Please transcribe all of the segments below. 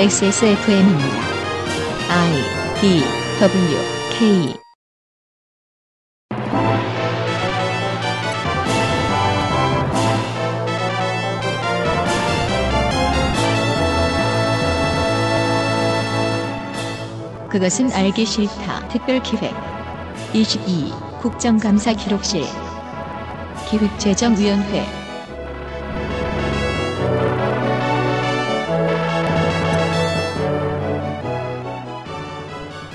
XSFM입니다. I D W K 그것은 알기 싫다. 특별기획 22 국정감사 기록실 기획재정위원회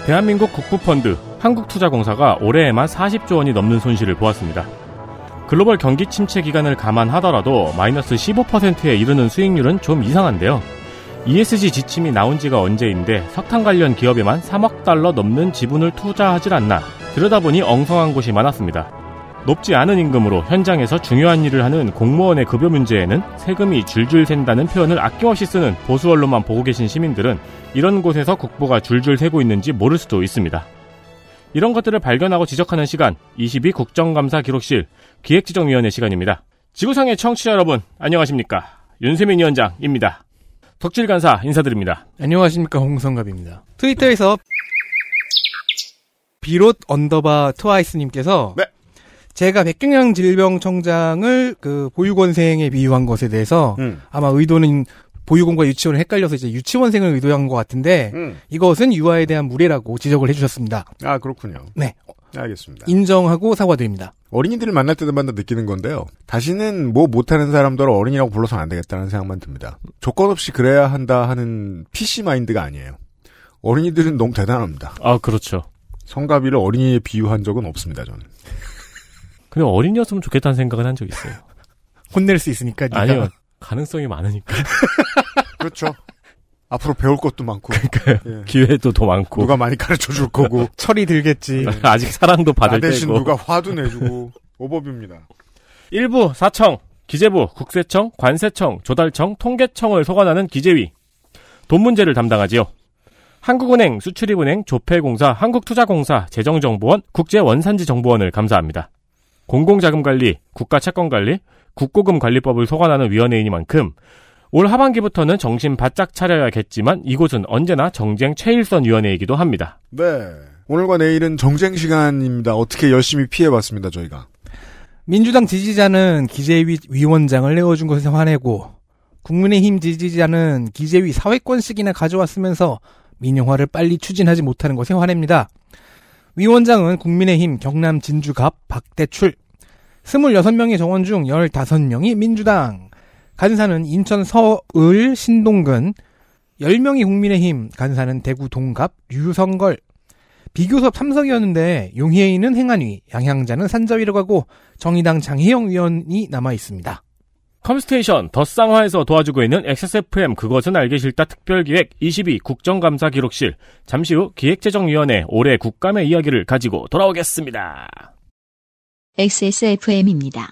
대한민국 국부펀드 한국투자공사가 올해에만 40조 원이 넘는 손실을 보았습니다. 글로벌 경기 침체 기간을 감안하더라도 마이너스 15%에 이르는 수익률은 좀 이상한데요. ESG 지침이 나온 지가 언제인데 석탄 관련 기업에만 3억 달러 넘는 지분을 투자하질 않나 들여다보니 엉성한 곳이 많았습니다. 높지 않은 임금으로 현장에서 중요한 일을 하는 공무원의 급여 문제에는 세금이 줄줄 샌다는 표현을 아낌없이 쓰는 보수 언론만 보고 계신 시민들은 이런 곳에서 국부가 줄줄 새고 있는지 모를 수도 있습니다. 이런 것들을 발견하고 지적하는 시간 22 국정감사 기록실 기획재정위원회 시간입니다. 지구상의 청취자 여러분 안녕하십니까 윤세민 위원장입니다. 덕질 간사 인사드립니다. 안녕하십니까 홍성갑입니다. 트위터에서 비롯 언더바 트와이스님께서 네. 제가 백경양 질병청장을 그 보육원생에 비유한 것에 대해서 음. 아마 의도는 보육원과 유치원을 헷갈려서 이제 유치원생을 의도한 것 같은데 음. 이것은 유아에 대한 무례라고 지적을 해주셨습니다. 아 그렇군요. 네, 알겠습니다. 인정하고 사과드립니다. 어린이들을 만날 때마다 느끼는 건데요. 다시는 뭐 못하는 사람들을 어린이라고 불러서는 안 되겠다는 생각만 듭니다. 조건 없이 그래야 한다 하는 PC 마인드가 아니에요. 어린이들은 너무 대단합니다. 아 그렇죠. 성가비를 어린이에 비유한 적은 없습니다. 저는. 근데 어린이였으면 좋겠다는 생각은 한 적 있어요. 혼낼 수 있으니까 네가. 아니요. 가능성이 많으니까. 그렇죠. 앞으로 배울 것도 많고 예. 기회도 더 많고. 누가 많이 가르쳐 줄 거고 철이 들겠지. 아직 사랑도 나 받을 대신 때고. 누가 화도 내주고 오버뷰입니다. 일부 사청, 기재부, 국세청, 관세청, 조달청, 통계청을 소관하는 기재위. 돈 문제를 담당하지요. 한국은행, 수출입은행, 조폐공사, 한국투자공사, 재정정보원, 국제원산지정보원을 감사합니다. 공공자금관리, 국가채권관리, 국고금관리법을 소관하는 위원회이니만큼 올 하반기부터는 정신 바짝 차려야겠지만 이곳은 언제나 정쟁 최일선 위원회이기도 합니다. 네. 오늘과 내일은 정쟁 시간입니다. 어떻게 열심히 피해봤습니다. 저희가. 민주당 지지자는 기재위 위원장을 내어준 것에 화내고 국민의힘 지지자는 기재위 사회권씩이나 가져왔으면서 민영화를 빨리 추진하지 못하는 것에 화냅니다. 위원장은 국민의힘 경남 진주갑 박대출. 26명의 정원 중 15명이 민주당. 간사는 인천 서을 신동근. 10명이 국민의힘. 간사는 대구 동갑 류성걸. 비교섭 참석이었는데 용혜인은 행안위 양향자는 산자위로 가고 정의당 장혜영 위원이 남아 있습니다. 컴스테이션 더 쌍화에서 도와주고 있는 XSFM 그것은 알기 싫다 특별기획 22 국정감사 기록실 잠시 후 기획재정위원회 올해 국감의 이야기를 가지고 돌아오겠습니다. XSFM입니다.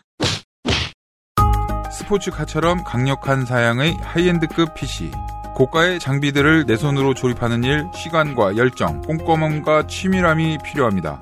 스포츠카처럼 강력한 사양의 하이엔드급 PC. 고가의 장비들을 내 손으로 조립하는 일, 시간과 열정, 꼼꼼함과 치밀함이 필요합니다.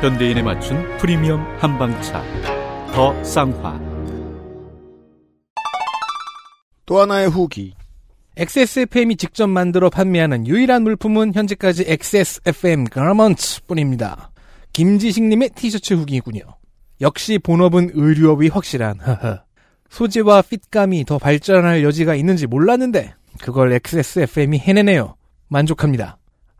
현대인에 맞춘 프리미엄 한방차 더 쌍화 또 하나의 후기. XSFM이 직접 만들어 판매하는 유일한 물품은 현재까지 XSFM 가먼츠 뿐입니다. 김지식님의 티셔츠 후기군요. 역시 본업은 의류업이 확실한. 소재와 핏감이 더 발전할 여지가 있는지 몰랐는데 그걸 XSFM이 해내네요. 만족합니다.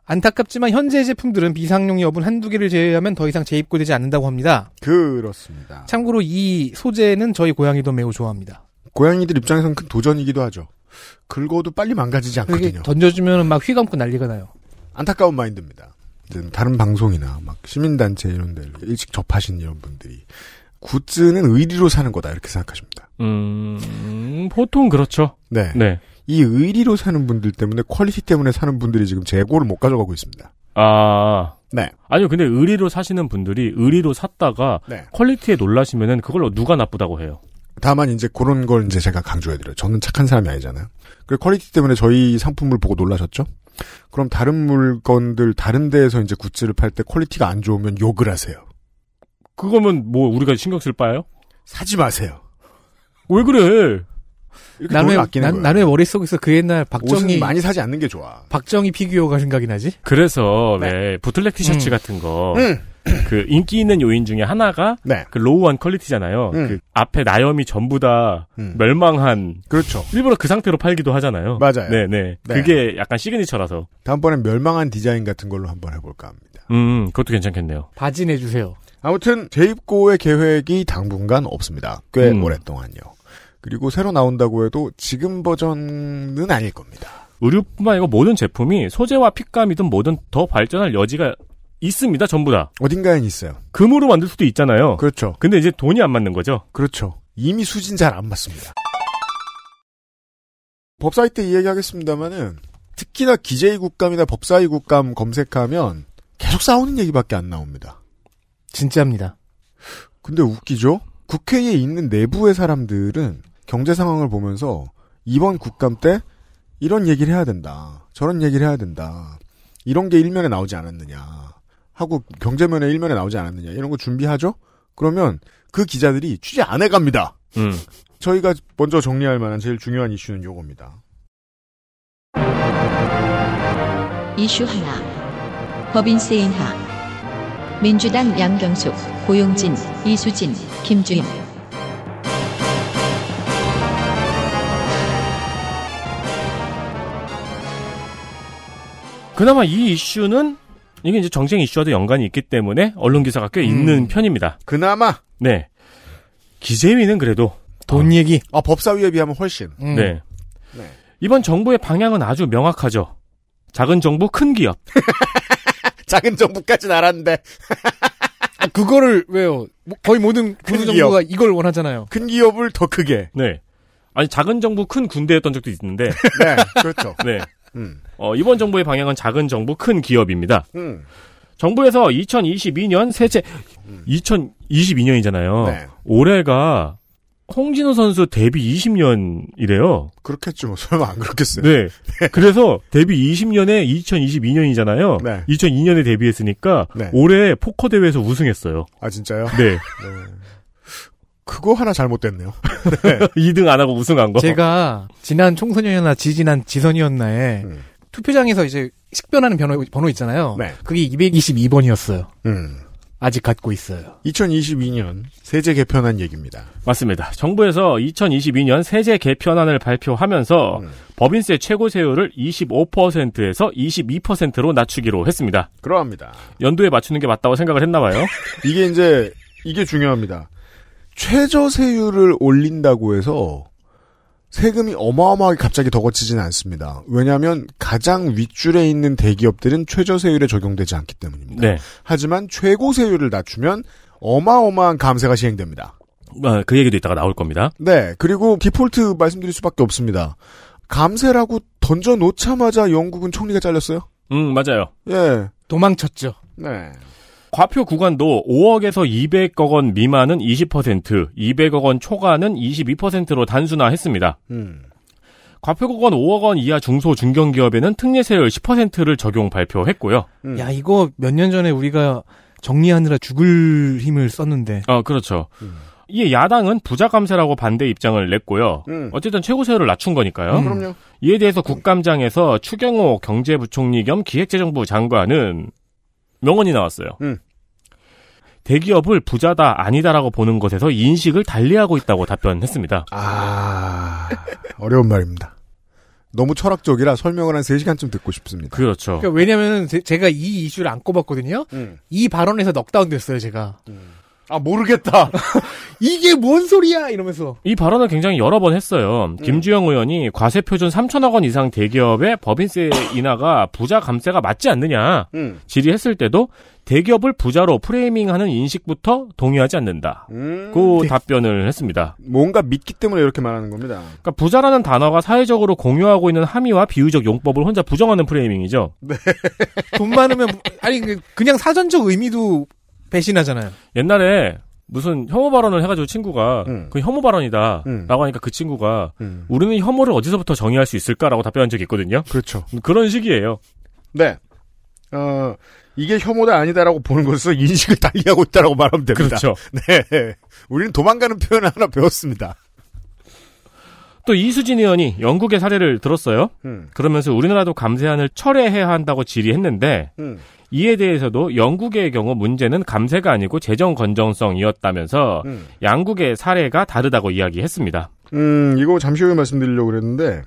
안타깝지만 현재 제품들은 비상용 여분 한두 개를 제외하면 더 이상 재입고되지 않는다고 합니다. 그렇습니다. 참고로 이 소재는 저희 고양이도 매우 좋아합니다. 고양이들 입장에선 큰 도전이기도 하죠. 긁어도 빨리 망가지지 않거든요. 던져주면 막 휘감고 난리가 나요. 안타까운 마인드입니다. 다른 방송이나 막 시민단체 이런 데 일찍 접하신 이런 분들이 굿즈는 의리로 사는 거다 이렇게 생각하십니다. 음, 보통 그렇죠. 네. 네. 이 의리로 사는 분들 때문에 quality 때문에 사는 분들이 지금 재고를 못 가져가고 있습니다. 아. 네. 아니요, 근데 의리로 사시는 분들이 의리로 샀다가 네. quality에 놀라시면은 그걸로 누가 나쁘다고 해요. 다만 이제 그런 걸 이제 제가 강조해드려요. 저는 착한 사람이 아니잖아요. 그 quality 때문에 저희 상품을 보고 놀라셨죠? 그럼 다른 물건들 다른 데에서 이제 굿즈를 팔 때 quality가 안 좋으면 욕을 하세요. 그거면 뭐 우리가 신경 쓸 바예요? 사지 마세요. 왜 그래? 아끼는 난, 왜 머릿속에서 그 옛날 박정희 옷은 많이 사지 않는 게 좋아. 박정희 피규어가 생각이 나지? 그래서 네. 왜 bootleg 티셔츠 음. 같은 거. 음. 그 인기 있는 요인 중에 하나가 네. 그 raw한 quality잖아요. 음. 그 앞에 나염이 전부 다 음. 멸망한 그렇죠. 일부러 그 상태로 팔기도 하잖아요. 맞아요. 네 네. 네. 그게 약간 signature라서. 다음번엔 멸망한 디자인 같은 걸로 한번 해볼까 합니다. 음, 그것도 괜찮겠네요. 바지 내주세요. 아무튼 재입고의 계획이 당분간 없습니다. 꽤 음. 오랫동안요. 그리고 새로 나온다고 해도 지금 버전은 아닐 겁니다. 의류뿐만 아니고 모든 제품이 소재와 핏감이든 뭐든 더 발전할 여지가 있습니다. 전부 다. 어딘가엔 있어요. 금으로 만들 수도 있잖아요. 그렇죠. 근데 이제 돈이 안 맞는 거죠. 그렇죠. 이미 수진 잘 안 맞습니다. 법사위 때 이야기하겠습니다만은 특히나 기재위 국감이나 법사위 국감 검색하면 계속 싸우는 얘기밖에 안 나옵니다. 진짜입니다. 근데 웃기죠? 국회에 있는 내부의 사람들은 경제 상황을 보면서 이번 국감 때 이런 얘기를 해야 된다. 저런 얘기를 해야 된다. 이런 게 일면에 나오지 않았느냐. 하고 경제면에 일면에 나오지 않았느냐. 이런 거 준비하죠? 그러면 그 기자들이 취재 안 해갑니다. 음. 저희가 먼저 정리할 만한 제일 중요한 이슈는 요겁니다. 이슈 하나. 법인 세 인하. 민주당 양경숙, 고용진, 이수진, 김주임. 그나마 이 이슈는 이게 이제 정쟁 이슈와도 연관이 있기 때문에 언론 기사가 꽤 있는 음. 편입니다. 그나마 네. 기재위는 그래도 돈 얘기. 아, 법사위에 비하면 훨씬. 음. 네. 네. 이번 정부의 방향은 아주 명확하죠. 작은 정부, 큰 기업. 작은 정부까지는 알았는데 아, 그거를 왜요? 뭐, 거의 모든 큰 군수 정부가 이걸 원하잖아요. 큰 기업을 더 크게. 네. 아니 작은 정부, 큰 군대였던 적도 있는데, 네, 그렇죠. 네. 음. 어, 이번 정부의 방향은 작은 정부, 큰 기업입니다. 음. 정부에서 2022년 세제 2022년이잖아요. 네. 올해가 홍진호 선수 데뷔 20년이래요. 그렇겠죠. 뭐. 설마 안 그렇겠어요. 네. 그래서 데뷔 20년에 2022년이잖아요. 네. 2002년에 데뷔했으니까 네. 올해 포커 대회에서 우승했어요. 아, 진짜요? 네. 네. 그거 하나 잘못됐네요. 2등 안 하고 우승한 거. 제가 지난 총선이었나 지지난 지선이었나에 음. 투표장에서 이제 식변하는 번호, 번호 있잖아요. 네. 그게 222번이었어요. 음. 아직 갖고 있어요. 2022년 세제 개편한 얘기입니다. 맞습니다. 정부에서 2022년 세제 개편안을 발표하면서 음. 법인세 최고 세율을 25%에서 22%로 낮추기로 했습니다. 그러합니다. 연도에 맞추는 게 맞다고 생각을 했나 봐요. 이게 이제 이게 중요합니다. 최저 세율을 올린다고 해서 세금이 어마어마하게 갑자기 더 거치지는 않습니다. 왜냐하면 가장 윗줄에 있는 대기업들은 최저세율에 적용되지 않기 때문입니다. 네. 하지만 최고세율을 낮추면 어마어마한 감세가 시행됩니다. 아, 그 얘기도 이따가 나올 겁니다. 네, 그리고 디폴트 말씀드릴 수밖에 없습니다. 감세라고 던져 놓자마자 영국은 총리가 잘렸어요. 음, 맞아요. 예, 도망쳤죠. 네, 과표 구간도 5억에서 200억 원 미만은 20%, 200억 원 초과는 22%로 단순화했습니다. 음, 과표 구간 5억 원 이하 중소 중견 기업에는 특례세율 10%를 적용 발표했고요. 음. 야, 이거 몇 년 전에 우리가 정리하느라 죽을 힘을 썼는데. 아, 그렇죠. 음. 이에 야당은 부자 감세라고 반대 입장을 냈고요. 음. 어쨌든 최고세율을 낮춘 거니까요. 음. 그럼요. 이에 대해서 국감장에서 추경호 경제부총리 겸 기획재정부 장관은 명언이 나왔어요. 음. 대기업을 부자다 아니다라고 보는 것에서 인식을 달리하고 있다고 답변했습니다. 아, 어려운 말입니다. 너무 철학적이라 설명을 한 3시간쯤 듣고 싶습니다. 그렇죠. 그러니까 왜냐면은 제- 제가 이 이슈를 안 꼽았거든요. 음. 이 발언에서 넉다운 됐어요, 제가. 아 모르겠다. 이게 뭔 소리야 이러면서 이 발언을 굉장히 여러 번 했어요. 김주영 의원이 과세 표준 3천억 원 이상 대기업의 법인세 인하가 부자 감세가 맞지 않느냐 음. 질의했을 때도 대기업을 부자로 프레이밍하는 인식부터 동의하지 않는다. 음. 고 네. 답변을 했습니다. 뭔가 믿기 때문에 이렇게 말하는 겁니다. 그러니까 부자라는 단어가 사회적으로 공유하고 있는 함의와 비유적 용법을 혼자 부정하는 프레이밍이죠. 돈 많으면 무- 아니 그- 그냥 사전적 의미도 배신하잖아요. 옛날에 무슨 혐오 발언을 해가지고 친구가 음. 그 혐오 발언이다 음. 라고 하니까 그 친구가 음. 우리는 혐오를 어디서부터 정의할 수 있을까라고 답변한 적이 있거든요. 그렇죠. 그런 식이에요. 네. 어, 이게 혐오다 아니다라고 보는 것에서 인식을 달리하고 있다라고 말하면 됩니다. 그렇죠. 네. 우리는 도망가는 표현을 하나 배웠습니다. 또 이수진 의원이 영국의 사례를 들었어요. 음. 그러면서 우리나라도 감세안을 철회해야 한다고 질의했는데 음. 이에 대해서도 영국의 경우 문제는 감세가 아니고 재정 건정성이었다면서 음. 양국의 사례가 다르다고 이야기했습니다. 음, 이거 잠시 후에 말씀드리려고 그랬는데,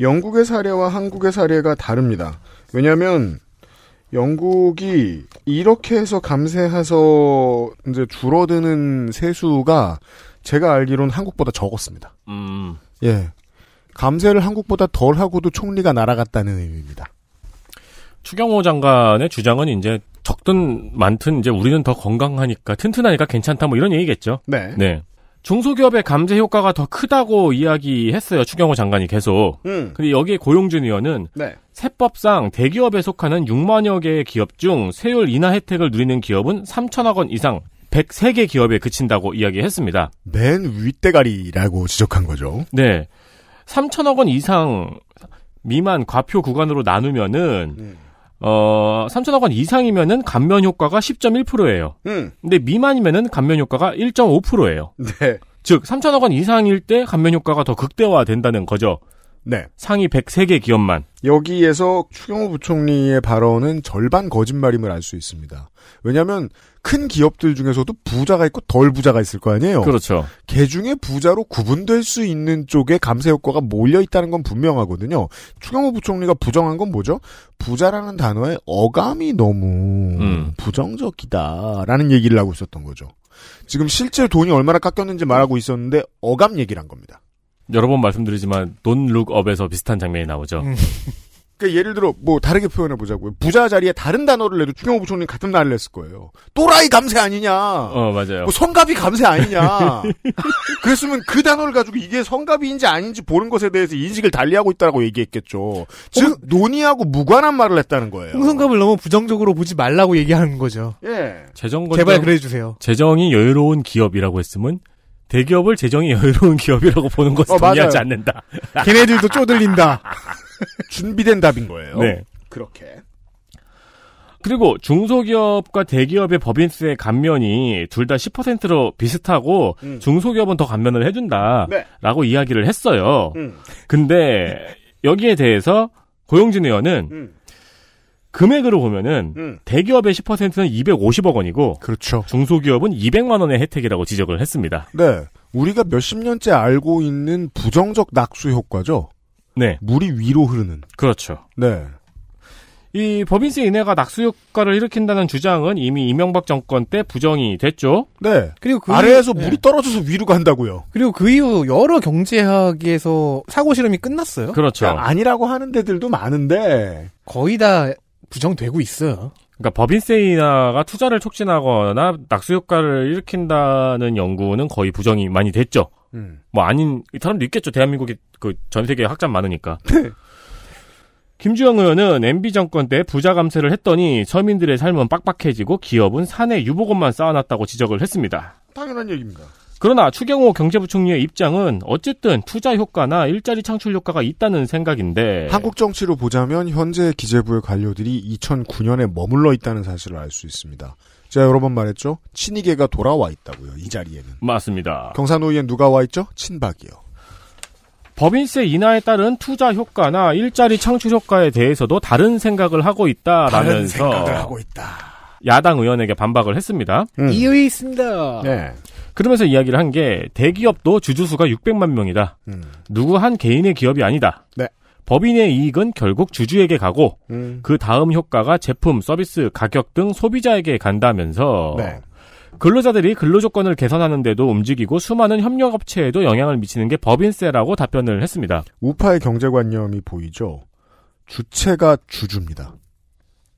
영국의 사례와 한국의 사례가 다릅니다. 왜냐면, 영국이 이렇게 해서 감세해서 이제 줄어드는 세수가 제가 알기로는 한국보다 적었습니다. 음, 예. 감세를 한국보다 덜 하고도 총리가 날아갔다는 의미입니다. 추경호 장관의 주장은 이제 적든 많든 이제 우리는 더 건강하니까 튼튼하니까 괜찮다 뭐 이런 얘기겠죠. 네. 네. 중소기업의 감세 효과가 더 크다고 이야기했어요. 추경호 장관이 계속. 음. 근데 여기에 고용준 의원은 네. 세법상 대기업에 속하는 6만여 개의 기업 중 세율 인하 혜택을 누리는 기업은 3천억 원 이상 103개 기업에 그친다고 이야기했습니다. 맨 윗대가리라고 지적한 거죠. 네. 3천억 원 이상 미만 과표 구간으로 나누면은 음. 어 3천억 원 이상이면은 감면 효과가 10.1%예요. 음. 근데 미만이면은 감면 효과가 1.5%예요. 네. 즉 3천억 원 이상일 때 감면 효과가 더 극대화된다는 거죠. 네. 상위 103개 기업만. 여기에서 추경호 부총리의 발언은 절반 거짓말임을 알 수 있습니다. 왜냐하면 큰 기업들 중에서도 부자가 있고 덜 부자가 있을 거 아니에요. 그렇죠. 개 중에 부자로 구분될 수 있는 쪽에 감세 효과가 몰려 있다는 건 분명하거든요. 추경호 부총리가 부정한 건 뭐죠? 부자라는 단어의 어감이 너무 음. 부정적이다라는 얘기를 하고 있었던 거죠. 지금 실제 돈이 얼마나 깎였는지 말하고 있었는데 어감 얘기를 한 겁니다. 여러 번 말씀드리지만 돈 룩업에서 비슷한 장면이 나오죠. 음. 그러니까 예를 들어 뭐 다르게 표현해 보자고요. 부자 자리에 다른 단어를 내도 추경호 부총리 같은 말을 했을 거예요. 또라이 감세 아니냐? 어, 맞아요. 뭐 성갑이 감세 아니냐? 그랬으면 그 단어를 가지고 이게 성갑인지 아닌지 보는 것에 대해서 인식을 달리하고 있다라고 얘기했겠죠. 즉 논의하고 무관한 말을 했다는 거예요. 홍성갑을 너무 부정적으로 보지 말라고 얘기하는 거죠. 예. 재정 제발 그래 주세요. 재정이 여유로운 기업이라고 했으면 대기업을 재정이 여유로운 기업이라고 보는 것은 어, 동의하지 맞아요. 않는다. 걔네들도 쪼들린다. 준비된 답인 거예요. 네. 그렇게. 그리고 중소기업과 대기업의 법인세 감면이 둘 다 10%로 비슷하고 음. 중소기업은 더 감면을 해준다라고 네. 이야기를 했어요. 음. 근데 여기에 대해서 고용진 의원은 음. 금액으로 보면은 음. 대기업의 10%는 250억 원이고 그렇죠. 중소기업은 200만 원의 혜택이라고 지적을 했습니다. 네. 우리가 몇십 년째 알고 있는 부정적 낙수 효과죠. 네, 물이 위로 흐르는. 그렇죠. 네. 이 법인세 인하가 낙수 효과를 일으킨다는 주장은 이미 이명박 정권 때 부정이 됐죠. 네. 그리고 그 아래에서 이후- 물이 네. 떨어져서 위로 간다고요. 그리고 그 이후 여러 경제학에서 사고 실험이 끝났어요. 그렇죠. 그러니까 아니라고 하는 데들도 많은데 거의 다 부정되고 있어요. 그러니까 법인세 인하가 투자를 촉진하거나 낙수 효과를 일으킨다는 연구는 거의 부정이 많이 됐죠. 음. 뭐 아닌 사람도 있겠죠. 대한민국이 그 전 세계 학자 많으니까. 네. 김주영 의원은 MB 정권 때 부자 감세를 했더니 서민들의 삶은 빡빡해지고 기업은 사내 유보금만 쌓아놨다고 지적을 했습니다. 당연한 얘기입니다. 그러나 추경호 경제부총리의 입장은 어쨌든 투자 효과나 일자리 창출 효과가 있다는 생각인데 한국 정치로 보자면 현재 기재부의 관료들이 2009년에 머물러 있다는 사실을 알 수 있습니다. 제가 여러 번 말했죠. 친이계가 돌아와 있다고요. 이 자리에는. 맞습니다. 경사노위엔 누가 와 있죠? 친박이요. 법인세 인하에 따른 투자 효과나 일자리 창출 효과에 대해서도 다른 생각을 하고 다른 생각을 있다라면서 하고 있다. 야당 의원에게 반박을 했습니다. 음. 이의 있습니다. 네. 그러면서 이야기를 한 게 대기업도 주주수가 600만 명이다. 음. 누구 한 개인의 기업이 아니다. 네. 법인의 이익은 결국 주주에게 가고 음. 그 다음 효과가 제품, 서비스, 가격 등 소비자에게 간다면서 네. 근로자들이 근로조건을 개선하는데도 움직이고 수많은 협력업체에도 영향을 미치는 게 법인세라고 답변을 했습니다. 우파의 경제관념이 보이죠. 주체가 주주입니다.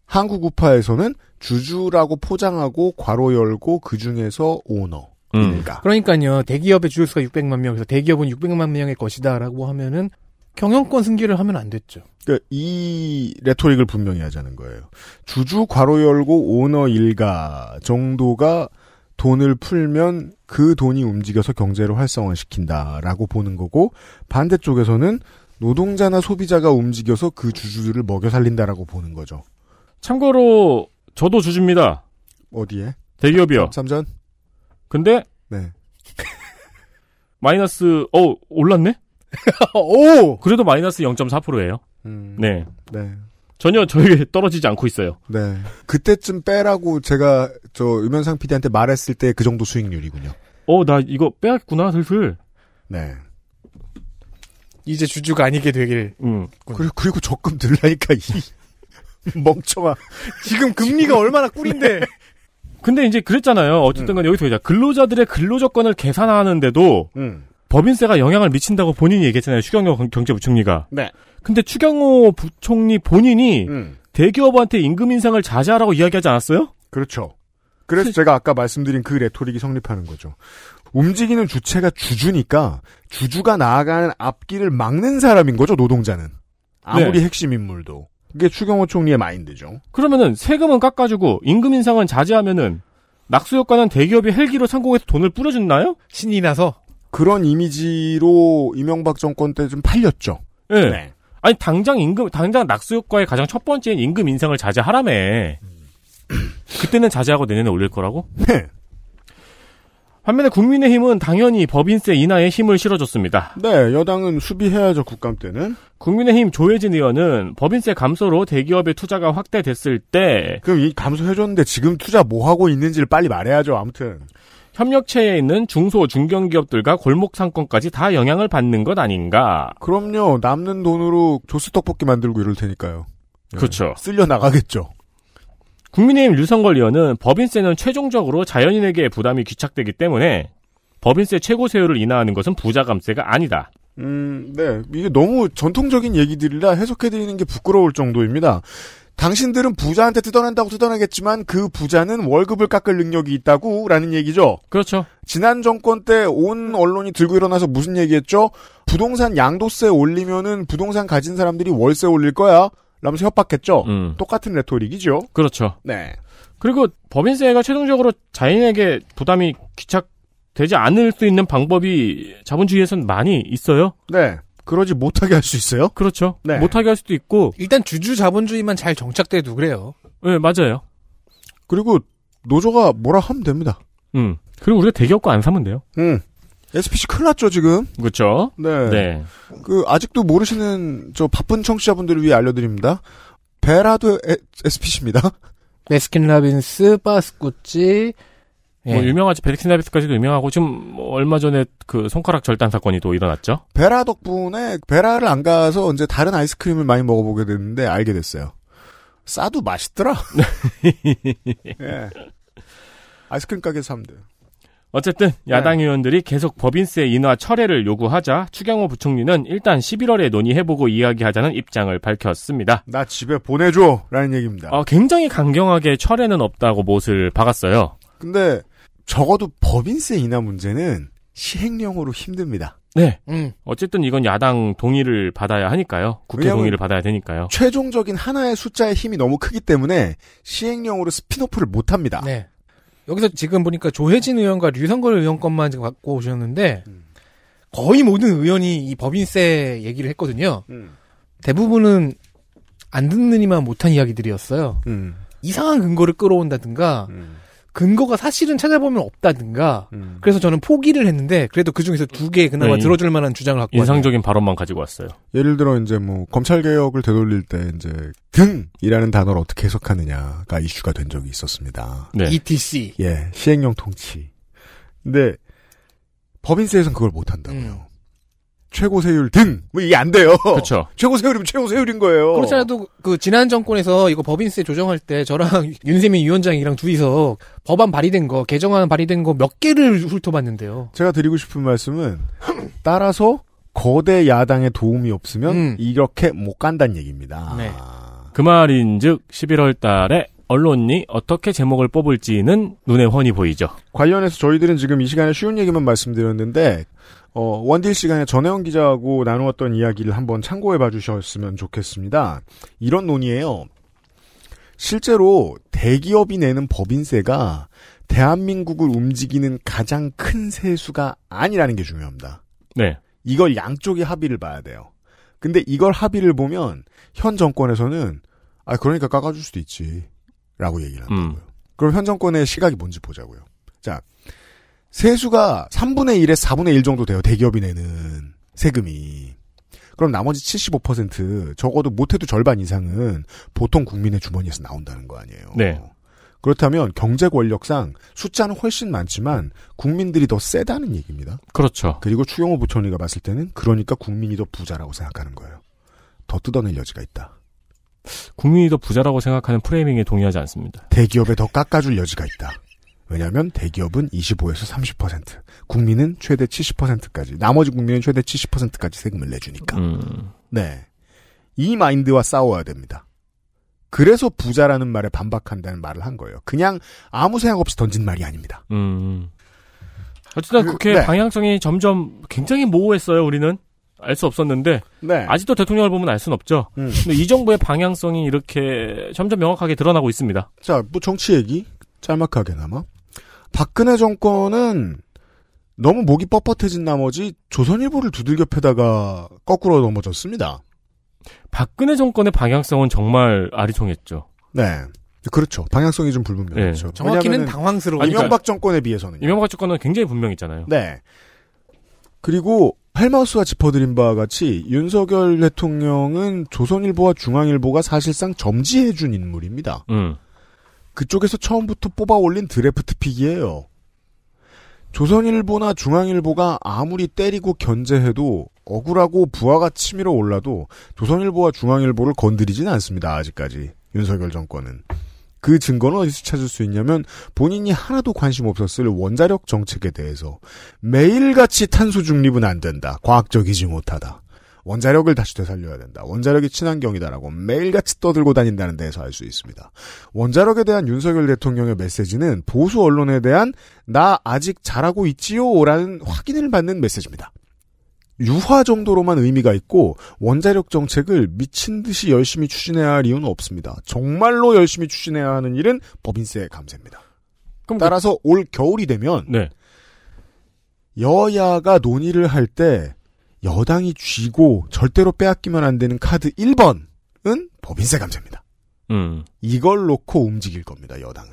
한국 우파에서는 주주라고 포장하고 괄호 열고 그 중에서 오너. 음. 입니다. 그러니까요. 대기업의 주주수가 600만 명에서 대기업은 600만 명의 것이다라고 하면은 경영권 승계를 하면 안 됐죠. 그러니까 이 레토릭을 분명히 하자는 거예요. 주주 괄호 열고 오너 일가 정도가 돈을 풀면 그 돈이 움직여서 경제를 활성화시킨다라고 보는 거고 반대쪽에서는 노동자나 소비자가 움직여서 그 주주들을 먹여 살린다라고 보는 거죠. 참고로 저도 주주입니다. 어디에? 대기업이요. 삼전? 근데 네. 마이너스 어 올랐네? 오! 그래도 마이너스 0.4%예요. 음, 네. 네. 전혀 저에게 떨어지지 않고 있어요. 네. 그때쯤 빼라고 제가 저 유면상 PD한테 말했을 때 그 정도 수익률이군요. 어, 나 이거 빼야겠구나, 슬슬. 네. 이제 주주가 아니게 되길. 음. 그리고, 그리고 적금 들라니까 이 멍청아. 지금 금리가 얼마나 꿀인데. 근데 이제 그랬잖아요. 어쨌든 간에 여기서 이제 근로자들의 근로조건을 계산하는데도 음. 법인세가 영향을 미친다고 본인이 얘기했잖아요. 추경호 경- 경제부총리가. 네. 근데 추경호 부총리 본인이 음. 대기업한테 임금 인상을 자제하라고 이야기하지 않았어요? 그렇죠. 그래서 제가 아까 말씀드린 그 레토릭이 성립하는 거죠. 움직이는 주체가 주주니까 주주가 나아가는 앞길을 막는 사람인 거죠, 노동자는. 아무리 네. 핵심 인물도. 그게 추경호 총리의 마인드죠. 그러면은 세금은 깎아주고 임금 인상은 자제하면은 낙수 효과는 대기업이 헬기로 상공해서 돈을 뿌려줬나요? 신이 나서. 그런 이미지로 이명박 정권 때 좀 팔렸죠. 예. 아니 당장 임금 당장 낙수 효과의 가장 첫 번째인 임금 인상을 자제하라며. 그때는 자제하고 내년에 올릴 거라고? 네. 반면에 국민의힘은 당연히 법인세 인하에 힘을 실어줬습니다. 네, 여당은 수비해야죠, 국감 때는. 국민의힘 조혜진 의원은 법인세 감소로 대기업의 투자가 확대됐을 때 그럼 이 감소해줬는데 지금 투자 뭐 하고 있는지를 빨리 말해야죠, 아무튼. 협력체에 있는 중소 중견기업들과 골목 상권까지 다 영향을 받는 것 아닌가? 그럼요, 남는 돈으로 조스 떡볶이 만들고 이럴 테니까요. 네. 그렇죠. 쓸려 나가겠죠. 국민의힘 류성걸 의원은 법인세는 최종적으로 자연인에게 부담이 귀착되기 때문에 법인세 최고세율을 인하하는 것은 부자 감세가 아니다. 음, 네. 이게 너무 전통적인 얘기들이라 해석해드리는 게 부끄러울 정도입니다. 당신들은 부자한테 뜯어낸다고 뜯어내겠지만 그 부자는 월급을 깎을 능력이 있다고 라는 얘기죠. 그렇죠. 지난 정권 때 온 언론이 들고 일어나서 무슨 얘기했죠? 부동산 양도세 올리면은 부동산 가진 사람들이 월세 올릴 거야? 라면서 협박했죠. 음. 똑같은 레토릭이죠. 그렇죠. 네. 그리고 법인세가 최종적으로 자연인에게 부담이 귀착되지 않을 수 있는 방법이 자본주의에선 많이 있어요. 네. 그러지 못하게 할 수 있어요? 그렇죠. 네. 못하게 할 수도 있고, 일단 주주 자본주의만 잘 정착돼도 그래요. 네, 맞아요. 그리고 노조가 뭐라 하면 됩니다. 음. 그리고 우리가 대기업 거안 사면 돼요. 음. SPC 큰일 났죠, 지금? 그렇죠. 네. 네. 그, 아직도 모르시는, 저, 바쁜 청취자분들을 위해 알려드립니다. 베라도 에- SPC입니다. 배스킨 라빈스, 파스쿠찌, 예. 뭐 유명하지 베릭스나비스까지도 유명하고 지금 뭐 얼마 전에 그 손가락 절단 사건이 또 일어났죠. 베라 덕분에, 베라를 안 가서 이제 다른 아이스크림을 많이 먹어보게 됐는데, 알게 됐어요. 싸도 맛있더라. 예. 아이스크림 가게에서 사면 돼요. 어쨌든 야당 의원들이 계속 법인세 인하 철회를 요구하자 추경호 부총리는 일단 11월에 논의해보고 이야기하자는 입장을 밝혔습니다. 나 집에 보내줘! 라는 얘기입니다. 어, 굉장히 강경하게 철회는 없다고 못을 박았어요. 근데, 적어도 법인세 인하 문제는 시행령으로 힘듭니다. 네. 음. 어쨌든 이건 야당 동의를 받아야 하니까요. 국회 동의를 받아야 되니까요. 최종적인 하나의 숫자의 힘이 너무 크기 때문에 시행령으로 spin-off를 못 합니다. 네. 여기서 지금 보니까 조해진 의원과 류성걸 의원 것만 지금 갖고 오셨는데 음. 거의 모든 의원이 이 법인세 얘기를 했거든요. 음. 대부분은 안 듣느니만 못한 이야기들이었어요. 음. 이상한 근거를 끌어온다든가 음. 근거가 사실은 찾아보면 없다든가 음. 그래서 저는 포기를 했는데 그래도 그 중에서 두 개 그나마 네, 들어줄 만한 주장을 갖고. 인상적인 발언만 가지고 왔어요. 예를 들어 이제 뭐 검찰 개혁을 되돌릴 때 이제 등이라는 단어를 어떻게 해석하느냐가 이슈가 된 적이 있었습니다. 네. ETC. 예, 시행령 통치. 근데 법인세에서는 그걸 못 한다고요. 음. 최고 세율 등. 뭐 이게 안 돼요. 그렇죠. 최고 세율이면 최고 세율인 거예요. 그렇잖아도 그 지난 정권에서 이거 법인세 조정할 때 저랑 윤세민 위원장이랑 둘이서 법안 발의된 거 개정안 발의된 거 몇 개를 훑어봤는데요. 제가 드리고 싶은 말씀은 따라서 거대 야당의 도움이 없으면 음. 이렇게 못 간다는 얘기입니다. 네. 그 말인즉 11월 달에 언론이 어떻게 제목을 뽑을지는 눈에 훤히 보이죠. 관련해서 저희들은 지금 이 시간에 쉬운 얘기만 말씀드렸는데 어, 원딜 시간에 전혜원 기자하고 나누었던 이야기를 한번 참고해 봐 주셨으면 좋겠습니다. 이런 논의예요. 실제로 대기업이 내는 법인세가 대한민국을 움직이는 가장 큰 세수가 아니라는 게 중요합니다. 네. 이걸 양쪽이 합의를 봐야 돼요. 근데 이걸 합의를 보면 현 정권에서는 아 그러니까 깎아줄 수도 있지 라고 얘기를 한다고요. 음. 그럼 현 정권의 시각이 뭔지 보자고요. 자 세수가 3분의 1에 4분의 1 정도 돼요. 대기업이 내는 세금이. 그럼 나머지 75% 적어도 못해도 절반 이상은 보통 국민의 주머니에서 나온다는 거 아니에요. 네. 그렇다면 경제 권력상 숫자는 훨씬 많지만 국민들이 더 세다는 얘기입니다. 그렇죠. 그리고 추경호 부총리가 봤을 때는 그러니까 국민이 더 부자라고 생각하는 거예요. 더 뜯어낼 여지가 있다. 국민이 더 부자라고 생각하는 프레이밍에 동의하지 않습니다. 대기업에 더 깎아줄 여지가 있다. 왜냐하면 대기업은 25에서 30%, 국민은 최대 70%까지, 나머지 국민은 최대 70%까지 세금을 내주니까. 음. 네. 이 마인드와 싸워야 됩니다. 그래서 부자라는 말에 반박한다는 말을 한 거예요. 그냥 아무 생각 없이 던진 말이 아닙니다. 음. 어쨌든 그, 국회 네. 방향성이 점점 굉장히 모호했어요. 우리는 알 수 없었는데 네. 아직도 대통령을 보면 알 수는 없죠. 음. 근데 이 정부의 방향성이 이렇게 점점 명확하게 드러나고 있습니다. 자, 뭐 정치 얘기 짤막하게나마 박근혜 정권은 너무 목이 뻣뻣해진 나머지 조선일보를 두들겨 패다가 거꾸로 넘어졌습니다. 박근혜 정권의 방향성은 정말 아리송했죠. 네, 그렇죠. 방향성이 좀 불분명했죠. 정확히는 왜냐하면은 당황스러워. 이명박 정권에 비해서는 이명박 정권은 굉장히 분명했잖아요. 네. 그리고 헬마우스가 짚어드린 바와 같이 윤석열 대통령은 조선일보와 중앙일보가 사실상 점지해준 인물입니다. 음. 그쪽에서 처음부터 뽑아 올린 draft pick이에요. 조선일보나 중앙일보가 아무리 때리고 견제해도 억울하고 부아가 치밀어 올라도 조선일보와 중앙일보를 건드리지는 않습니다. 아직까지 윤석열 정권은. 그 증거는 어디서 찾을 수 있냐면 본인이 하나도 관심 없었을 원자력 정책에 대해서 매일같이 탄소 중립은 안 된다. 과학적이지 못하다. 원자력을 다시 되살려야 된다. 원자력이 친환경이다라고 매일같이 떠들고 다닌다는 데에서 알 수 있습니다. 원자력에 대한 윤석열 대통령의 메시지는 보수 언론에 대한 나 아직 잘하고 있지요라는 확인을 받는 메시지입니다. 유화 정도로만 의미가 있고 원자력 정책을 미친 듯이 열심히 추진해야 할 이유는 없습니다. 정말로 열심히 추진해야 하는 일은 법인세 감세입니다. 그럼 따라서 올 겨울이 되면 네. 여야가 논의를 할 때 여당이 쥐고 절대로 빼앗기면 안 되는 카드 1번은 법인세 감세입니다. 음. 이걸 놓고 움직일 겁니다, 여당은.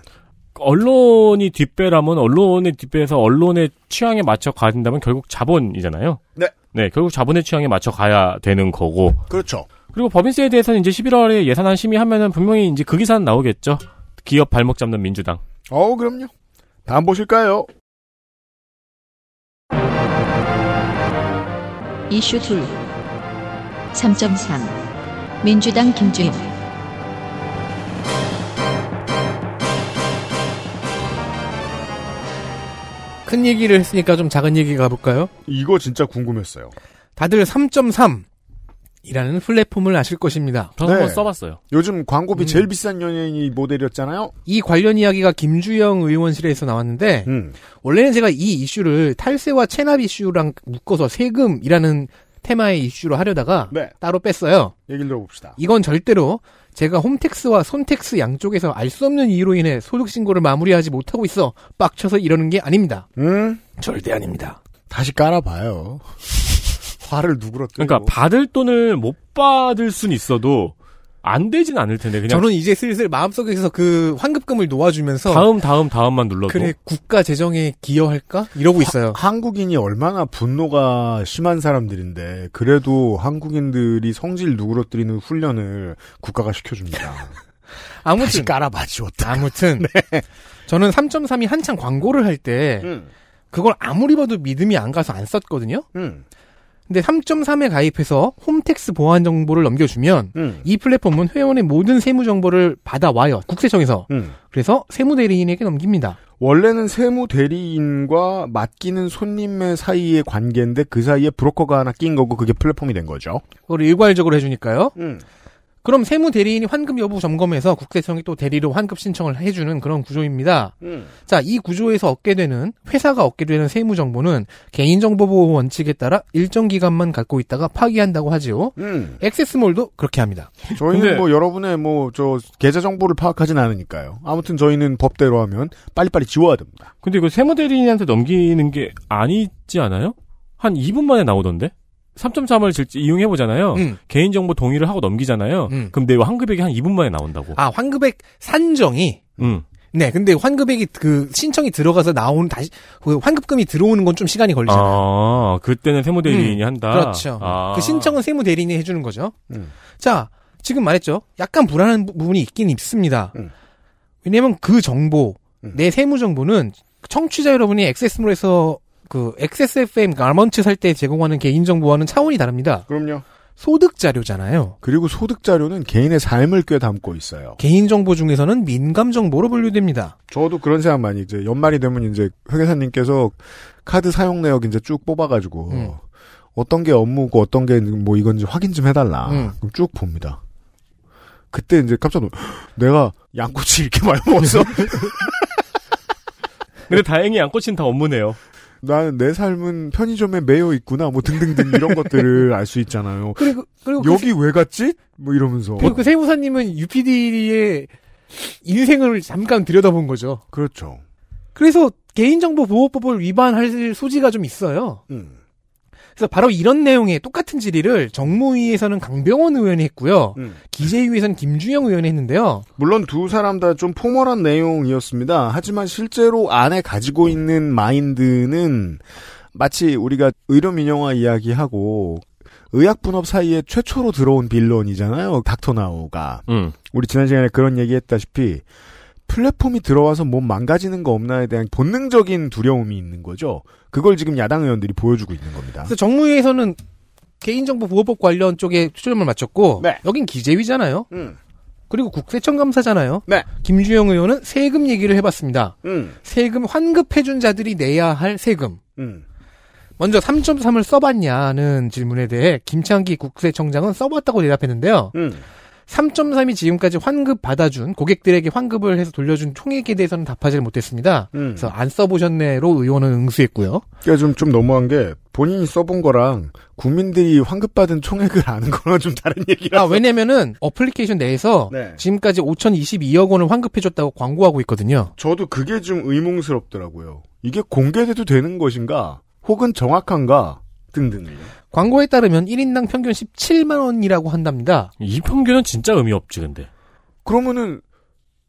언론이 뒷배라면 언론의 뒷배에서 언론의 취향에 맞춰 가야 된다면 결국 자본이잖아요. 네. 네, 결국 자본의 취향에 맞춰 가야 되는 거고. 그렇죠. 그리고 법인세에 대해서는 이제 11월에 예산안 심의하면은 분명히 이제 그 기사는 나오겠죠. 기업 발목 잡는 민주당. 어, 그럼요. 다음 보실까요? 이슈 둘3.3 민주당 김주임 큰 얘기를 했으니까 좀 작은 얘기 가볼까요? 이거 진짜 궁금했어요. 다들 3.3 이라는 플랫폼을 아실 것입니다. 저 네. 한번 써봤어요. 요즘 광고비 음. 제일 비싼 연예인이 모델이었잖아요. 이 관련 이야기가 김주영 의원실에서 나왔는데 음. 원래는 제가 이 이슈를 탈세와 체납 이슈랑 묶어서 세금이라는 테마의 이슈로 하려다가 네. 따로 뺐어요. 얘기를 들어봅시다. 이건 절대로 제가 홈택스와 손택스 양쪽에서 알 수 없는 이유로 인해 소득 신고를 마무리하지 못하고 있어 빡쳐서 이러는 게 아닙니다. 음. 절대 아닙니다. 다시 깔아봐요. 화를 뜨고. 그러니까 받을 돈을 못 받을 순 있어도 안 되진 않을 텐데 그냥 저는 이제 슬슬 마음속에서 그 환급금을 놓아주면서 다음 다음 다음만 눌러도 그래 국가 재정에 기여할까 이러고 있어요. 한국인이 얼마나 분노가 심한 사람들인데 그래도 한국인들이 성질 누그러뜨리는 훈련을 국가가 시켜줍니다. 아무튼 깔아봐 지웠다. 아무튼 저는 3.3이 한창 광고를 할때 음. 그걸 아무리 봐도 믿음이 안 가서 안 썼거든요. 음. 근데 3.3에 가입해서 홈택스 보안 정보를 넘겨주면 음. 이 플랫폼은 회원의 모든 세무 정보를 받아와요. 국세청에서. 음. 그래서 세무 대리인에게 넘깁니다. 원래는 세무 대리인과 맡기는 손님의 사이의 관계인데 그 사이에 브로커가 하나 낀 거고 그게 플랫폼이 된 거죠. 그걸 일괄적으로 해주니까요. 음. 그럼 세무 대리인이 환급 여부 점검해서 국세청이 또 대리로 환급 신청을 해주는 그런 구조입니다. 음. 자, 이 구조에서 얻게 되는 회사가 얻게 되는 세무 정보는 개인정보보호 원칙에 따라 일정 기간만 갖고 있다가 파기한다고 하지요. 음. 액세스몰도 그렇게 합니다. 저희는 근데- 뭐 여러분의 뭐 저 계좌 정보를 파악하진 않으니까요. 아무튼 저희는 법대로 하면 빨리빨리 지워야 됩니다. 근데 이거 세무 대리인한테 넘기는 게 아니지 않아요? 한 2분 만에 나오던데? 3.3을 이용해 보잖아요. 음. 개인정보 동의를 하고 넘기잖아요. 음. 그럼 내 환급액이 한 2분 만에 나온다고. 아, 환급액 산정이 음. 네, 근데 환급액이 그 신청이 들어가서 나온 다시 그 환급금이 들어오는 건 좀 시간이 걸리잖아요. 아, 그때는 세무 대리인이 음, 한다. 그렇죠. 아. 그 신청은 세무 대리인이 해주는 거죠. 음. 자, 지금 말했죠. 약간 불안한 부- 부분이 있긴 있습니다. 음. 왜냐면 그 정보, 음. 내 세무 정보는 청취자 여러분이 액세스몰에서 그 XSFM 가먼트 살때 제공하는 개인 정보와는 차원이 다릅니다. 그럼요. 소득 자료잖아요. 그리고 소득 자료는 개인의 삶을 꽤 담고 있어요. 개인 정보 중에서는 민감 정보로 분류됩니다. 저도 그런 생각 많이 이제 연말이 되면 이제 회계사님께서 카드 사용 내역 이제 쭉 뽑아가지고 음. 어떤 게 업무고 어떤 게 뭐 이건지 확인 좀 해달라. 음. 그럼 쭉 봅니다. 그때 이제 깜짝 놀. 내가 양꼬치 이렇게 많이 먹었어. 근데 다행히 양꼬치는 다 업무네요. 나는 내 삶은 편의점에 매여 있구나. 뭐 등등등 이런 것들을 알 수 있잖아요. 그리고 그리고 그 여기 왜 갔지? 뭐 이러면서. 그리고 그 세무사님은 UPD의 인생을 잠깐 들여다본 거죠. 그렇죠. 그래서 개인정보 보호법을 위반할 소지가 좀 있어요. 음. 그래서 바로 이런 내용의 똑같은 질의를 정무위에서는 강병원 의원이 했고요. 음. 기재위에서는 김주영 의원이 했는데요. 물론 두 사람 다 좀 포멀한 내용이었습니다. 하지만 실제로 안에 가지고 있는 마인드는 마치 우리가 의료 민영화 이야기하고 의학 분업 사이에 최초로 들어온 빌런이잖아요. 닥터 나우가. 음. 우리 지난 시간에 그런 얘기했다시피 플랫폼이 들어와서 몸 망가지는 거 없나에 대한 본능적인 두려움이 있는 거죠. 그걸 지금 야당 의원들이 보여주고 있는 겁니다. 그래서 정무위에서는 개인정보 보호법 관련 쪽에 초점을 맞췄고 네. 여긴 기재위잖아요. 음, 그리고 국세청 감사잖아요. 네. 김주영 의원은 세금 얘기를 해봤습니다. 음, 세금 환급해준 자들이 내야 할 세금. 음. 먼저 3.3을 써봤냐는 질문에 대해 김창기 국세청장은 써봤다고 대답했는데요. 음. 3.3이 지금까지 환급 받아준 고객들에게 환급을 해서 돌려준 총액에 대해서는 답하지 못했습니다. 음. 그래서 안 써보셨네로 의원은 응수했고요. 그러니까 좀, 좀 너무한 게 본인이 써본 거랑 국민들이 환급받은 총액을 아는 거랑 좀 다른 얘기라. 아, 왜냐면은 어플리케이션 내에서 네. 지금까지 5,022억 원을 환급해줬다고 광고하고 있거든요. 저도 그게 좀 의문스럽더라고요. 이게 공개돼도 되는 것인가? 혹은 정확한가? 등등요. 광고에 따르면 1인당 평균 17만 원이라고 한답니다. 이 평균은 진짜 의미 없지, 근데. 그러면은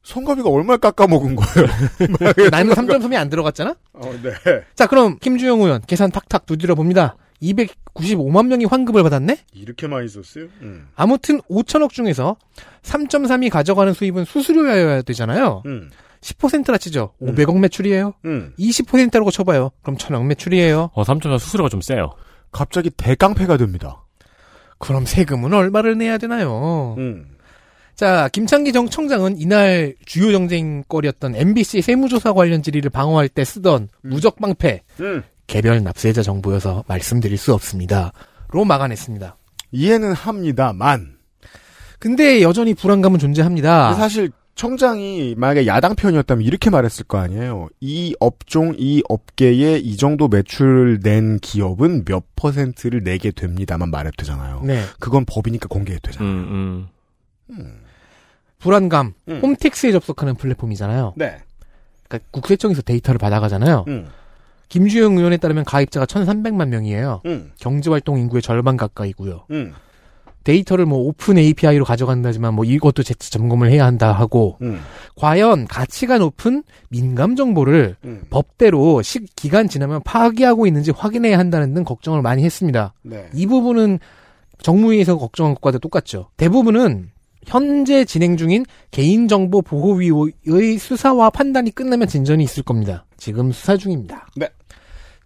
성가비가 얼마 깎아먹은 거예요? 나는 3.3이 안 들어갔잖아? 어, 네. 자, 그럼 김주영 의원 계산 탁탁 두드려 봅니다. 295만 명이 환급을 받았네? 이렇게 많이 썼어요? 음. 아무튼 5천억 중에서 3.3이 가져가는 수입은 수수료여야 되잖아요. 음. 10%나 치죠. 음. 500억 매출이에요. 음. 20%라고 쳐봐요. 그럼 1000억 매출이에요. 어, 3.4 수수료가 좀 세요. 갑자기 대깡패가 됩니다. 그럼 세금은 얼마를 내야 되나요? 음. 자, 김창기 정 청장은 이날 주요 정쟁거리였던 MBC 세무조사 관련 질의를 방어할 때 쓰던 무적방패, 음. 개별 납세자 정보여서 말씀드릴 수 없습니다. 로 막아냈습니다. 이해는 합니다만. 근데 여전히 불안감은 존재합니다. 사실 청장이 만약에 야당 편이었다면 이렇게 말했을 거 아니에요. 이 업종, 이 업계에 이 정도 매출을 낸 기업은 몇 퍼센트를 내게 됩니다만 말해도 되잖아요. 네. 그건 법이니까 공개해도 음, 되잖아요. 음. 불안감, 음. 홈택스에 접속하는 플랫폼이잖아요. 네. 그러니까 국세청에서 데이터를 받아가잖아요. 음. 김주영 의원에 따르면 가입자가 1,300만 명이에요. 음. 경제활동 인구의 절반 가까이고요. 음. 데이터를 뭐 open API로 가져간다지만 뭐 이것도 재차 점검을 해야 한다 하고 음. 과연 가치가 높은 민감 정보를 음. 법대로 시, 기간 지나면 파기하고 있는지 확인해야 한다는 등 걱정을 많이 했습니다. 네. 이 부분은 정무위에서 걱정한 것과도 똑같죠. 대부분은 현재 진행 중인 개인정보 보호위의 수사와 판단이 끝나면 진전이 있을 겁니다. 지금 수사 중입니다. 네.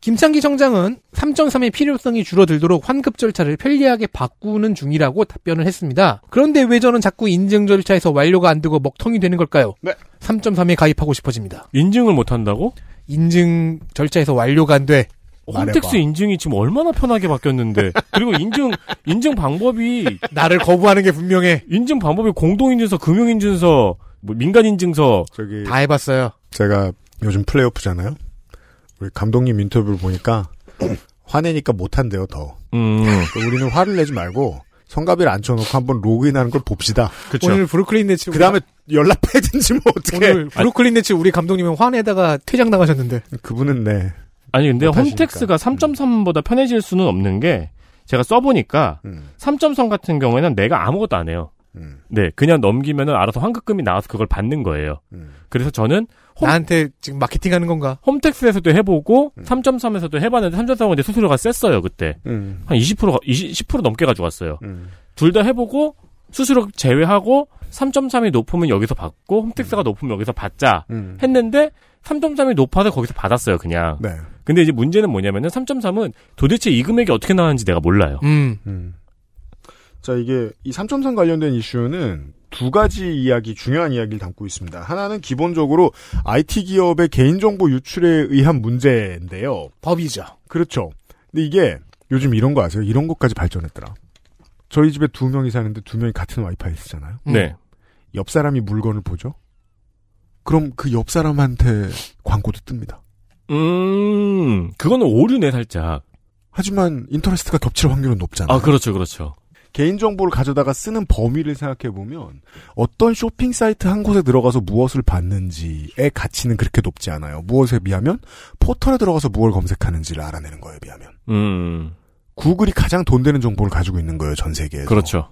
김창기 청장은 3.3의 필요성이 줄어들도록 환급 절차를 편리하게 바꾸는 중이라고 답변을 했습니다. 그런데 왜 저는 자꾸 인증 절차에서 완료가 안 되고 먹통이 되는 걸까요? 네. 3.3에 가입하고 싶어집니다. 인증을 못 한다고? 인증 절차에서 완료가 안 돼. 홈택스. 인증이 지금 얼마나 편하게 바뀌었는데 그리고 인증 인증 방법이 나를 거부하는 게 분명해. 인증 방법이 공동인증서, 금융인증서, 뭐 민간인증서 저기 다 해봤어요. 제가 요즘 플레이오프잖아요. 우리 감독님 인터뷰를 보니까 화내니까 못한대요 더. 음 그러니까 우리는 화를 내지 말고 성가비를 앉혀놓고 한번 로그인하는 걸 봅시다. 그렇죠. 오늘 브루클린 네츠 그 다음에 연락해든지 뭐 어떻게. 오늘 브루클린 네츠 우리 감독님은 화내다가 퇴장 당하셨는데. 그분은 네. 아니 근데. 홈택스가 3.3보다 편해질 수는 없는 게 제가 써보니까 음, 3.3 같은 경우에는 내가 아무것도 안 해요. 음, 네, 그냥 넘기면은 알아서 환급금이 나와서 그걸 받는 거예요. 음. 그래서 저는 홈- 나한테 지금 마케팅 하는 건가? 홈택스에서도 해보고 음. 3.3에서도 해봤는데 3.3은 이제 수수료가 셌어요 그때 음, 한 20%가 20, 10% 넘게 가져갔어요. 음. 둘다 해보고 수수료 제외하고 3.3이 높으면 여기서 받고 홈택스가 높으면 여기서 받자 음. 했는데 3.3이 높아서 거기서 받았어요 그냥. 네. 근데 이제 문제는 뭐냐면은 3.3은 도대체 이 금액이 어떻게 나왔는지 내가 몰라요. 음. 음. 자, 이게 이 3.3 관련된 이슈는 두 가지 이야기, 중요한 이야기를 담고 있습니다. 하나는 기본적으로 IT 기업의 개인정보 유출에 의한 문제인데요. 법이죠. 그렇죠. 근데 이게 요즘 이런 거 아세요? 이런 것까지 발전했더라. 저희 집에 두 명이 사는데 두 명이 같은 와이파이 쓰잖아요. 음. 네. 옆 사람이 물건을 보죠? 그럼 그 옆 사람한테 광고도 뜹니다. 음, 그거는 오류네 살짝. 하지만 인터레스트가 겹칠 확률은 높잖아요. 아 그렇죠, 그렇죠. 개인정보를 가져다가 쓰는 범위를 생각해보면 어떤 쇼핑 사이트 한 곳에 들어가서 무엇을 봤는지의 가치는 그렇게 높지 않아요. 무엇에 비하면 포털에 들어가서 무엇을 검색하는지를 알아내는 거에 비하면. 음, 구글이 가장 돈 되는 정보를 가지고 있는 거예요, 전 세계에서. 그렇죠.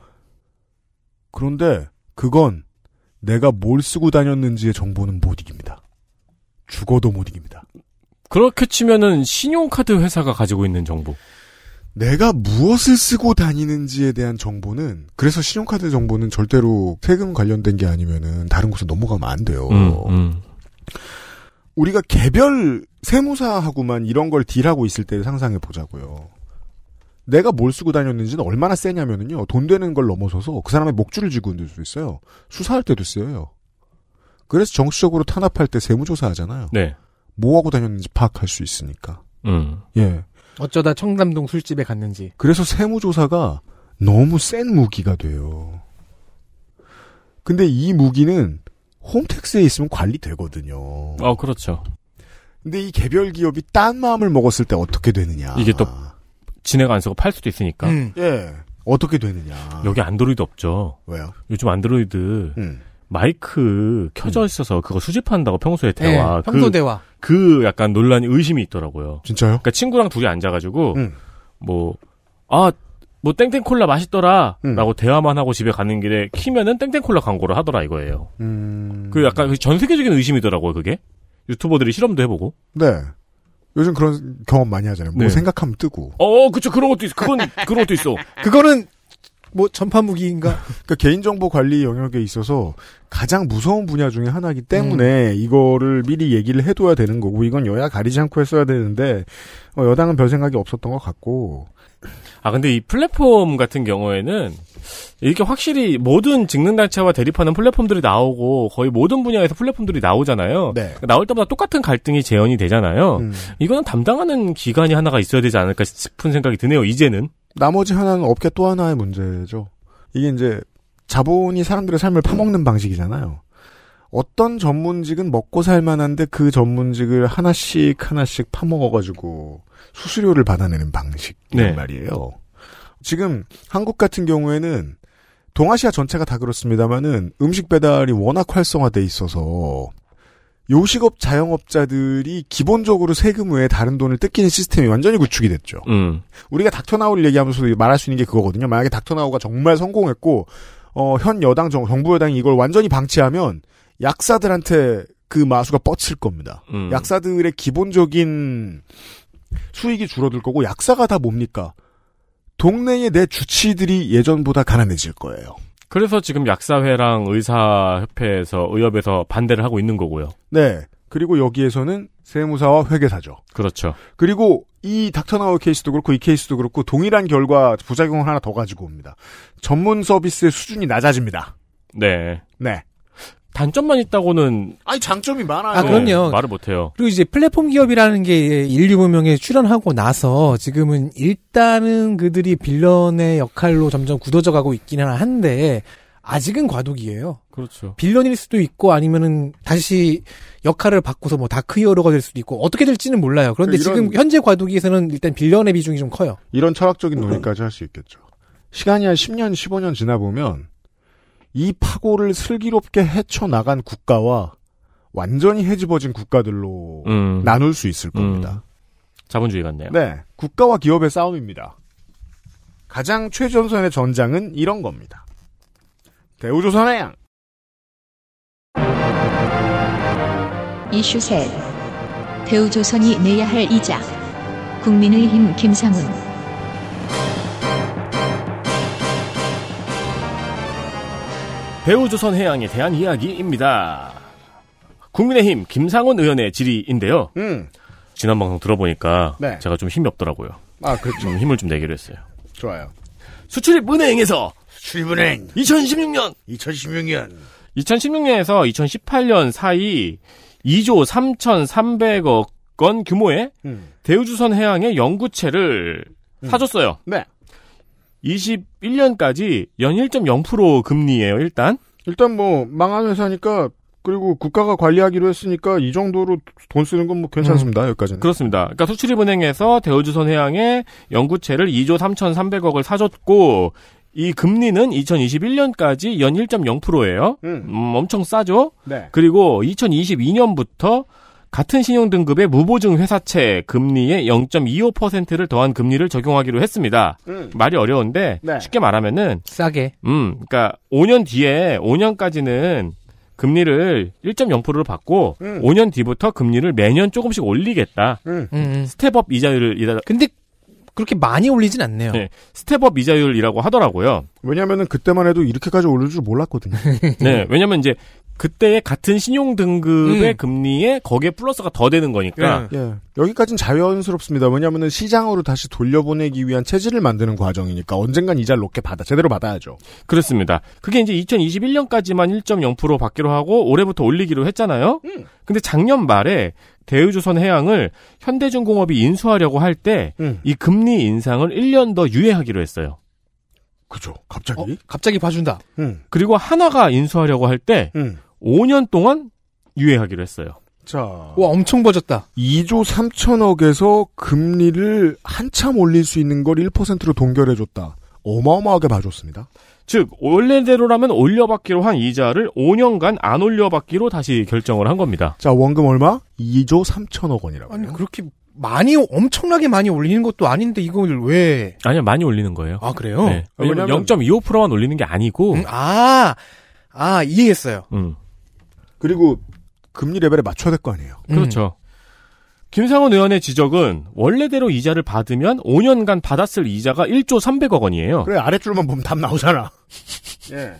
그런데 그건 내가 뭘 쓰고 다녔는지의 정보는 못 이깁니다. 죽어도 못 이깁니다. 그렇게 치면은 신용카드 회사가 가지고 있는 정보. 내가 무엇을 쓰고 다니는지에 대한 정보는 그래서 신용카드 정보는 절대로 세금 관련된 게 아니면은 다른 곳에 넘어가면 안 돼요. 음, 음. 우리가 개별 세무사하고만 이런 걸 딜하고 있을 때 상상해 보자고요. 내가 뭘 쓰고 다녔는지는 얼마나 세냐면은요. 돈 되는 걸 넘어서서 그 사람의 목줄을 쥐고 있는 수도 있어요. 수사할 때도 쓰여요. 그래서 정치적으로 탄압할 때 세무조사 하잖아요. 네. 뭐 하고 다녔는지 파악할 수 있으니까. 음. 예. 어쩌다 청담동 술집에 갔는지. 그래서 세무조사가 너무 센 무기가 돼요. 근데 이 무기는 홈택스에 있으면 관리되거든요. 어, 그렇죠. 근데 이 개별 기업이 딴 마음을 먹었을 때 어떻게 되느냐. 이게 또 진행 안 쓰고 팔 수도 있으니까. 음. 예. 어떻게 되느냐. 여기 안드로이드 없죠. 왜요? 요즘 안드로이드 음. 마이크 켜져 있어서 그거 수집한다고 평소에 대화. 예, 평소 그, 대화. 그 약간 논란이 의심이 있더라고요. 진짜요? 그러니까 친구랑 둘이 앉아가지고 음. 뭐 아, 뭐 땡땡 콜라 맛있더라. 음. 라고 대화만 하고 집에 가는 길에 키면은 땡땡 콜라 광고를 하더라 이거예요. 음. 그 약간 전 세계적인 의심이더라고요, 그게. 유튜버들이 실험도 해보고. 네. 요즘 그런 경험 많이 하잖아요. 뭐 네. 생각하면 뜨고. 어, 그쵸. 그런 것도 있어. 그건, 그런 것도 있어. 그거는 뭐 전파 무기인가? 그러니까 개인정보 관리 영역에 있어서 가장 무서운 분야 중에 하나이기 때문에 이거를 미리 얘기를 해둬야 되는 거고 이건 여야 가리지 않고 했어야 되는데 어, 여당은 별 생각이 없었던 것 같고 아, 근데 이 플랫폼 같은 경우에는 이렇게 확실히 모든 직능 단체와 대립하는 플랫폼들이 나오고 거의 모든 분야에서 플랫폼들이 나오잖아요. 네. 나올 때마다 똑같은 갈등이 재현이 되잖아요. 음. 이거는 담당하는 기관이 하나가 있어야 되지 않을까 싶은 생각이 드네요, 이제는. 나머지 하나는 업계 또 하나의 문제죠. 이게 이제 자본이 사람들의 삶을 파먹는 방식이잖아요. 어떤 전문직은 먹고 살만한데 그 전문직을 하나씩 하나씩 파먹어가지고 수수료를 받아내는 방식이란 네. 말이에요. 지금 한국 같은 경우에는 동아시아 전체가 다 그렇습니다만은 음식 배달이 워낙 활성화돼 있어서 요식업 자영업자들이 기본적으로 세금 외에 다른 돈을 뜯기는 시스템이 완전히 구축이 됐죠. 음. 우리가 닥터나우를 얘기하면서도 말할 수 있는 게 그거거든요. 만약에 닥터나우가 정말 성공했고 어, 현 여당 정, 정부 여당이 이걸 완전히 방치하면 약사들한테 그 마수가 뻗칠 겁니다. 음. 약사들의 기본적인 수익이 줄어들 거고 약사가 다 뭡니까? 동네의 내 주치들이 예전보다 가난해질 거예요. 그래서 지금 약사회랑 의사협회에서 의협에서 반대를 하고 있는 거고요. 네. 그리고 여기에서는 세무사와 회계사죠. 그렇죠. 그리고 이 닥터나우 케이스도 그렇고 이 케이스도 그렇고 동일한 결과 부작용을 하나 더 가지고 옵니다. 전문 서비스의 수준이 낮아집니다. 네. 네. 단점만 있다고는 아니 장점이 많아요. 아, 그럼요. 말을 못해요. 그리고 이제 플랫폼 기업이라는 게 인류 문명에 출현하고 나서 지금은 일단은 그들이 villain의 역할로 점점 굳어져 가고 있기는 한데 아직은 과도기예요. 그렇죠. villain일 수도 있고 아니면은 다시 역할을 바꿔서 뭐 dark hero가 될 수도 있고 어떻게 될지는 몰라요. 그런데 이런- 지금 현재 과도기에서는 일단 villain의 비중이 좀 커요. 이런 철학적인 논의까지 할 수 있겠죠. 시간이 한 10년, 15년 지나 보면 이 파고를 슬기롭게 헤쳐나간 국가와 완전히 헤집어진 국가들로 음. 나눌 수 있을 겁니다. 자본주의 같네요. 네. 국가와 기업의 싸움입니다. 가장 최전선의 전장은 이런 겁니다. 대우조선해양. 이슈 셋. 대우조선이 내야 할 이자. 국민의힘 김상훈. 배우 조선 해양에 대한 이야기입니다. 국민의힘 김상훈 의원의 질의인데요. 음. 지난 방송 들어보니까 네. 제가 좀 힘이 없더라고요. 아, 그렇죠. 좀 힘을 좀 내기로 했어요. 좋아요. 수출입은행에서 출입은행 2016년 2016년 2016년에서 2018년 사이 2조 3,300억 원 규모의 음. 대우조선 해양의 영구채를 사줬어요. 네. 21년까지 연 1.0% 금리예요, 일단. 일단 뭐 망한 회사니까 그리고 국가가 관리하기로 했으니까 이 정도로 돈 쓰는 건 뭐 괜찮습니다. 여기까지는. 그렇습니다. 그러니까 수출입은행에서 대우조선 해양의 영구채를 2조 3,300억을 사줬고 이 금리는 2021년까지 연 1.0%예요. 음. 음, 엄청 싸죠? 네. 그리고 2022년부터 같은 신용 등급의 무보증 회사채 금리에 0.25%를 더한 금리를 적용하기로 했습니다. 음. 말이 어려운데 네. 쉽게 말하면은 싸게. 음, 그러니까 5년 뒤에 5년까지는 금리를 1.0%를 받고 음. 5년 뒤부터 금리를 매년 조금씩 올리겠다. 음. 음, 음. step-up 이자율이라 근데 그렇게 많이 올리진 않네요. 네. step-up 이자율이라고 하더라고요. 왜냐면은 그때만 해도 이렇게까지 오를 줄 몰랐거든요. 네. 왜냐면 이제 그때의 같은 신용 등급의 음. 금리에 거기에 플러스가 더 되는 거니까 예. 예. 여기까지는 자연스럽습니다. 왜냐면은 시장으로 다시 돌려보내기 위한 체질을 만드는 과정이니까 언젠간 이자를 높게 받아 제대로 받아야죠. 그렇습니다. 그게 이제 2021년까지만 1.0% 받기로 하고 올해부터 올리기로 했잖아요. 음. 근데 작년 말에 대우조선 해양을 현대중공업이 인수하려고 할 때이 음. 금리 인상을 1년 더 유예하기로 했어요. 그죠. 갑자기. 어, 갑자기 봐준다. 음. 그리고 하나가 인수하려고 할때 음. 5년 동안 유예하기로 했어요. 자. 와 엄청 버졌다. 2조 3천억에서 금리를 한참 올릴 수 있는 걸 1%로 동결해줬다. 어마어마하게 봐줬습니다. 즉 원래대로라면 올려받기로 한 이자를 5년간 안 올려받기로 다시 결정을 한 겁니다. 자, 원금 얼마? 2조 3천억 원이라고. 아니 그렇게 많이 엄청나게 많이 올리는 것도 아닌데 이걸 왜? 아니요 많이 올리는 거예요. 아 그래요? 네. 왜냐면 왜냐면- 0.25%만 올리는 게 아니고 음, 아, 아 이해했어요. 음, 그리고 금리 레벨에 맞춰야 될 거 아니에요. 음. 그렇죠. 김상원 의원의 지적은 원래대로 이자를 받으면 5년간 받았을 이자가 1조 300억 원이에요. 그래, 아랫줄만 보면 답 나오잖아. 예.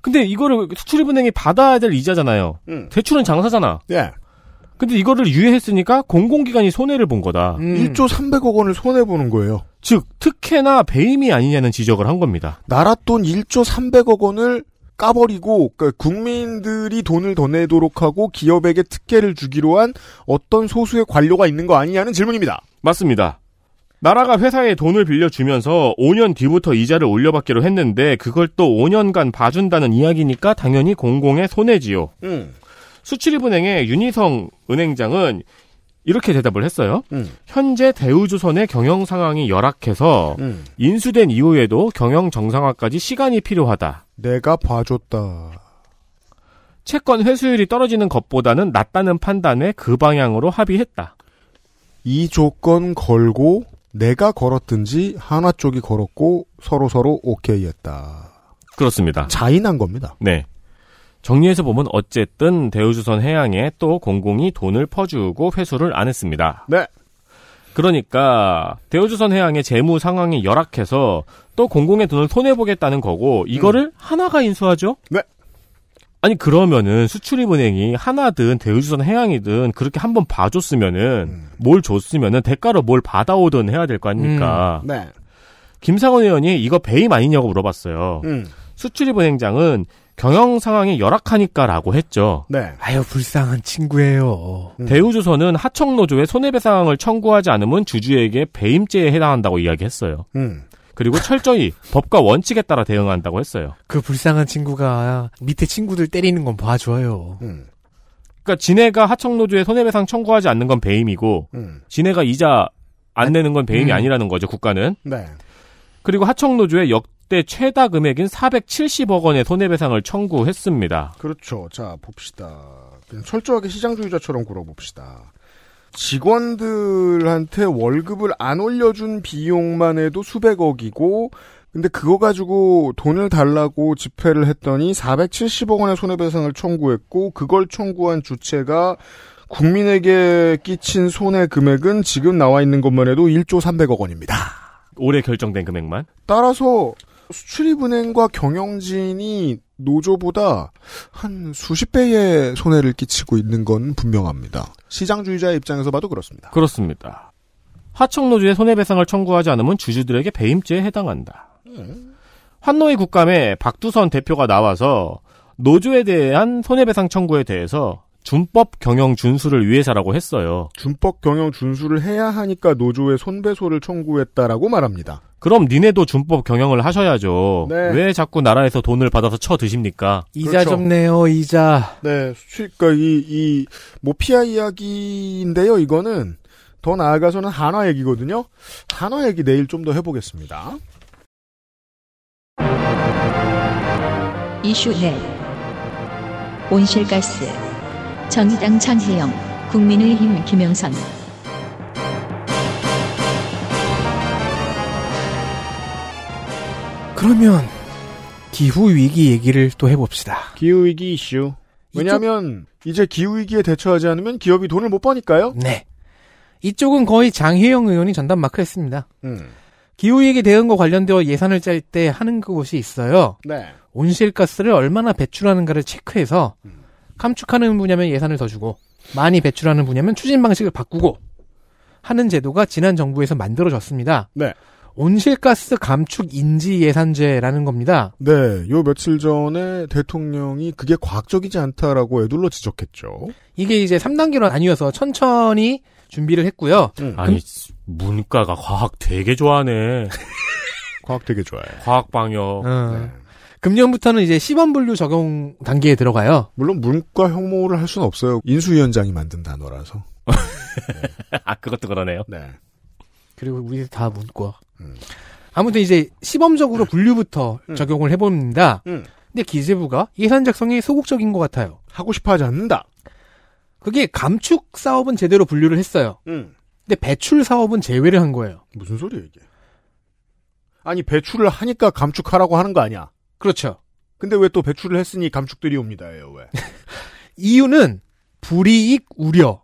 근데 이거를 수출입은행이 받아야 될 이자잖아요. 음. 대출은 장사잖아. 예. 근데 이거를 유예했으니까 공공기관이 손해를 본 거다. 음. 1조 300억 원을 손해 보는 거예요. 즉 특혜나 배임이 아니냐는 지적을 한 겁니다. 나라 돈 1조 300억 원을 까버리고 그러니까 국민들이 돈을 더 내도록 하고 기업에게 특혜를 주기로 한 어떤 소수의 관료가 있는 거 아니냐는 질문입니다. 맞습니다. 나라가 회사에 돈을 빌려주면서 5년 뒤부터 이자를 올려받기로 했는데 그걸 또 5년간 봐준다는 이야기니까 당연히 공공의 손해지요. 음. 수출입은행의 윤희성 은행장은 이렇게 대답을 했어요. 음. 현재 대우조선의 경영 상황이 열악해서 음. 인수된 이후에도 경영 정상화까지 시간이 필요하다. 내가 봐줬다. 채권 회수율이 떨어지는 것보다는 낫다는 판단에 그 방향으로 합의했다. 이 조건 걸고 내가 걸었든지 한화 쪽이 걸었고 서로 서로 오케이 했다. 그렇습니다. 자인한 겁니다. 네. 정리해서 보면 어쨌든 대우조선 해양에 또 공공이 돈을 퍼주고 회수를 안 했습니다. 네. 그러니까 대우조선 해양의 재무 상황이 열악해서 또 공공의 돈을 손해 보겠다는 거고 이거를 하나가 인수하죠. 네. 아니 그러면은 수출입은행이 하나든 대우조선 해양이든 그렇게 한번 봐줬으면은 음. 뭘 줬으면은 대가로 뭘 받아오든 해야 될 거 아닙니까? 네. 김상원 의원이 이거 배임 아니냐고 물어봤어요. 음. 수출입은행장은 경영 상황이 열악하니까라고 했죠. 네. 아유 불쌍한 친구예요. 음. 대우조선은 하청노조에 손해배상을 청구하지 않으면 주주에게 배임죄에 해당한다고 이야기했어요. 음. 그리고 철저히 법과 원칙에 따라 대응한다고 했어요. 그 불쌍한 친구가 밑에 친구들 때리는 건 봐줘요. 음. 그러니까 지네가 하청노조에 손해배상 청구하지 않는 건 배임이고 음. 지네가 이자 안 내는 건 배임이 음. 아니라는 거죠, 국가는. 네. 그리고 하청노조의 역 대 최다 금액인 470억 원의 손해배상을 청구했습니다. 그렇죠. 자, 봅시다. 그냥 철저하게 시장주의자처럼 굴어봅시다. 직원들한테 월급을 안 올려준 비용만 해도 수백억이고, 근데 그거 가지고 돈을 달라고 집회를 했더니 470억 원의 손해배상을 청구했고, 그걸 청구한 주체가 국민에게 끼친 손해 금액은 지금 나와 있는 것만 해도 1조 300억 원입니다. 올해 결정된 금액만. 따라서 수출입은행과 경영진이 노조보다 한 수십 배의 손해를 끼치고 있는 건 분명합니다. 시장주의자의 입장에서 봐도 그렇습니다. 그렇습니다. 하청노조의 손해배상을 청구하지 않으면 주주들에게 배임죄에 해당한다. 환노위 국감에 박두선 대표가 나와서 노조에 대한 손해배상 청구에 대해서 준법 경영 준수를 위해서라고 했어요. 준법 경영 준수를 해야 하니까 노조에 손배소를 청구했다라고 말합니다. 그럼 니네도 준법 경영을 하셔야죠. 네. 왜 자꾸 나라에서 돈을 받아서 쳐 드십니까? 이자 그렇죠. 좀 내요 이자. 네, 수출, 그니까 이, 이, 모피아 이야기인데요, 이거는. 더 나아가서는 한화 얘기거든요. 한화 얘기 내일 좀 더 해보겠습니다. 이슈 넷 온실가스 정의당 장혜영 국민의힘 김영선 그러면 기후 위기 얘기를 또 해봅시다. 기후 위기 이슈. 왜냐면, 이제 기후 위기에 대처하지 않으면 기업이 돈을 못 버니까요? 네. 이쪽은 거의 장혜영 의원이 전담 마크 했습니다. 음. 기후 위기 대응과 관련되어 예산을 짤 때 하는 그것이 있어요. 네. 온실가스를 얼마나 배출하는가를 체크해서 감축하는 분야면 예산을 더 주고 많이 배출하는 분야면 추진 방식을 바꾸고 하는 제도가 지난 정부에서 만들어졌습니다. 네. 온실가스 감축 인지 예산제라는 겁니다. 네, 요 며칠 전에 대통령이 그게 과학적이지 않다라고 애둘러 지적했죠. 이게 이제 3단계로 나뉘어서 천천히 준비를 했고요. 아니 문과가 과학 되게 좋아하네. 과학 되게 좋아해. 과학 방역. 어, 네. 금년부터는 이제 시범 분류 적용 단계에 들어가요. 물론 문과 혐오를 할 수는 없어요. 인수위원장이 만든 단어라서. 아 그것도 그러네요. 네. 그리고 우리 다 문과. 음. 아무튼 이제 시범적으로 분류부터 음. 적용을 해봅니다. 음. 근데 기재부가 예산 작성이 소극적인 것 같아요. 하고 싶어 하지 않는다. 그게 감축 사업은 제대로 분류를 했어요. 음. 근데 배출 사업은 제외를 한 거예요. 무슨 소리야 이게? 아니 배출을 하니까 감축하라고 하는 거 아니야? 그렇죠. 근데 왜 또 배출을 했으니 감축들이 옵니다예요 왜? 이유는 불이익 우려.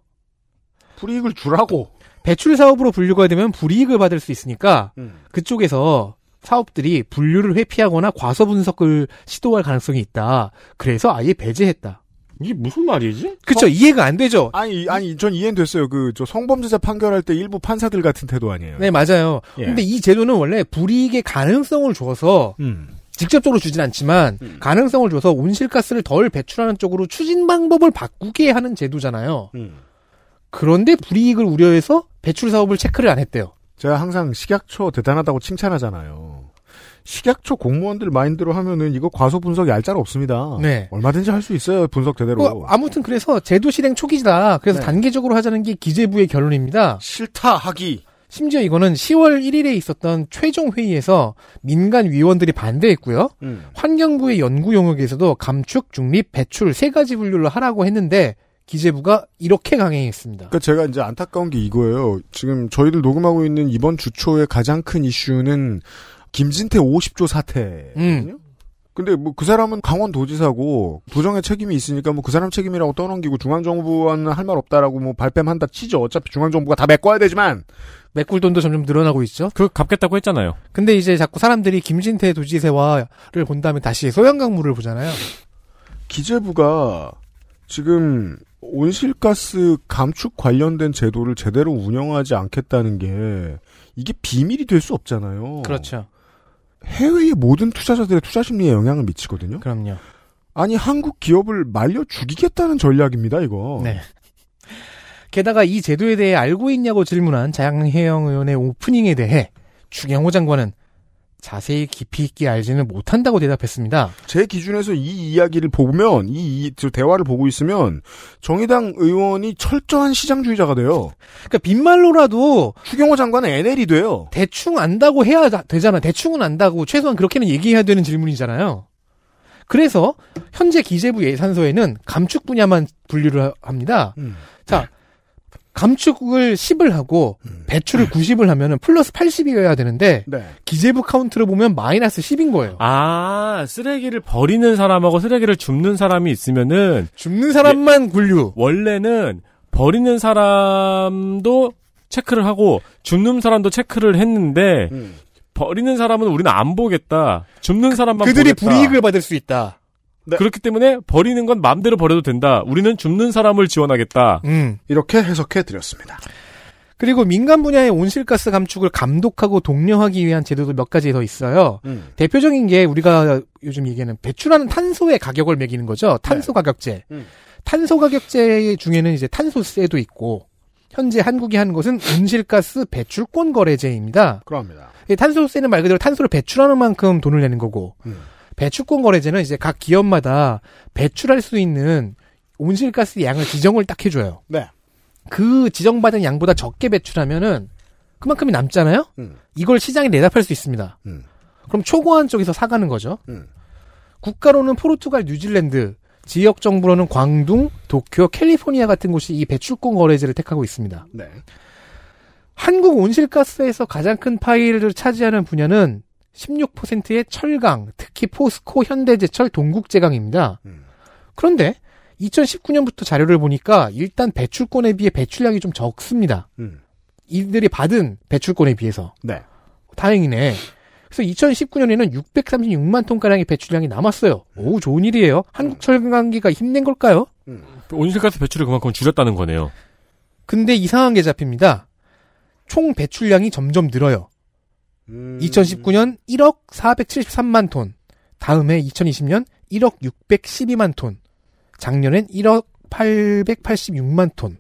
불이익을 주라고. 배출 사업으로 분류가 되면 불이익을 받을 수 있으니까 음. 그쪽에서 사업들이 분류를 회피하거나 과소 분석을 시도할 가능성이 있다. 그래서 아예 배제했다. 이게 무슨 말이지? 그쵸 이해가 안 되죠. 아니 아니 전 이해는 됐어요. 그 저 성범죄자 판결할 때 일부 판사들 같은 태도 아니에요. 네 맞아요. 예. 근데 이 제도는 원래 불이익의 가능성을 줘서 음. 직접적으로 주진 않지만 음. 가능성을 줘서 온실가스를 덜 배출하는 쪽으로 추진 방법을 바꾸게 하는 제도잖아요. 음. 그런데 불이익을 우려해서 배출 사업을 체크를 안 했대요. 제가 항상 식약처 대단하다고 칭찬하잖아요. 식약처 공무원들 마인드로 하면은 이거 과소 분석 얄짤 없습니다. 네. 얼마든지 할 수 있어요. 분석 제대로. 그, 아무튼 그래서 제도 실행 초기다. 그래서 네. 단계적으로 하자는 게 기재부의 결론입니다. 싫다 하기. 심지어 이거는 10월 1일에 있었던 최종 회의에서 민간 위원들이 반대했고요. 음. 환경부의 연구 영역에서도 감축, 중립, 배출 세 가지 분류를 하라고 했는데 기재부가 이렇게 강행했습니다. 그러니까 제가 이제 안타까운 게 이거예요. 지금 저희들 녹음하고 있는 이번 주 초의 가장 큰 이슈는 김진태 50조 사태거든요. 음. 근데 뭐 그 사람은 강원도지사고 도정의 책임이 있으니까 뭐 그 사람 책임이라고 떠넘기고 중앙정부와는 할 말 없다라고 뭐 발뺌한다 치죠. 어차피 중앙정부가 다 메꿔야 되지만 메꿀 돈도 점점 늘어나고 있죠. 그 갚겠다고 했잖아요. 근데 이제 자꾸 사람들이 김진태 도지사와를 본 다음에 다시 소양강물을 보잖아요. 기재부가 지금 온실가스 감축 관련된 제도를 제대로 운영하지 않겠다는 게 이게 비밀이 될 수 없잖아요. 그렇죠. 해외의 모든 투자자들의 투자 심리에 영향을 미치거든요. 그럼요. 아니 한국 기업을 말려 죽이겠다는 전략입니다. 이거. 네. 게다가 이 제도에 대해 알고 있냐고 질문한 장혜영 의원의 오프닝에 대해 추경호 장관은 자세히 깊이 있게 알지는 못한다고 대답했습니다. 제 기준에서 이 이야기를 보면 이, 이저 대화를 보고 있으면 정의당 의원이 철저한 시장주의자가 돼요. 그러니까 빈말로라도 추경호 장관은 NL이 돼요. 대충 안다고 해야 다- 되잖아. 대충은 안다고 최소한 그렇게는 얘기해야 되는 질문이잖아요. 그래서 현재 기재부 예산서에는 감축 분야만 분류를 합니다. 음. 자, 감축을 10을 하고 배출을 90을 하면은 플러스 80이어야 되는데 네. 기재부 카운트를 보면 마이너스 10인 거예요. 아, 쓰레기를 버리는 사람하고 쓰레기를 줍는 사람이 있으면은 줍는 사람만 분류. 원래는 버리는 사람도 체크를 하고 줍는 사람도 체크를 했는데 음. 버리는 사람은 우리는 안 보겠다. 줍는 사람만 그들이 보겠다. 불이익을 받을 수 있다. 네. 그렇기 때문에 버리는 건 마음대로 버려도 된다. 우리는 줍는 사람을 지원하겠다. 음. 이렇게 해석해 드렸습니다. 그리고 민간 분야의 온실가스 감축을 감독하고 독려하기 위한 제도도 몇 가지 더 있어요. 음. 대표적인 게 우리가 요즘 얘기하는 배출하는 탄소의 가격을 매기는 거죠. 탄소 가격제. 음. 탄소 가격제 중에는 이제 탄소세도 있고 현재 한국이 하는 것은 온실가스 배출권 거래제입니다. 그럽니다. 이 탄소세는 말 그대로 탄소를 배출하는 만큼 돈을 내는 거고 음. 배출권 거래제는 이제 각 기업마다 배출할 수 있는 온실가스 양을 지정을 딱 해줘요. 네. 그 지정받은 양보다 적게 배출하면은 그만큼이 남잖아요. 음. 이걸 시장에 내다 팔 수 있습니다. 음. 그럼 초고한 쪽에서 사가는 거죠. 음. 국가로는 포르투갈, 뉴질랜드, 지역 정부로는 광둥, 도쿄, 캘리포니아 같은 곳이 이 배출권 거래제를 택하고 있습니다. 네. 한국 온실가스에서 가장 큰 파일을 차지하는 분야는 16%의 철강, 특히 포스코, 현대제철, 동국제강입니다. 음. 그런데 2019년부터 자료를 보니까 일단 배출권에 비해 배출량이 좀 적습니다. 음. 이들이 받은 배출권에 비해서. 네. 다행이네. 그래서 2019년에는 636만 톤가량의 배출량이 남았어요. 오, 좋은 일이에요. 한국 철강기가 힘낸 걸까요? 온실가스 배출을 그만큼 줄였다는 거네요. 근데 이상한 게 잡힙니다. 총 배출량이 점점 늘어요. 음. 2019년 1억 473만 톤. 다음해 2020년 1억 612만 톤. 작년엔 1억 886만 톤.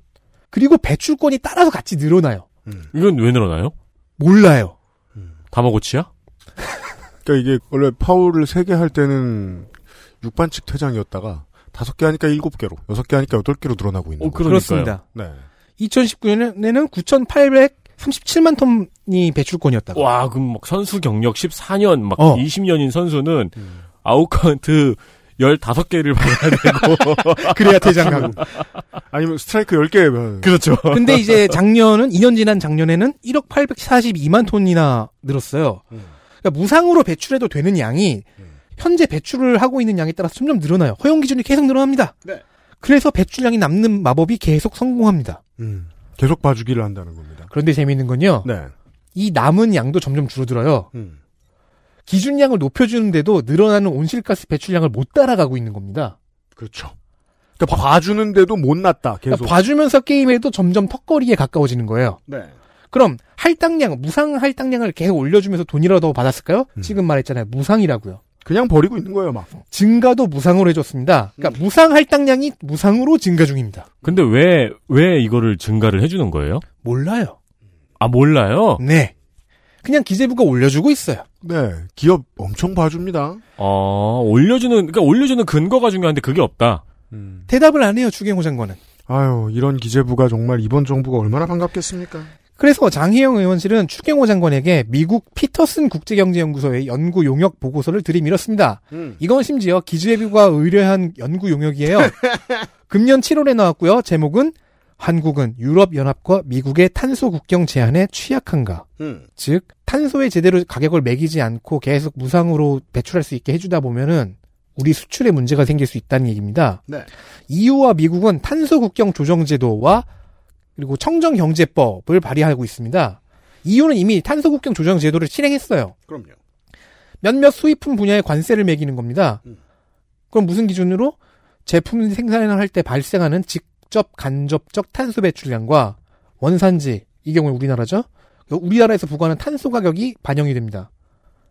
그리고 배출권이 따라서 같이 늘어나요. 음. 이건 왜 늘어나요? 몰라요. 다마고치야? 그러니까 이게 원래 파울을 세개할 때는 6반칙 퇴장이었다가 다섯 개 하니까 일곱 개로, 여섯 개 하니까 여덟 개로 늘어나고 있는 어, 거죠. 그렇습니다. 네. 2019년에는 9,837만 톤이 배출권이었다고. 와, 그럼 막 선수 경력 14년, 막 어. 20년인 선수는 음. 아웃카운트 15개를 받아야 되고. 그래야 퇴장하고. 아니면 스트라이크 10개. 그렇죠. 근데 이제 작년은 2년 지난 작년에는 1억 842만 톤이나 늘었어요. 음. 그러니까 무상으로 배출해도 되는 양이 현재 배출을 하고 있는 양에 따라서 점점 늘어나요. 허용 기준이 계속 늘어납니다. 네. 그래서 배출량이 남는 마법이 계속 성공합니다. 음. 계속 봐주기를 한다는 겁니다. 그런데 재미있는 건요. 네. 이 남은 양도 점점 줄어들어요. 음. 기준량을 높여주는데도 늘어나는 온실가스 배출량을 못 따라가고 있는 겁니다. 그렇죠. 그러니까 봐주는데도 못 났다. 계속. 그러니까 봐주면서 게임해도 점점 턱걸이에 가까워지는 거예요. 네. 그럼 할당량, 무상 할당량을 계속 올려주면서 돈이라도 받았을까요? 음. 지금 말했잖아요. 무상이라고요. 그냥 버리고 있는 거예요, 막. 증가도 무상으로 해줬습니다. 그러니까 무상 할당량이 무상으로 증가 중입니다. 근데 왜, 왜 이거를 증가를 해주는 거예요? 몰라요. 아, 몰라요? 네. 그냥 기재부가 올려주고 있어요. 네. 기업 엄청 봐줍니다. 어, 올려주는, 그러니까 올려주는 근거가 중요한데 그게 없다. 음. 대답을 안 해요, 주경호 장관은. 아유, 이런 기재부가 정말 이번 정부가 얼마나 반갑겠습니까? 그래서 장희영 의원실은 추경호 장관에게 미국 피터슨 국제경제연구소의 연구 용역 보고서를 들이밀었습니다. 음. 이건 심지어 기재부가 의뢰한 연구 용역이에요. 금년 7월에 나왔고요. 제목은 한국은 유럽연합과 미국의 탄소 국경 제한에 취약한가? 음. 즉 탄소에 제대로 가격을 매기지 않고 계속 무상으로 배출할 수 있게 해주다 보면은 우리 수출에 문제가 생길 수 있다는 얘기입니다. 네. EU와 미국은 탄소 국경 조정 제도와 그리고 청정 경제법을 발의하고 있습니다. EU는 이미 탄소 국경 조정 제도를 실행했어요. 그럼요. 몇몇 수입품 분야에 관세를 매기는 겁니다. 음. 그럼 무슨 기준으로 제품 생산을 할 때 발생하는 직접 간접적 탄소 배출량과 원산지 이 경우에 우리나라죠. 우리나라에서 부과하는 탄소 가격이 반영이 됩니다.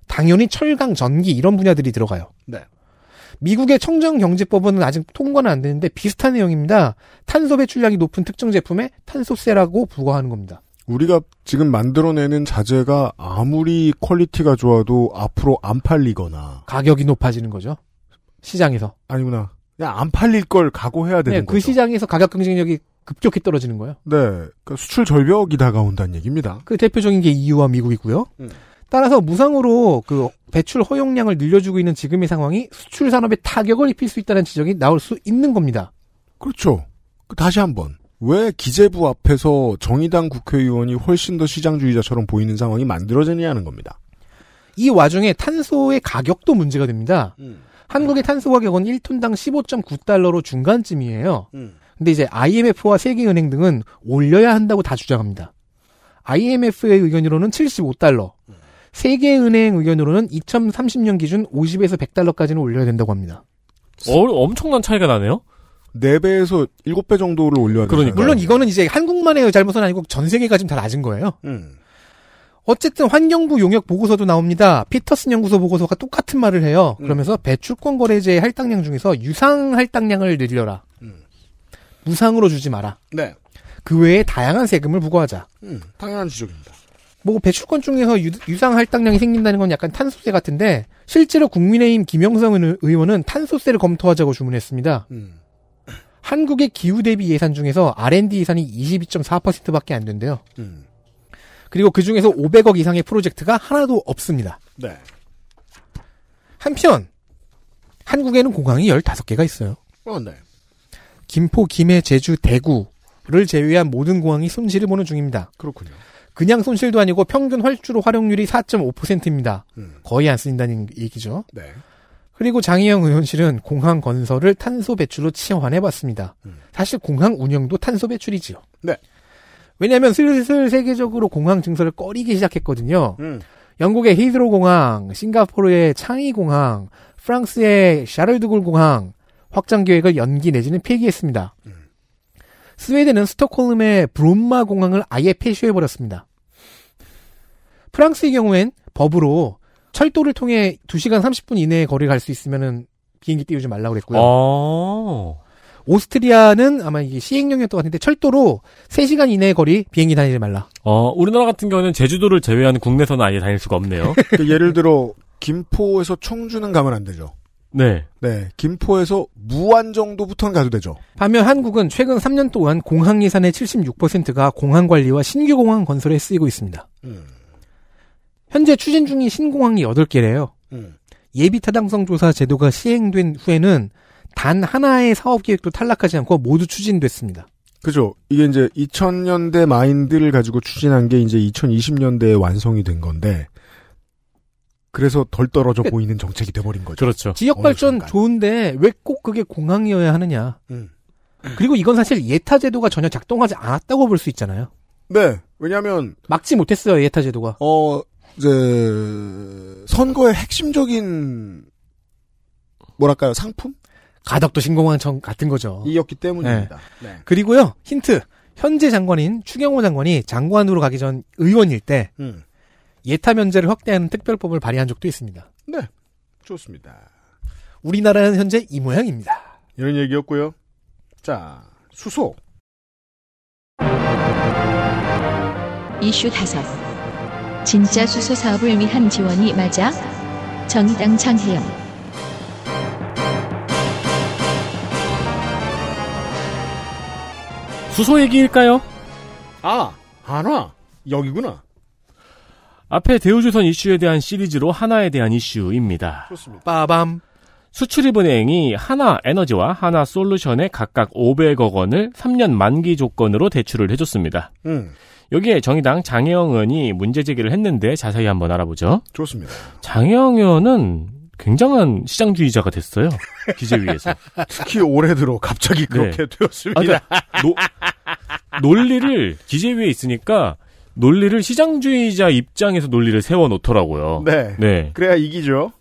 당연히 철강, 전기 이런 분야들이 들어가요. 네. 미국의 청정경제법은 아직 통과는 안 되는데 비슷한 내용입니다. 탄소 배출량이 높은 특정 제품에 탄소세라고 부과하는 겁니다. 우리가 지금 만들어내는 자재가 아무리 quality가 좋아도 앞으로 안 팔리거나 가격이 높아지는 거죠. 시장에서. 아니구나. 그냥 안 팔릴 걸 각오해야 되는 네, 거죠. 그 시장에서 가격 경쟁력이 급격히 떨어지는 거예요. 네, 그러니까 수출 절벽이 다가온다는 얘기입니다. 그 대표적인 게 EU와 미국이고요. 음. 따라서 무상으로 그 배출 허용량을 늘려주고 있는 지금의 상황이 수출 산업에 타격을 입힐 수 있다는 지적이 나올 수 있는 겁니다. 그렇죠. 그 다시 한번 왜 기재부 앞에서 정의당 국회의원이 훨씬 더 시장주의자처럼 보이는 상황이 만들어지냐는 겁니다. 이 와중에 탄소의 가격도 문제가 됩니다. 음. 한국의 탄소 가격은 1톤당 15.9달러로 중간쯤이에요. 근데 이제 IMF와 세계은행 등은 올려야 한다고 다 주장합니다. IMF의 의견으로는 75달러, 세계은행 의견으로는 2030년 기준 50에서 100달러까지는 올려야 된다고 합니다. 어, 엄청난 차이가 나네요. 4배에서 7배 정도를 올려야 그러니까. 되잖아요. 물론 이거는 이제 한국만의 잘못은 아니고 전 세계가 지금 다 낮은 거예요. 음. 어쨌든 환경부 용역 보고서도 나옵니다. 피터슨 연구소 보고서가 똑같은 말을 해요. 음. 그러면서 배출권 거래제의 할당량 중에서 유상 할당량을 늘려라. 음. 무상으로 주지 마라. 네. 그 외에 다양한 세금을 부과하자. 음, 당연한 지적입니다. 뭐 배출권 중에서 유, 유상 할당량이 생긴다는 건 약간 탄소세 같은데 실제로 국민의힘 김영성 의- 의원은 탄소세를 검토하자고 주문했습니다. 음. 한국의 기후 대비 예산 중에서 R&D 예산이 22.4%밖에 안 된대요. 음. 그리고 그 중에서 500억 이상의 프로젝트가 하나도 없습니다. 네. 한편 한국에는 공항이 15개가 있어요. 어, 네. 김포, 김해, 제주, 대구를 제외한 모든 공항이 손실을 보는 중입니다. 그렇군요. 그냥 손실도 아니고 평균 활주로 활용률이 4.5%입니다. 음. 거의 안 쓰인다는 얘기죠. 네. 그리고 장희영 의원실은 공항 건설을 탄소 배출로 치환해봤습니다. 음. 사실 공항 운영도 탄소 배출이지요. 네. 왜냐하면 슬슬 세계적으로 공항 증설을 꺼리기 시작했거든요. 음. 영국의 히드로 공항, 싱가포르의 창이 공항, 프랑스의 샤를드골 공항 확장 계획을 연기 내지는 폐기했습니다. 음. 스웨덴은 스톡홀름의 브롬마 공항을 아예 폐쇄해버렸습니다. 프랑스의 경우엔 법으로 철도를 통해 2시간 30분 이내에 거리 갈 수 있으면은 비행기 띄우지 말라고 그랬고요. 어. 오스트리아는 아마 이게 시행령이었던 것 같은데 철도로 3시간 이내의 거리 비행기 다니지 말라. 어, 우리나라 같은 경우는 제주도를 제외한 국내선은 아예 다닐 수가 없네요. 그 예를 들어 김포에서 청주는 가면 안 되죠. 네. 네. 김포에서 무안 정도부터는 가도 되죠. 반면 한국은 최근 3년 동안 공항 예산의 76%가 공항 관리와 신규 공항 건설에 쓰이고 있습니다. 음. 현재 추진 중인 신공항이 8개래요. 음. 예비 타당성 조사 제도가 시행된 후에는 단 하나의 사업 계획도 탈락하지 않고 모두 추진됐습니다. 그죠. 이게 이제 2000년대 마인드를 가지고 추진한 게 이제 2020년대에 완성이 된 건데, 그래서 덜 떨어져 그- 보이는 정책이 돼버린 거죠. 그렇죠. 지역 발전 순간. 좋은데 왜 꼭 그게 공항이어야 하느냐. 음. 그리고 이건 사실 예타 제도가 전혀 작동하지 않았다고 볼 수 있잖아요. 네. 왜냐면, 막지 못했어요, 예타 제도가. 어, 이제, 선거의 핵심적인, 뭐랄까요, 상품? 가덕도 신공항청 같은 거죠. 이었기 때문입니다. 네. 그리고요, 힌트. 현재 장관인 추경호 장관이 장관으로 가기 전 의원일 때 음. 예타 면제를 확대하는 특별법을 발의한 적도 있습니다. 네. 좋습니다. 우리나라는 현재 이 모양입니다. 이런 얘기였고요. 자, 수소. 이슈 다섯. 진짜 수소 사업을 위한 지원이 맞아? 정의당 장혜영. 수소 얘기일까요? 아, 하나. 여기구나. 앞에 대우조선 이슈에 대한 시리즈로 하나에 대한 이슈입니다. 좋습니다. 빠밤. 수출입은행이 하나 에너지와 하나 솔루션에 각각 500억 원을 3년 만기 조건으로 대출을 해줬습니다. 음, 여기에 정의당 장혜영 의원이 문제 제기를 했는데 자세히 한번 알아보죠. 좋습니다. 장혜영 의원은 굉장한 시장주의자가 됐어요. 기재위에서. 특히 올해 들어 갑자기 그렇게 되었습니다. 아, 그러니까 노- 논리를 기재위에 있으니까 논리를 시장주의자 입장에서 논리를 세워 놓더라고요. 네. 네. 그래야 이기죠.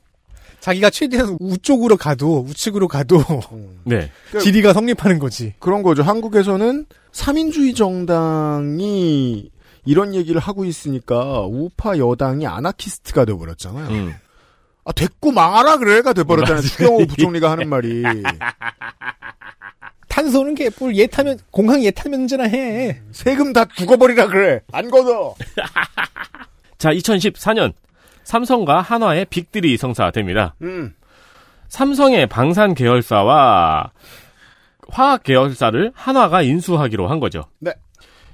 자기가 최대한 우쪽으로 가도 우측으로 가도 네. 지리가 성립하는 거지. 그런 거죠. 한국에서는 삼인주의 정당이 이런 얘기를 하고 있으니까 우파 여당이 아나키스트가 돼버렸잖아요. 음. 아 됐고 망하라 그래가 돼버렸잖아요. 추경호 부총리가 하는 말이. 탄소는 개뿔 얘 타면 공항 얘 타면제나 해. 세금 다 죽어버리라 그래. 안 걷어. 자, 2014년 삼성과 한화의 빅들이 성사됩니다. 음. 삼성의 방산 계열사와 화학 계열사를 한화가 인수하기로 한 거죠. 네.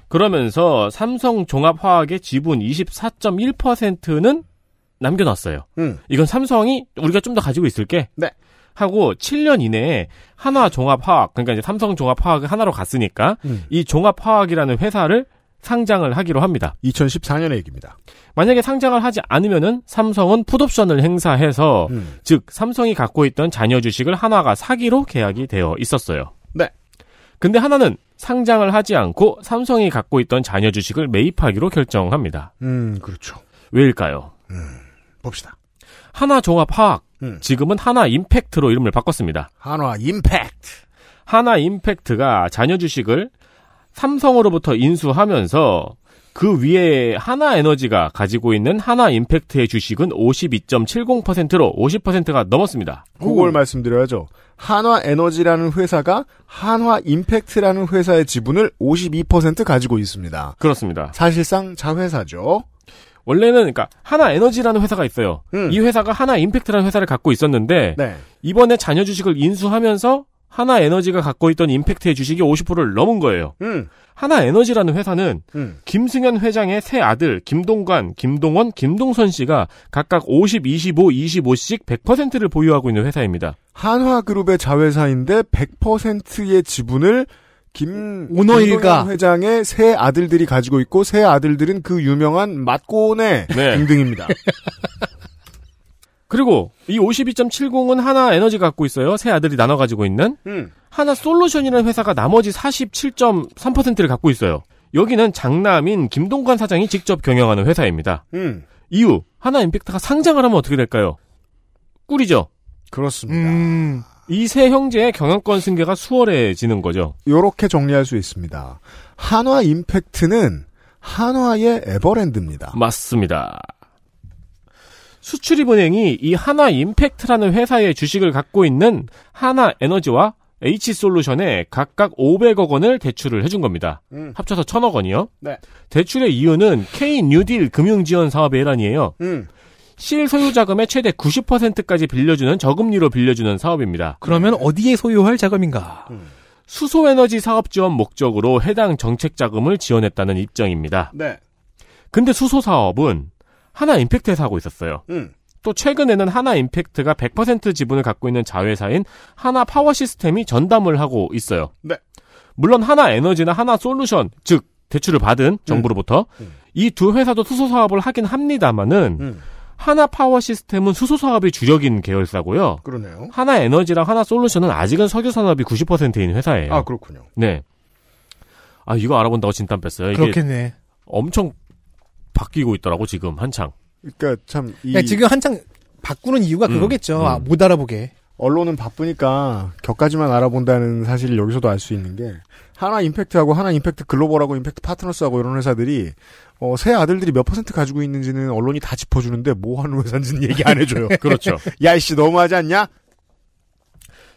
그러면서 삼성 종합화학의 지분 24.1%는 남겨놨어요. 음. 이건 삼성이 우리가 좀 더 가지고 있을게. 네. 하고 7년 이내에 한화 종합화학 그러니까 이제 삼성 종합화학이 하나로 갔으니까 음. 이 종합화학이라는 회사를 상장을 하기로 합니다. 2014년의 얘기입니다. 만약에 상장을 하지 않으면은 삼성은 풋옵션을 행사해서 음. 즉 삼성이 갖고 있던 자녀 주식을 하나가 사기로 계약이 되어 있었어요. 네. 근데 하나는 상장을 하지 않고 삼성이 갖고 있던 자녀 주식을 매입하기로 결정합니다. 음, 그렇죠. 왜일까요? 봅시다. 하나 종합 화학 음. 지금은 하나 임팩트로 이름을 바꿨습니다. 한화 임팩트. 하나 임팩트가 자녀 주식을 삼성으로부터 인수하면서 그 위에 하나 에너지가 가지고 있는 하나 임팩트의 주식은 52.70%로 50%가 넘었습니다. 그걸 말씀드려야죠. 한화 에너지라는 회사가 한화 임팩트라는 회사의 지분을 52% 가지고 있습니다. 그렇습니다. 사실상 자회사죠. 원래는 그러니까 하나 에너지라는 회사가 있어요. 음. 이 회사가 하나 임팩트라는 회사를 갖고 있었는데 네. 이번에 자녀 주식을 인수하면서 하나 에너지가 갖고 있던 임팩트의 주식이 50%를 넘은 거예요. 음. 하나 에너지라는 회사는 음. 김승현 회장의 새 아들 김동관, 김동원, 김동선 씨가 각각 50, 25, 25씩 100%를 보유하고 있는 회사입니다. 한화그룹의 자회사인데 100%의 지분을 김 오너일가. 김동연 회장의 새 아들들이 가지고 있고 새 아들들은 그 유명한 맛고네 네. 등등입니다. 그리고 이 52.70은 하나 에너지가 갖고 있어요. 새 아들이 나눠 가지고 있는 음. 하나 솔루션이라는 회사가 나머지 47.3%를 갖고 있어요. 여기는 장남인 김동관 사장이 직접 경영하는 회사입니다. 음. 이유 하나 임팩트가 상장을 하면 어떻게 될까요? 꿀이죠. 그렇습니다. 음. 이 세 형제의 경영권 승계가 수월해지는 거죠. 요렇게 정리할 수 있습니다. 한화 임팩트는 한화의 에버랜드입니다. 맞습니다. 수출입은행이 이 하나 임팩트라는 회사의 주식을 갖고 있는 하나 에너지와 H솔루션에 각각 500억 원을 대출을 해준 겁니다. 음. 합쳐서 1000억 원이요. 네. 대출의 이유는 K 뉴딜 금융지원 사업의 일환이에요. 음. 실소유 자금의 최대 90%까지 빌려주는 저금리로 빌려주는 사업입니다. 그러면 어디에 소유할 자금인가? 수소에너지 사업 지원 목적으로 해당 정책 자금을 지원했다는 입장입니다. 네. 근데 수소 사업은 하나 임팩트에서 하고 있었어요. 음. 또 최근에는 하나 임팩트가 100% 지분을 갖고 있는 자회사인 하나 파워 시스템이 전담을 하고 있어요. 네. 물론 하나 에너지나 하나 솔루션, 즉 대출을 받은 정부로부터 음. 이두 회사도 수소 사업을 하긴 합니다만은 음. 하나 파워 시스템은 수소 사업이 주력인 계열사고요. 그러네요. 하나 에너지랑 하나 솔루션은 아직은 석유 산업이 90%인 회사예요. 아, 그렇군요. 네. 아 이거 알아본다고 진땀 뺐어요. 그렇겠네. 엄청 바뀌고 있더라고 지금 한창. 그러니까 참이 그러니까 지금 한창 바꾸는 이유가 음, 그거겠죠. 음. 아, 못 알아보게. 언론은 바쁘니까 격까지만 알아본다는 사실을 여기서도 알 수 있는 게 하나 임팩트하고 하나 임팩트 글로벌하고 임팩트 파트너스하고 이런 회사들이 어, 새 아들들이 몇 퍼센트 가지고 있는지는 언론이 다 짚어주는데 뭐 하는 회사인지는 얘기 안 해줘요. 그렇죠. 야이씨 너무하지 않냐?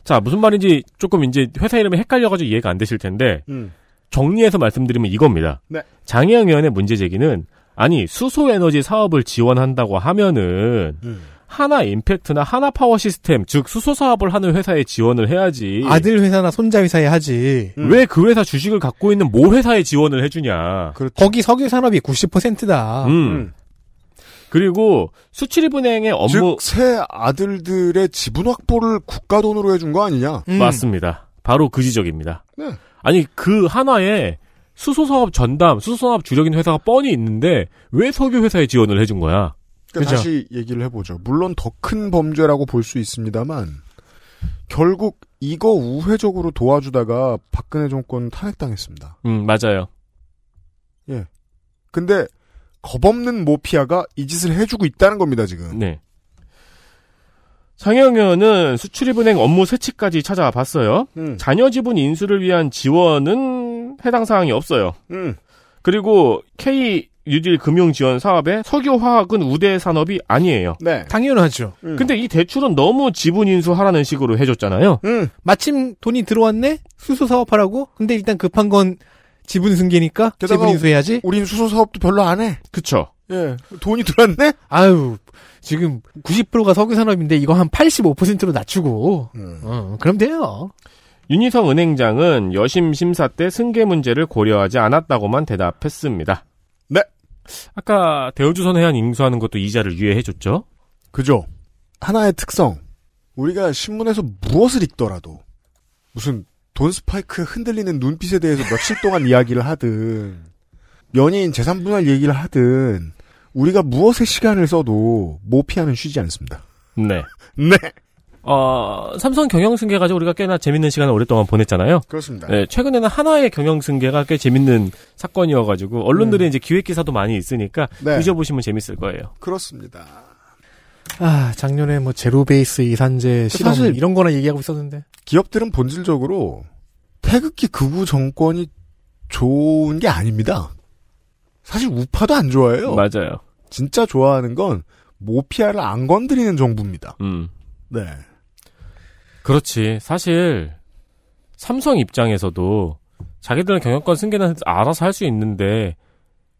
자, 무슨 말인지 조금 이제 회사 이름이 헷갈려가지고 이해가 안 되실 텐데, 음. 정리해서 말씀드리면 이겁니다. 네. 장혜영 의원의 문제 제기는, 아니, 수소 에너지 사업을 지원한다고 하면은, 음. 하나 임팩트나 하나 파워 시스템, 즉, 수소 사업을 하는 회사에 지원을 해야지. 아들 회사나 손자 회사에 하지. 음. 왜그 회사 주식을 갖고 있는 모 회사에 지원을 해주냐. 그렇죠. 거기 석유 산업이 90%다. 음. 음. 그리고 수출입은행의 업무, 즉, 새 아들들의 지분 확보를 국가 돈으로 해준 거 아니냐? 음. 맞습니다. 바로 그 지적입니다. 네. 아니 그 하나에 수소 사업 전담, 수소 사업 주력인 회사가 뻔히 있는데 왜 석유 회사에 지원을 해준 거야? 그러니까 그죠. 다시 얘기를 해보죠. 물론 더 큰 범죄라고 볼 수 있습니다만, 결국 이거 우회적으로 도와주다가 박근혜 정권 탄핵당했습니다. 음 맞아요. 근데 겁없는 모피아가 이 짓을 해주고 있다는 겁니다, 지금. 네. 상영회원은 수출입은행 업무 세치까지 찾아봤어요. 음. 자녀 지분 인수를 위한 지원은 해당 사항이 없어요. 음. 그리고 K 뉴딜 금융 지원 사업의 석유 화학은 우대 산업이 아니에요. 네. 당연하죠. 음. 근데 이 대출은 너무 지분 인수하라는 식으로 해줬잖아요. 음. 마침 돈이 들어왔네? 수소 사업하라고? 근데 일단 급한 건 지분 승계니까 게다가 지분 인수해야지? 우린 수소 사업도 별로 안 해. 그쵸. 예. 돈이 들었네? 아유, 지금 90%가 석유 산업인데 이거 한 85%로 낮추고, 음. 어, 그럼 돼요. 윤희성 은행장은 여심 심사 때 승계 문제를 고려하지 않았다고만 대답했습니다. 네. 아까 대우조선 해안 인수하는 것도 이자를 유예해줬죠. 그죠? 하나의 특성. 우리가 신문에서 무엇을 읽더라도 무슨 돈 스파이크 흔들리는 눈빛에 대해서 며칠 동안 이야기를 하든 연예인 재산 분할 얘기를 하든 우리가 무엇에 시간을 써도 모피아는 쉬지 않습니다. 네. 네. 어, 삼성 경영 승계 가지고 우리가 꽤나 재밌는 시간을 오랫동안 보냈잖아요. 그렇습니다. 네, 최근에는 하나의 경영 승계가 꽤 재밌는 사건이어가지고 언론들이 이제 기획 기사도 많이 있으니까 네. 뒤져보시면 재밌을 거예요. 그렇습니다. 아, 작년에 뭐 제로 베이스 이산제 실험 사실- 이런 거나 얘기하고 있었는데. 기업들은 본질적으로 태극기 극우 정권이 좋은 게 아닙니다. 사실 우파도 안 좋아해요. 맞아요. 진짜 좋아하는 건 모피아를 안 건드리는 정부입니다. 음. 네. 그렇지. 사실 삼성 입장에서도 자기들은 경영권 승계는 알아서 할 수 있는데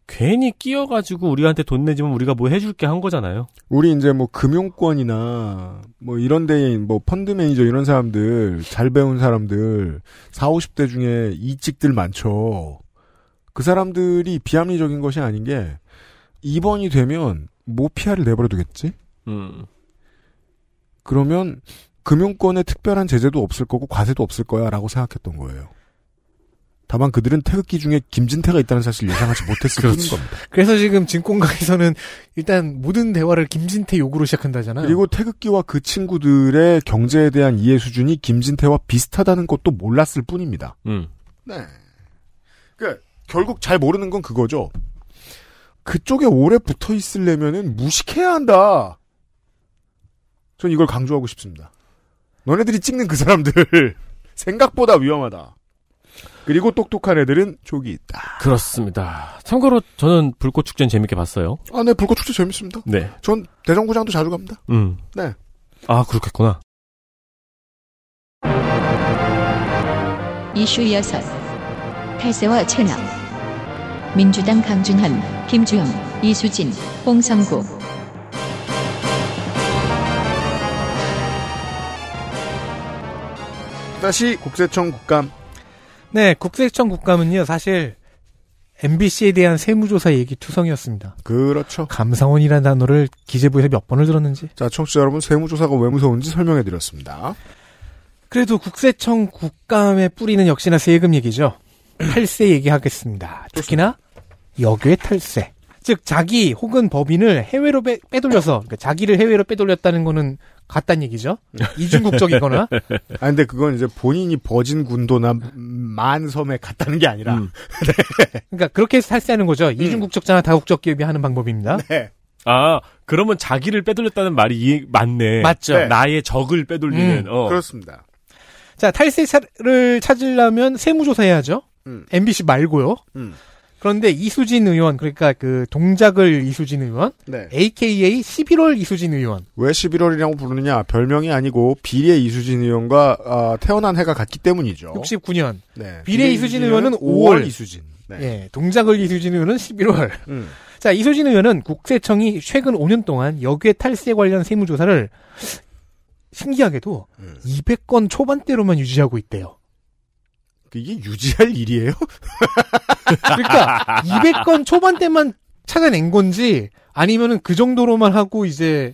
괜히 끼어가지고 우리한테 돈 내주면 우리가 뭐 해줄게 한 거잖아요. 우리 이제 뭐 금융권이나 뭐 이런 데에 뭐 펀드 매니저 이런 사람들 잘 배운 사람들 4, 50대 중에 이직들 많죠. 그 사람들이 비합리적인 것이 아닌 게 입원이 되면 모피아를 내버려 두겠지? 음. 그러면 금융권에 특별한 제재도 없을 거고 과세도 없을 거야라고 생각했던 거예요. 다만 그들은 태극기 중에 김진태가 있다는 사실을 예상하지 못했을 그렇죠. 겁니다. 그래서 지금 증권가에서는 일단 모든 대화를 김진태 욕으로 시작한다잖아요. 그리고 태극기와 그 친구들의 경제에 대한 이해 수준이 김진태와 비슷하다는 것도 몰랐을 뿐입니다. 음. 네. 그 결국 잘 모르는 건 그거죠. 그쪽에 오래 붙어 있으려면은 무식해야 한다. 전 이걸 강조하고 싶습니다. 너네들이 찍는 그 사람들 생각보다 위험하다. 그리고 똑똑한 애들은 족이 있다. 그렇습니다. 참고로 저는 불꽃 축제는 재밌게 봤어요. 아, 네, 불꽃 축제 재밌습니다. 네. 전 대전구장도 자주 갑니다. 음. 네. 아 그렇겠구나. 이슈 여섯 탈세와 체납 민주당 강준현, 김주영, 이수진, 홍성구 다시 국세청 국감. 네, 국세청 국감은요, 사실 MBC에 대한 세무조사 얘기 투성이었습니다. 그렇죠. 감사원이라는 단어를 기재부에서 몇 번을 들었는지. 자, 청취자 여러분, 세무조사가 왜 무서운지 설명해 드렸습니다. 그래도 국세청 국감의 뿌리는 역시나 세금 얘기죠. 탈세 얘기하겠습니다. 특히나 역외 탈세. 즉 자기 혹은 법인을 해외로 빼, 빼돌려서 그러니까 자기를 해외로 빼돌렸다는 거는 같다는 얘기죠. 이중국적이거나 아, 근데 그건 이제 본인이 버진 군도나 만섬에 갔다는 게 아니라. 음. 그러니까 그렇게 해서 탈세하는 거죠. 이중국적자나 다국적 기업이 하는 방법입니다. 네. 아 그러면 자기를 빼돌렸다는 말이 이, 맞네. 맞죠. 네. 나의 적을 빼돌리는. 음, 어. 그렇습니다. 자 탈세를 찾으려면 세무조사 해야죠. 음. MBC 말고요. 음. 그런데 이수진 의원 그러니까 그 동작을 이수진 의원 네. AKA 11월 이수진 의원 왜 11월이라고 부르느냐? 별명이 아니고 비례 이수진 의원과 아, 태어난 해가 같기 때문이죠. 69년 네. 비례 이수진 의원은 5월. 이수진. 네. 예 동작을 이수진 의원은 11월 음. 자 이수진 의원은 국세청이 최근 5년 동안 역외 탈세 관련 세무조사를 신기하게도 음. 200건 초반대로만 유지하고 있대요. 이게 유지할 일이에요? 그러니까 200건 초반대만 찾아낸 건지 아니면은 그 정도로만 하고 이제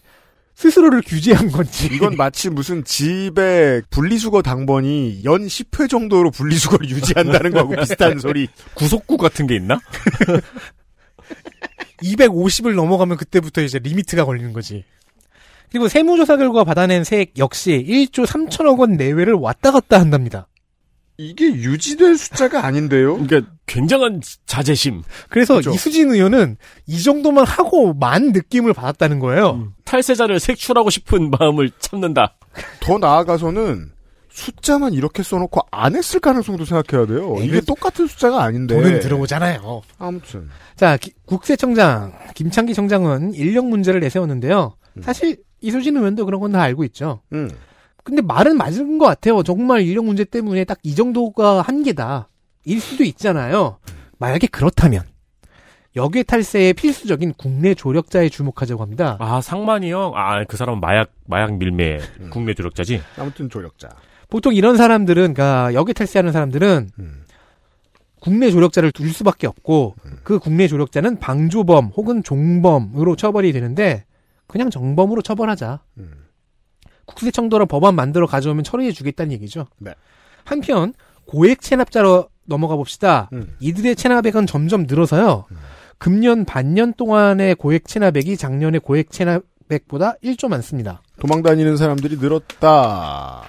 스스로를 규제한 건지 이건 마치 무슨 집에 분리수거 당번이 연 10회 정도로 분리수거를 유지한다는 거하고 비슷한 소리. 구속구 같은 게 있나? 250을 넘어가면 그때부터 이제 리미트가 걸리는 거지. 그리고 세무조사 결과 받아낸 세액 역시 1조 3천억 원 내외를 왔다 갔다 한답니다. 이게 유지될 숫자가 아닌데요? 그러니까 굉장한 자제심. 그래서 그렇죠. 이수진 의원은 이 정도만 하고 만 느낌을 받았다는 거예요. 음. 탈세자를 색출하고 싶은 마음을 참는다. 더 나아가서는 숫자만 이렇게 써놓고 안 했을 가능성도 생각해야 돼요. 네, 이게 똑같은 숫자가 아닌데. 돈은 들어오잖아요. 아무튼. 자, 기- 국세청장 김창기 청장은 인력 문제를 내세웠는데요. 음. 사실 이수진 의원도 그런 건 다 알고 있죠. 음. 근데 말은 맞은 것 같아요. 정말 인력 문제 때문에 딱 이 정도가 한계다. 일 수도 있잖아요. 만약에 그렇다면 역외 탈세의 필수적인 국내 조력자에 주목하자고 합니다. 아 상만이 형. 아그 사람은 마약 마약 밀매 음. 국내 조력자지. 아무튼 조력자. 보통 이런 사람들은, 그러니까 역외 탈세하는 사람들은 음. 국내 조력자를 둘 수밖에 없고 그 국내 조력자는 방조범 혹은 종범으로 처벌이 되는데 그냥 정범으로 처벌하자. 음. 국세청도로 법안 만들어 가져오면 처리해 주겠다는 얘기죠. 네. 한편 고액 체납자로 넘어가 봅시다. 음. 이들의 체납액은 점점 늘어서요. 금년 반년 동안의 고액 체납액이 작년의 고액 체납액보다 1조 많습니다. 도망 다니는 사람들이 늘었다.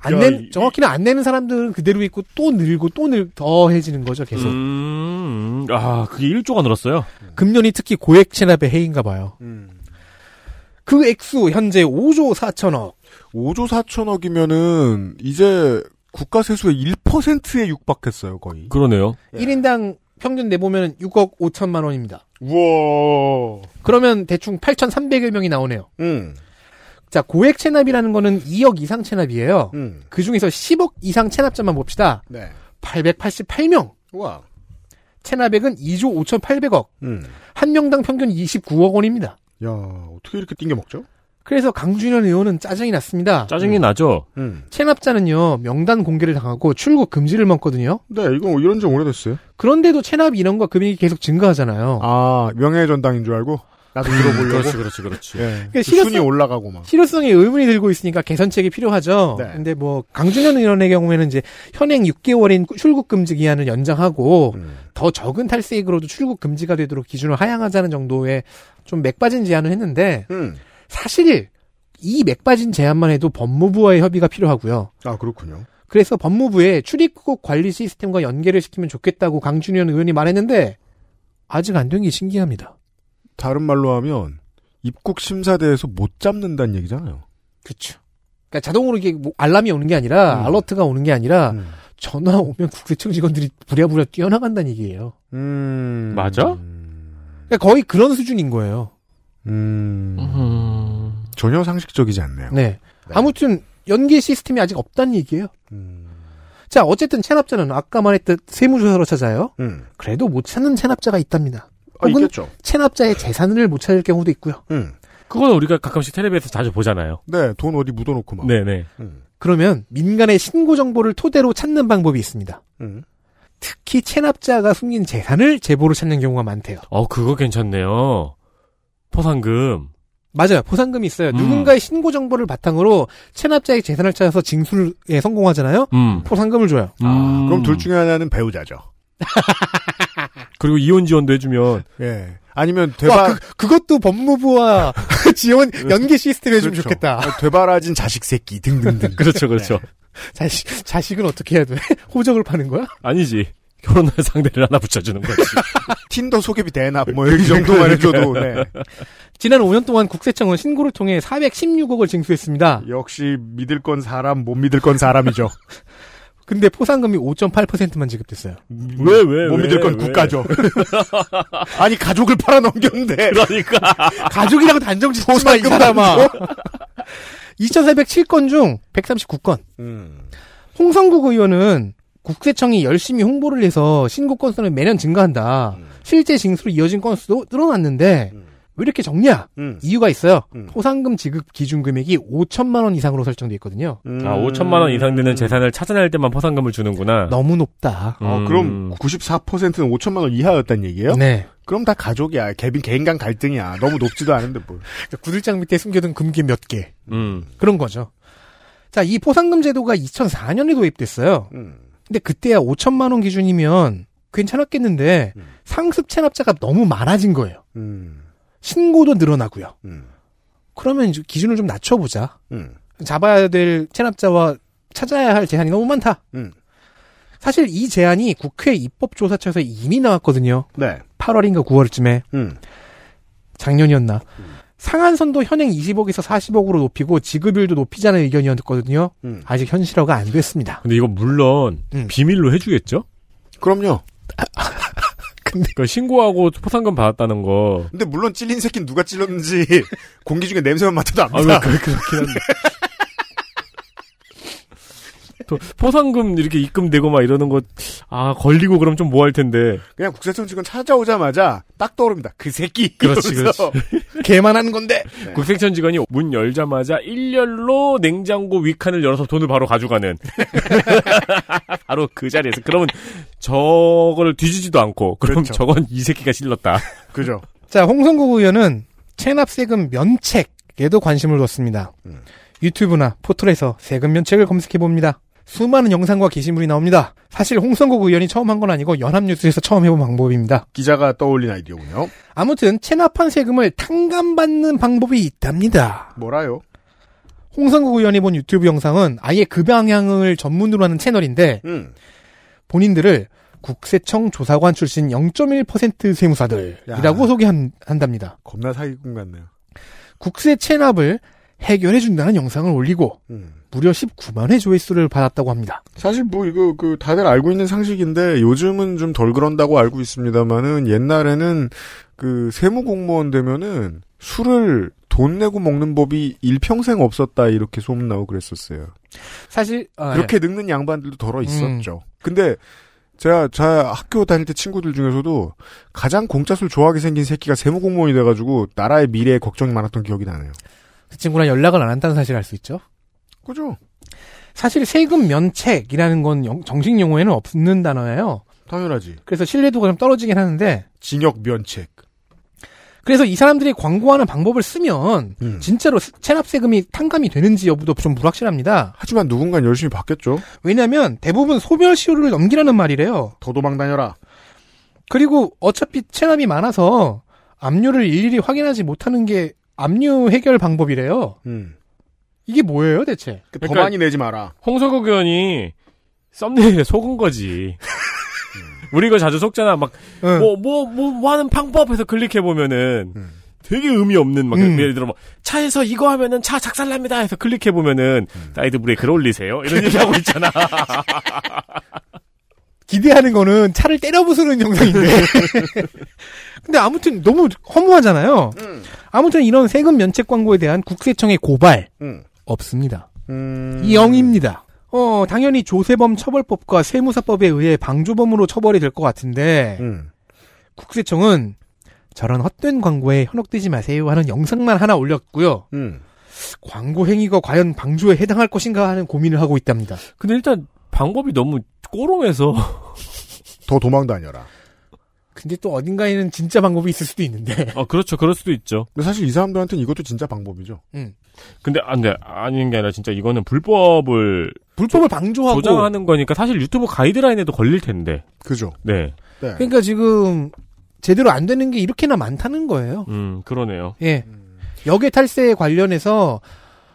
안 야, 낸, 이- 정확히는 안 내는 사람들은 그대로 있고 또 늘고 또 늘, 더해지는 거죠, 계속. 음. 아 그게 1조가 늘었어요. 금년이 특히 고액 체납의 해인가 봐요. 음. 그 액수 현재 5조 4천억. 5조 4천억이면은 이제 국가 세수의 1%에 육박했어요, 거의. 그러네요. 예. 1인당 평균 내보면 6억 5천만 원입니다. 우와. 그러면 대충 8,300여 명이 나오네요. 음. 자, 고액 체납이라는 거는 2억 이상 체납이에요. 음. 그 중에서 10억 이상 체납자만 봅시다. 네. 888명. 우와. 체납액은 2조 5,800억. 음. 한 명당 평균 29억 원입니다. 야, 어떻게 이렇게 띵겨 먹죠? 그래서 강준현 의원은 짜증이 났습니다. 짜증이 나죠. 음. 체납자는요, 명단 공개를 당하고 출국 금지를 먹거든요. 네, 이건 이런 지 오래됐어요. 그런데도 체납 인원과 금액이 계속 증가하잖아요. 아, 명예의 전당인 줄 알고? 나도 들어보려고? 그렇지 그렇지 그렇지. 예. 그러니까 그 실효성- 순위 올라가고 막. 실효성에 의문이 들고 있으니까 개선책이 필요하죠. 네. 근데 뭐 강준현 의원의 경우에는 이제 현행 6개월인 출국 금지 기한을 연장하고 음. 더 적은 탈세액으로도 출국 금지가 되도록 기준을 하향하자는 정도의 좀 맥빠진 제안을 했는데 음. 사실 이 맥빠진 제안만 해도 법무부와의 협의가 필요하고요. 아, 그렇군요. 그래서 법무부에 출입국 관리 시스템과 연계를 시키면 좋겠다고 강준현 의원이 말했는데 아직 안 된 게 신기합니다. 다른 말로 하면, 입국 심사대에서 못 잡는다는 얘기잖아요. 그렇죠. 그러니까 자동으로 이게 뭐 알람이 오는 게 아니라 음. 알러트가 오는 게 아니라 음. 전화 오면 국세청 직원들이 부랴부랴 뛰어나간다는 얘기예요. 음. 맞아? 음. 그러니까 거의 그런 수준인 거예요. 음. 음. 전혀 상식적이지 않네요. 네. 아무튼 연계 시스템이 아직 없다는 얘기예요. 음. 자, 어쨌든 체납자는 아까 말했듯 세무조사로 찾아요. 음. 그래도 못 찾는 체납자가 있답니다. 아, 혹은 있겠죠. 체납자의 재산을 못 찾을 경우도 있고요. 음. 그거는 우리가 가끔씩 텔레비에서 자주 보잖아요. 네, 돈 어디 묻어놓고 막. 네네. 음. 그러면 민간의 신고 정보를 토대로 찾는 방법이 있습니다. 음. 특히 체납자가 숨긴 재산을 제보로 찾는 경우가 많대요. 어 그거 괜찮네요. 포상금. 맞아요. 포상금이 있어요. 음. 누군가의 신고 정보를 바탕으로 체납자의 재산을 찾아서 징수에 성공하잖아요. 음. 포상금을 줘요. 음. 아, 그럼 둘 중에 하나는 배우자죠. 그리고 이혼 지원도 해주면 예. 아니면 와, 되발, 그, 그것도 법무부와 지원 연계 시스템 해주면 그렇죠. 좋겠다. 어, 되바라진 자식 새끼 등등등. 그렇죠 그렇죠. 자식, 자식은 어떻게 해야 돼? 호적을 파는 거야? 아니지. 결혼할 상대를 하나 붙여주는 거지. 틴더 소개비 대납 뭐 이 정도만 해줘도 네. 지난 5년 동안 국세청은 신고를 통해 416억을 징수했습니다. 역시 믿을 건 사람 못 믿을 건 사람이죠. 근데 포상금이 5.8%만 지급됐어요. 왜, 왜, 못 왜, 믿을 건 왜? 국가죠. 아니 가족을 팔아 넘겼는데 그러니까. 가족이라고 단정 짓지 마, 이 사람아. 2,407건 중 139건. 음. 홍성국 의원은 국세청이 열심히 홍보를 해서 신고 건수는 매년 증가한다. 음. 실제 징수로 이어진 건수도 늘어났는데 음. 왜 이렇게 적냐? 음. 이유가 있어요. 음. 포상금 지급 기준 금액이 5천만 원 이상으로 설정돼 있거든요. 음. 아, 5천만 원 이상 되는 재산을 찾아낼 때만 포상금을 주는구나. 너무 높다. 어, 음. 그럼 94%는 5천만 원 이하였단 얘기예요? 네. 그럼 다 가족이야. 개인 개인 간 갈등이야. 너무 높지도 않은데 뭘. 구들장 밑에 숨겨둔 금괴 몇 개. 음. 그런 거죠. 자, 이 포상금 제도가 2004년에 도입됐어요. 음. 근데 그때야 5천만 원 기준이면 괜찮았겠는데 음. 상습 체납자가 너무 많아진 거예요. 음. 신고도 늘어나고요. 음. 그러면 이제 기준을 좀 낮춰보자. 음. 잡아야 될 체납자와 찾아야 할 재산이 너무 많다. 음. 사실 이 제안이 국회 입법조사처에서 이미 나왔거든요. 네. 8월인가 9월쯤에 음. 작년이었나. 상한선도 현행 20억에서 40억으로 높이고 지급율도 높이자는 의견이었거든요. 음. 아직 현실화가 안 됐습니다. 근데 이거 물론 음. 비밀로 해주겠죠? 그럼요. 근데 그 신고하고 포상금 받았다는 거. 근데 물론 찔린 새끼는 누가 찔렀는지 공기 중에 냄새만 맡아도 아, 압니다. 그, 그렇긴 한데. 또 포상금 이렇게 입금되고 막 이러는 거, 아, 걸리고 그럼 좀 뭐 할 텐데. 그냥 국세청 직원 찾아오자마자 딱 떠오릅니다. 그 새끼. 그렇지, 이러면서. 개만 하는 건데. 네. 국세청 직원이 문 열자마자 일렬로 냉장고 위칸을 열어서 돈을 바로 가져가는. 바로 그 자리에서. 그러면 저거를 뒤지지도 않고, 그럼 그렇죠. 저건 이 새끼가 실렀다. 그죠. 자, 홍성국 의원은 체납 세금 면책에도 관심을 뒀습니다. 음. 유튜브나 포털에서 세금 면책을 검색해 봅니다. 수많은 영상과 게시물이 나옵니다. 사실 홍성국 의원이 처음 한 건 아니고 연합뉴스에서 처음 해본 방법입니다. 기자가 떠올린 아이디어군요. 아무튼 체납한 세금을 탕감받는 방법이 있답니다. 뭐라요? 홍성국 의원이 본 유튜브 영상은 아예 그 방향을 전문으로 하는 채널인데 음. 본인들을 국세청 조사관 출신 0.1% 세무사들이라고 야. 소개한답니다. 겁나 사기꾼 같네요. 국세 체납을 해결해 준다는 영상을 올리고 음. 무려 19만 회 조회수를 받았다고 합니다. 사실 뭐 이거 그 다들 알고 있는 상식인데 요즘은 좀 덜 그런다고 알고 있습니다만은 옛날에는 그 세무 공무원 되면은 술을 돈 내고 먹는 법이 일평생 없었다 이렇게 소문 나고 그랬었어요. 사실 아, 그렇게 늙는 양반들도 덜어 있었죠. 근데 제가 제 학교 다닐 때 친구들 중에서도 가장 공짜 술 좋아하게 생긴 새끼가 세무 공무원이 돼가지고 나라의 미래에 걱정이 많았던 기억이 나네요. 그 친구랑 연락을 안 한다는 사실을 알 수 있죠. 그죠? 사실 세금 면책이라는 건 영- 정식 용어에는 없는 단어예요. 당연하지. 그래서 신뢰도가 좀 떨어지긴 하는데 징역 면책. 그래서 이 사람들이 광고하는 방법을 쓰면 음. 진짜로 스- 체납 세금이 탕감이 되는지 여부도 좀 불확실합니다. 하지만 누군가 열심히 받겠죠. 왜냐하면 대부분 소멸시효를 넘기라는 말이래요. 더 도망 다녀라. 그리고 어차피 체납이 많아서 압류를 일일이 확인하지 못하는 게 압류 해결 방법이래요. 음. 이게 뭐예요, 대체? 더 그러니까- 많이 내지 마라. 홍성국 의원이 thumbnail에 속은 거지. 우리 이거 자주 속잖아. 막, 응. 뭐, 뭐, 뭐, 뭐 하는 방법에서 클릭해보면은 음. 되게 의미 없는, 막, 음. 예를 들어, 뭐, 차에서 이거 하면은 차 작살납니다 해서 클릭해보면은, 사이드 브레이크를 올리세요. 이런 얘기 하고 있잖아. 기대하는 거는 차를 때려 부수는 영상인데. 근데 아무튼 너무 허무하잖아요. 음. 아무튼 이런 세금 면책 광고에 대한 국세청의 고발 음. 없습니다. 음. 이영입니다. 어, 당연히 조세범 처벌법과 세무사법에 의해 방조범으로 처벌이 될 것 같은데 음. 국세청은 저런 헛된 광고에 현혹되지 마세요 하는 영상만 하나 올렸고요. 음. 광고 행위가 과연 방조에 해당할 것인가 하는 고민을 하고 있답니다. 근데 일단, 방법이 너무 꼬롱해서. 더 도망 다녀라. 근데 또 어딘가에는 진짜 방법이 있을 수도 있는데. 어, 그렇죠. 그럴 수도 있죠. 근데 사실 이 사람들한테는 이것도 진짜 방법이죠. 근데, 안 돼. 아닌 게 아니라 진짜 이거는 불법을 불법을 방조하고 조장하는 거니까 사실 유튜브 가이드라인에도 걸릴 텐데. 그죠? 네. 네. 그러니까 지금 제대로 안 되는 게 이렇게나 많다는 거예요. 음, 그러네요. 예. 역외 탈세 관련해서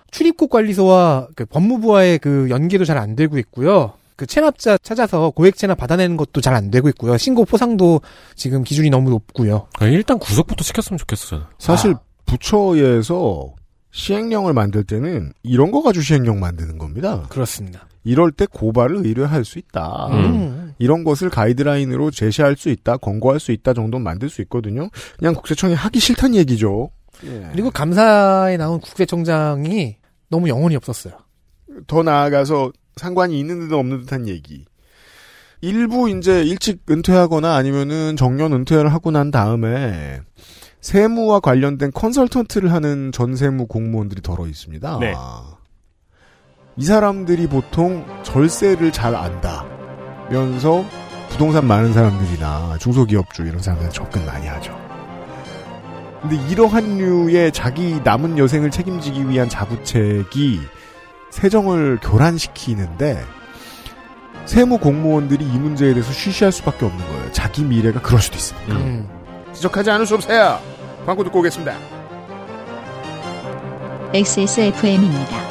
출입국 관리소와 그 법무부와의 그 연계도 잘 안 되고 있고요. 그 체납자 찾아서 고액 체납 받아내는 것도 잘 안 되고 있고요. 신고 포상도 지금 기준이 너무 높고요. 아, 일단 구속부터 시켰으면 좋겠어, 저는. 사실 아. 부처에서 시행령을 만들 때는 이런 거 가지고 시행령 만드는 겁니다. 그렇습니다. 이럴 때 고발을 의뢰할 수 있다. 음. 이런 것을 가이드라인으로 제시할 수 있다, 권고할 수 있다 정도는 만들 수 있거든요. 그냥 국세청이 하기 싫다는 얘기죠. 예. 그리고 감사에 나온 국세청장이 너무 영혼이 없었어요. 더 나아가서 상관이 있는 듯 없는 듯한 얘기. 일부 이제 일찍 은퇴하거나 아니면은 정년 은퇴를 하고 난 다음에 세무와 관련된 컨설턴트를 하는 전세무 공무원들이 덜어 있습니다. 네. 이 사람들이 보통 절세를 잘 안다. 면서 부동산 많은 사람들이나 중소기업주 이런 사람들은 접근 많이 하죠. 근데 이러한 류의 자기 남은 여생을 책임지기 위한 자구책이 세정을 교란시키는데 세무 공무원들이 이 문제에 대해서 쉬쉬할 수밖에 없는 거예요. 자기 미래가 그럴 수도 있습니다. 음. 지적하지 않을 수 없어요. 광고 듣고 오겠습니다. XSFM입니다.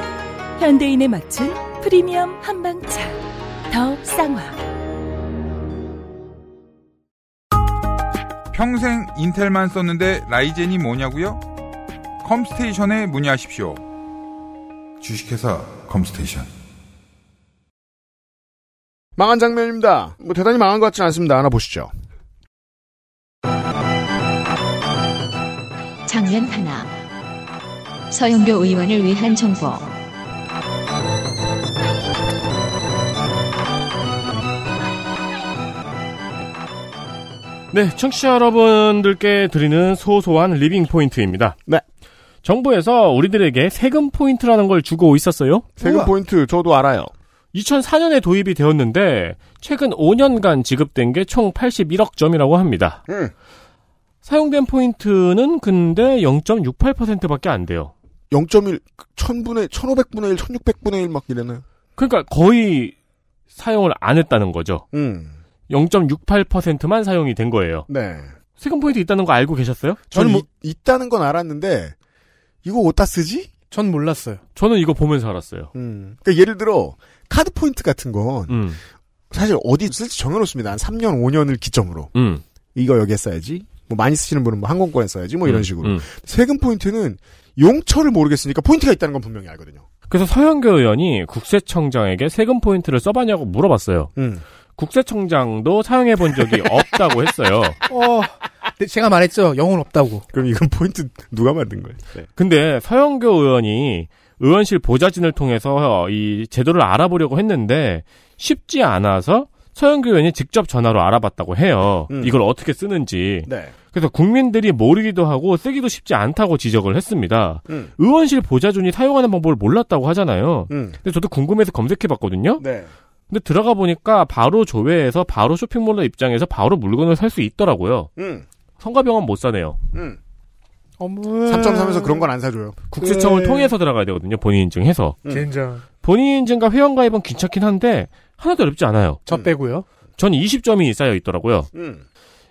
현대인에 맞춘 프리미엄 한방차. 더 쌍화. 평생 인텔만 썼는데 라이젠이 뭐냐고요? 컴스테이션에 문의하십시오. 주식회사 컴스테이션. 망한 장면입니다. 뭐 대단히 망한 것 같지는 않습니다. 하나 보시죠. 장면 하나. 서영교 의원을 위한 정보. 네, 청취자 여러분들께 드리는 소소한 living point입니다. 네. 정부에서 우리들에게 세금 포인트라는 걸 주고 있었어요. 세금 우와. 포인트 저도 알아요. 2004년에 도입이 되었는데 최근 5년간 지급된 게 총 81억 점이라고 합니다. 음. 사용된 포인트는 근데 0.68%밖에 안 돼요. 0.1, 1000분의, 1500분의 1, 1600분의 1 막 이래나요? 그러니까 거의 사용을 안 했다는 거죠. 음. 0.68%만 사용이 된 거예요. 네. 세금 포인트 있다는 거 알고 계셨어요? 저는 뭐- 이- 있다는 건 알았는데, 이거 어디다 쓰지? 전 몰랐어요. 저는 이거 보면서 알았어요. 음. 그러니까 예를 들어, 카드 포인트 같은 건, 음, 사실 어디 쓸지 정해놓습니다. 한 3년, 5년을 기점으로. 음. 이거 여기에 써야지. 뭐 많이 쓰시는 분은 뭐 항공권에 써야지. 뭐 이런 음, 식으로. 음. 세금 포인트는 용처를 모르겠으니까 포인트가 있다는 건 분명히 알거든요. 그래서 서영교 의원이 국세청장에게 세금 포인트를 써봤냐고 물어봤어요. 음. 국세청장도 사용해 본 적이 없다고 했어요. 어, 제가 말했죠. 영혼 없다고. 그럼 이건 포인트 누가 만든 거예요? 네. 근데 서영교 의원이 의원실 보좌진을 통해서 이 제도를 알아보려고 했는데 쉽지 않아서 서영교 의원이 직접 전화로 알아봤다고 해요. 음. 이걸 어떻게 쓰는지. 네. 그래서 국민들이 모르기도 하고 쓰기도 쉽지 않다고 지적을 했습니다. 음. 의원실 보좌진이 사용하는 방법을 몰랐다고 하잖아요. 음. 근데 저도 궁금해서 검색해봤거든요. 네. 근데 들어가 보니까 바로 조회해서 바로 쇼핑몰로 입장해서 바로 물건을 살 수 있더라고요. 음. 성가병원 못 사네요. 음. 어머. 3.3에서 그런 건 안 사줘요. 국세청을 네. 통해서 들어가야 되거든요. 본인 인증해서. 음. 젠장. 본인 인증과 회원 가입은 귀찮긴 한데 하나도 어렵지 않아요. 저 음. 빼고요. 전 20점이 쌓여 있더라고요. 음.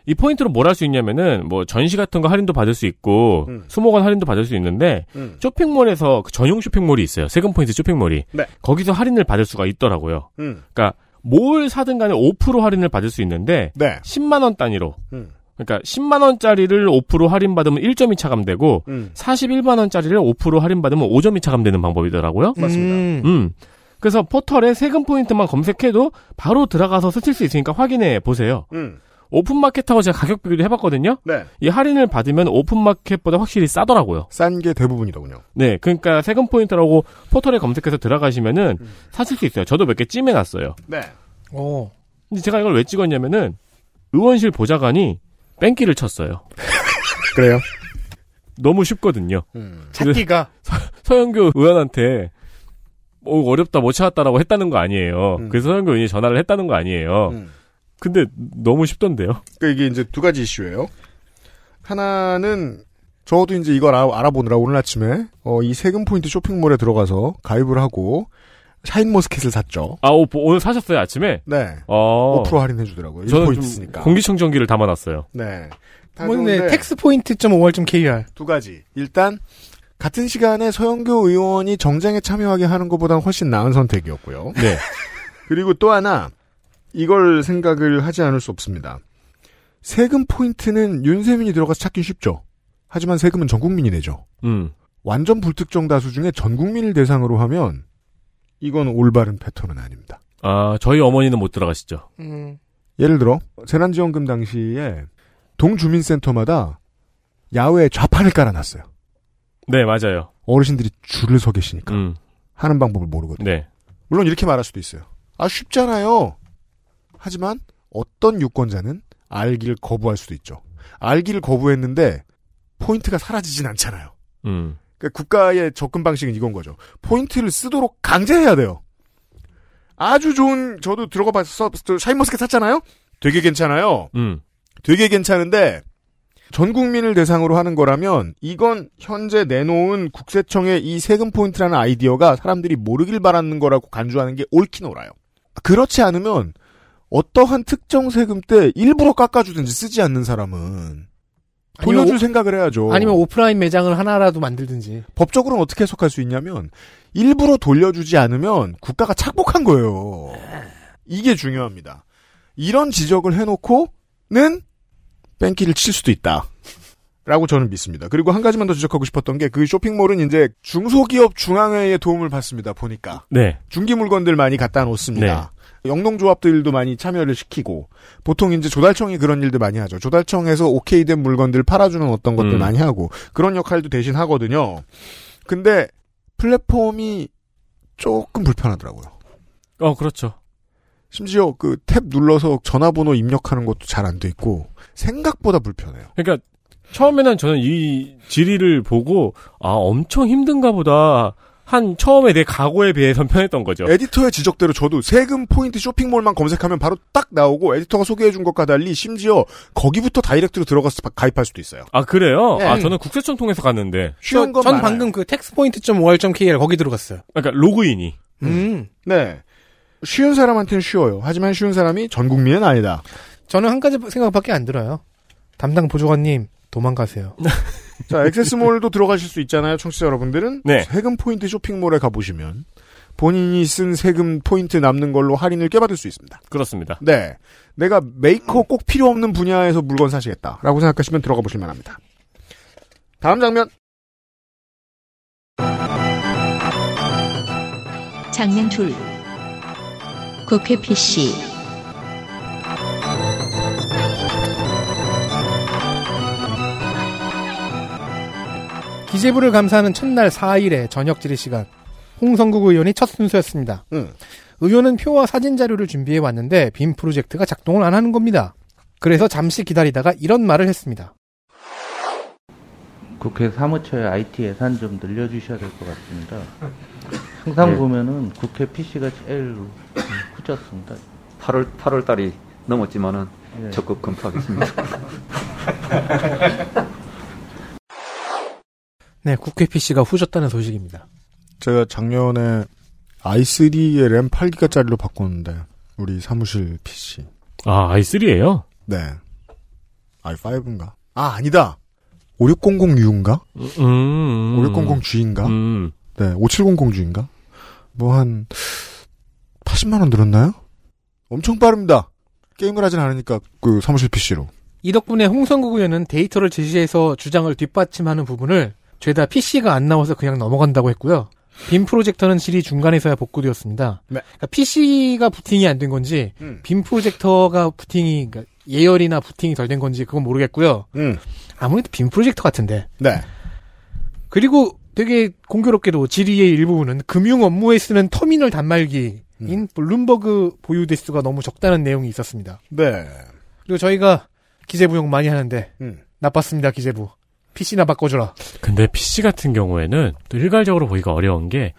이 포인트로 뭘 할 수 있냐면은 뭐 전시 같은 거 할인도 받을 수 있고 음. 수목원 할인도 받을 수 있는데 음. 쇼핑몰에서 그 전용 쇼핑몰이 있어요. 세금 포인트 쇼핑몰이. 네. 거기서 할인을 받을 수가 있더라고요. 음. 그러니까 뭘 사든 간에 5% 할인을 받을 수 있는데 네. 10만 원 단위로. 음. 그러니까 10만 원짜리를 5% 할인 받으면 1점이 차감되고 음. 41만 원짜리를 5% 할인 받으면 5점이 차감되는 방법이더라고요. 맞습니다. 음. 음. 그래서 포털에 세금 포인트만 검색해도 바로 들어가서 쓰실 수 있으니까 확인해 보세요. 음. 오픈마켓하고 제가 가격 비교도 해봤거든요. 네. 이 할인을 받으면 오픈마켓보다 확실히 싸더라고요. 싼 게 대부분이더군요. 네, 그러니까 세금 포인트라고 포털에 검색해서 들어가시면은 음. 사실 수 있어요. 저도 몇 개 찜해놨어요. 네. 어. 근데 제가 이걸 왜 찍었냐면은 의원실 보좌관이 뺑기를 쳤어요. 그래요? 너무 쉽거든요. 음. 찾기가. 서영교 의원한테 뭐 어렵다 못 찾았다라고 했다는 거 아니에요. 음. 그래서 서영교 의원이 전화를 했다는 거 아니에요. 음. 근데 너무 쉽던데요. 그러니까 이게 이제 두 가지 이슈예요. 하나는 저도 이제 이걸 알아, 알아 보느라 오늘 아침에 어, 이 세금 포인트 쇼핑몰에 들어가서 가입을 하고 샤인 머스켓을 샀죠. 아, 오, 오늘 사셨어요 아침에? 네. 어. 5% 할인해 주더라고요. 1 저는 쓰니까. 공기청정기를 담아놨어요. 네. 다 뭐, 좋은데 tax point 점 or 점 kr. 두 가지. 일단 같은 시간에 서영교 의원이 정쟁에 참여하게 하는 것보다는 훨씬 나은 선택이었고요. 네. 그리고 또 하나 이걸 생각을 하지 않을 수 없습니다. 세금 포인트는 윤세민이 들어가서 찾기 쉽죠. 하지만 세금은 전 국민이 내죠. 음. 완전 불특정 다수 중에 전 국민을 대상으로 하면 이건 올바른 패턴은 아닙니다. 아, 저희 어머니는 못 들어가시죠. 음. 예를 들어 재난지원금 당시에 동주민센터마다 야외에 좌판을 깔아놨어요. 네, 맞아요. 어르신들이 줄을 서 계시니까 음. 하는 방법을 모르거든요. 네. 물론 이렇게 말할 수도 있어요. 아 쉽잖아요. 하지만 어떤 유권자는 알기를 거부할 수도 있죠. 알기를 거부했는데 포인트가 사라지진 않잖아요. 음. 그러니까 국가의 접근 방식은 이건 거죠. 포인트를 쓰도록 강제해야 돼요. 아주 좋은 저도 들어가 봤어 저 샤인머스켓 샀잖아요. 되게 괜찮아요. 음. 되게 괜찮은데 전 국민을 대상으로 하는 거라면 이건 현재 내놓은 국세청의 이 세금 포인트라는 아이디어가 사람들이 모르길 바라는 거라고 간주하는 게 옳긴 옳아요. 그렇지 않으면 어떠한 특정 세금 때 일부러 깎아주든지 쓰지 않는 사람은 돌려줄 생각을 해야죠. 아니면 오프라인 매장을 하나라도 만들든지. 법적으로는 어떻게 해석할 수 있냐면 일부러 돌려주지 않으면 국가가 착복한 거예요. 이게 중요합니다. 이런 지적을 해놓고는 뺑기를 칠 수도 있다. 라고 저는 믿습니다. 그리고 한 가지만 더 지적하고 싶었던 게 그 쇼핑몰은 이제 중소기업 중앙회의 도움을 받습니다. 보니까 네. 중기 물건들 많이 갖다 놓습니다. 영농조합들도 많이 참여를 시키고 보통 이제 조달청이 그런 일들 많이 하죠. 조달청에서 오케이 된 물건들 팔아주는 어떤 것들 음. 많이 하고 그런 역할도 대신 하거든요. 근데 플랫폼이 조금 불편하더라고요. 어, 그렇죠. 심지어 그 탭 눌러서 전화번호 입력하는 것도 잘 안 돼 있고 생각보다 불편해요. 그러니까 처음에는 저는 이 질의를 보고 아 엄청 힘든가 보다 한 처음에 내 각오에 비해선 편했던 거죠. 에디터의 지적대로 저도 세금 포인트 쇼핑몰만 검색하면 바로 딱 나오고 에디터가 소개해준 것과 달리 심지어 거기부터 다이렉트로 들어가서 바- 가입할 수도 있어요. 아 그래요? 네. 아 저는 국세청 통해서 갔는데 쉬운 건전 많아요. 방금 그 taxpoint.or.kr 거기 들어갔어요. 그러니까 로그인이 음. 네. 쉬운 사람한테는 쉬워요. 하지만 쉬운 사람이 전 국민은 아니다. 저는 한 가지 생각밖에 안 들어요. 담당 보좌관님 도망가세요. 자, XS몰도 들어가실 수 있잖아요, 청취자 여러분들은. 네. 세금 포인트 쇼핑몰에 가보시면 본인이 쓴 세금 포인트 남는 걸로 할인을 꽤 받을 수 있습니다. 그렇습니다. 네. 내가 메이커 꼭 필요 없는 분야에서 물건 사시겠다 라고 생각하시면 들어가 보실 만 합니다. 다음 장면. 장면 둘 국회 PC 기재부를 감사하는 첫날 4일에 저녁 질의 시간. 홍성국 의원이 첫 순서였습니다. 응. 의원은 표와 사진 자료를 준비해 왔는데 빔 프로젝트가 작동을 안 하는 겁니다. 그래서 잠시 기다리다가 이런 말을 했습니다. 국회 사무처의 IT 예산 좀 늘려주셔야 될 것 같습니다. 항상 네. 보면은 국회 PC가 제일 후졌습니다. 8월 8월 달이 넘었지만은 예. 적극 검토하겠습니다. 네, 국회 PC가 후졌다는 소식입니다. 제가 작년에 i3의 램 8기가짜리로 바꿨는데 우리 사무실 PC. 아 i3예요? 네. i5인가? 아, 아니다. 5600U인가? 음. 5600G인가? 음. 네, 5700G인가? 뭐 한 80만 원 들었나요? 엄청 빠릅니다. 게임을 하진 않으니까 그 사무실 PC로. 이 덕분에 홍성국 의원은 데이터를 제시해서 주장을 뒷받침하는 부분을 죄다 PC가 안 나와서 그냥 넘어간다고 했고요. 빔 프로젝터는 질의 중간에서야 복구되었습니다. 네. 그러니까 PC가 부팅이 안 된 건지 음. 빔 프로젝터가 부팅이 그러니까 예열이나 부팅이 덜 된 건지 그건 모르겠고요. 음. 아무래도 빔 프로젝터 같은데. 네. 그리고 되게 공교롭게도 질의의 일부분은 금융 업무에 쓰는 터미널 단말기인 음. 블룸버그 보유 대수가 너무 적다는 내용이 있었습니다. 네. 그리고 저희가 기재부용 많이 하는데 음. 나빴습니다 기재부. PC나 바꿔줘라. 근데 PC 같은 경우에는 또 일괄적으로 보기가 어려운 게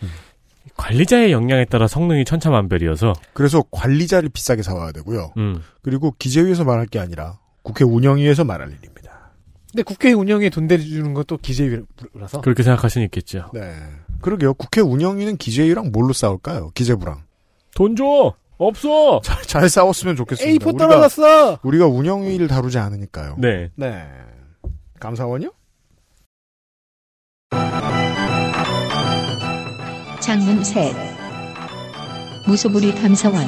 관리자의 역량에 따라 성능이 천차만별이어서 그래서 관리자를 비싸게 사와야 되고요. 음. 그리고 기재위에서 말할 게 아니라 국회 운영위에서 말할 일입니다. 근데 국회 운영에 돈 대주는 것도 기재위라서. 그렇게 생각할 수는 있겠죠. 네. 그러게요. 국회 운영위는 기재위랑 뭘로 싸울까요? 기재부랑. 돈 줘! 없어! 잘, 잘 싸웠으면 좋겠습니다. A4 떨어졌어! 우리가 운영위를 다루지 않으니까요. 네. 네. 감사원이요? 장문 셋 무소불위 감사원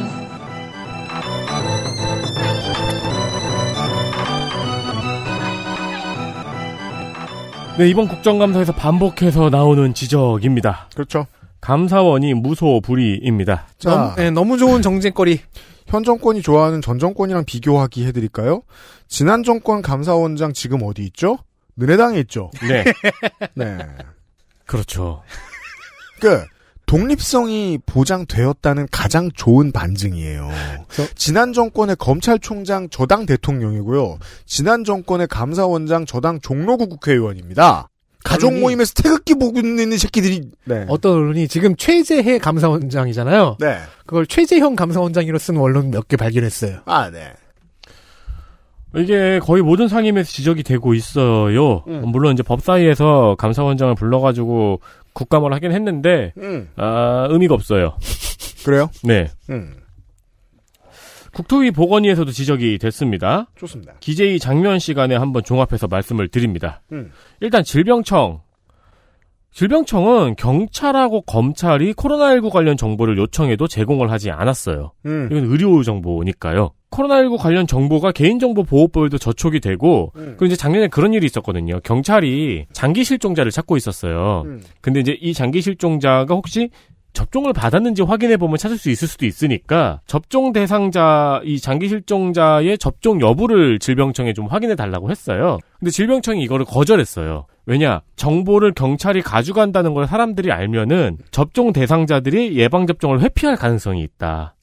네, 이번 국정감사에서 반복해서 나오는 지적입니다. 그렇죠. 감사원이 무소불위입니다. 자, 너무, 네, 너무 좋은 정쟁거리. 현 정권이 좋아하는 전 정권이랑 비교하기 해드릴까요? 지난 정권 감사원장 지금 어디 있죠? 은혜당에 있죠. 네. 네. 그렇죠. 그 독립성이 보장되었다는 가장 좋은 반증이에요. 지난 정권의 검찰총장 저당 대통령이고요. 지난 정권의 감사원장 저당 종로구 국회의원입니다. 가족 모임에서 태극기 보고 있는 새끼들이 네. 어떤 언론이 지금 최재해 감사원장이잖아요. 네. 그걸 최재형 감사원장으로 쓴 언론 몇 개 발견했어요. 아, 네. 이게 거의 모든 상임에서 지적이 되고 있어요. 음. 물론 이제 법사위에서 감사원장을 불러가지고 국감을 하긴 했는데 음. 아, 의미가 없어요. 그래요? 네. 음. 국토위 보건위에서도 지적이 됐습니다. 좋습니다. 기재위 장면 시간에 한번 종합해서 말씀을 드립니다. 음. 일단 질병청. 질병청은 경찰하고 검찰이 코로나19 관련 정보를 요청해도 제공을 하지 않았어요. 음. 이건 의료 정보니까요. 코로나19 관련 정보가 개인정보 보호법에도 저촉이 되고, 음. 그리고 이제 작년에 그런 일이 있었거든요. 경찰이 장기 실종자를 찾고 있었어요. 음. 근데 이제 이 장기 실종자가 혹시 접종을 받았는지 확인해 보면 찾을 수 있을 수도 있으니까 접종 대상자 이 장기 실종자의 접종 여부를 질병청에 좀 확인해 달라고 했어요. 근데 질병청이 이거를 거절했어요. 왜냐 정보를 경찰이 가져간다는 걸 사람들이 알면은 접종 대상자들이 예방 접종을 회피할 가능성이 있다.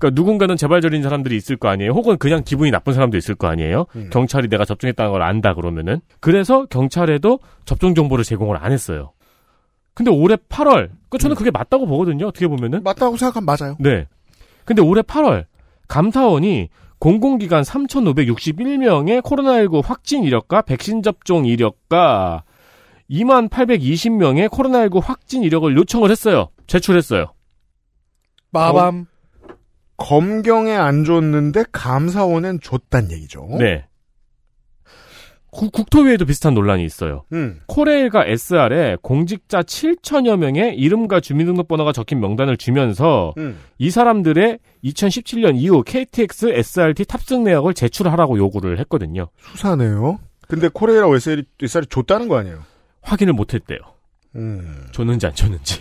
그러니까 누군가는 재발절인 사람들이 있을 거 아니에요. 혹은 그냥 기분이 나쁜 사람도 있을 거 아니에요. 음. 경찰이 내가 접종했다는 걸 안다 그러면은 그래서 경찰에도 접종 정보를 제공을 안 했어요. 근데 올해 8월, 그 저는 그게 맞다고 보거든요. 어떻게 보면은. 맞다고 생각하면 맞아요. 네. 근데 올해 8월 감사원이 공공기관 3,561명의 코로나19 확진 이력과 백신 접종 이력과 2만 820명의 코로나19 확진 이력을 요청을 했어요. 제출했어요. 빠밤. 검경에 안 줬는데 감사원엔 줬단 얘기죠. 네. 국- 국토위에도 비슷한 논란이 있어요. 음. 코레일과 SR에 공직자 7천여 명의 이름과 주민등록번호가 적힌 명단을 주면서 음. 이 사람들의 2017년 이후 KTX, SRT 탑승 내역을 제출하라고 요구를 했거든요. 수사네요. 근데 코레일하고 SL이, SR이 줬다는 거 아니에요? 확인을 못했대요. 음. 줬는지 안 줬는지.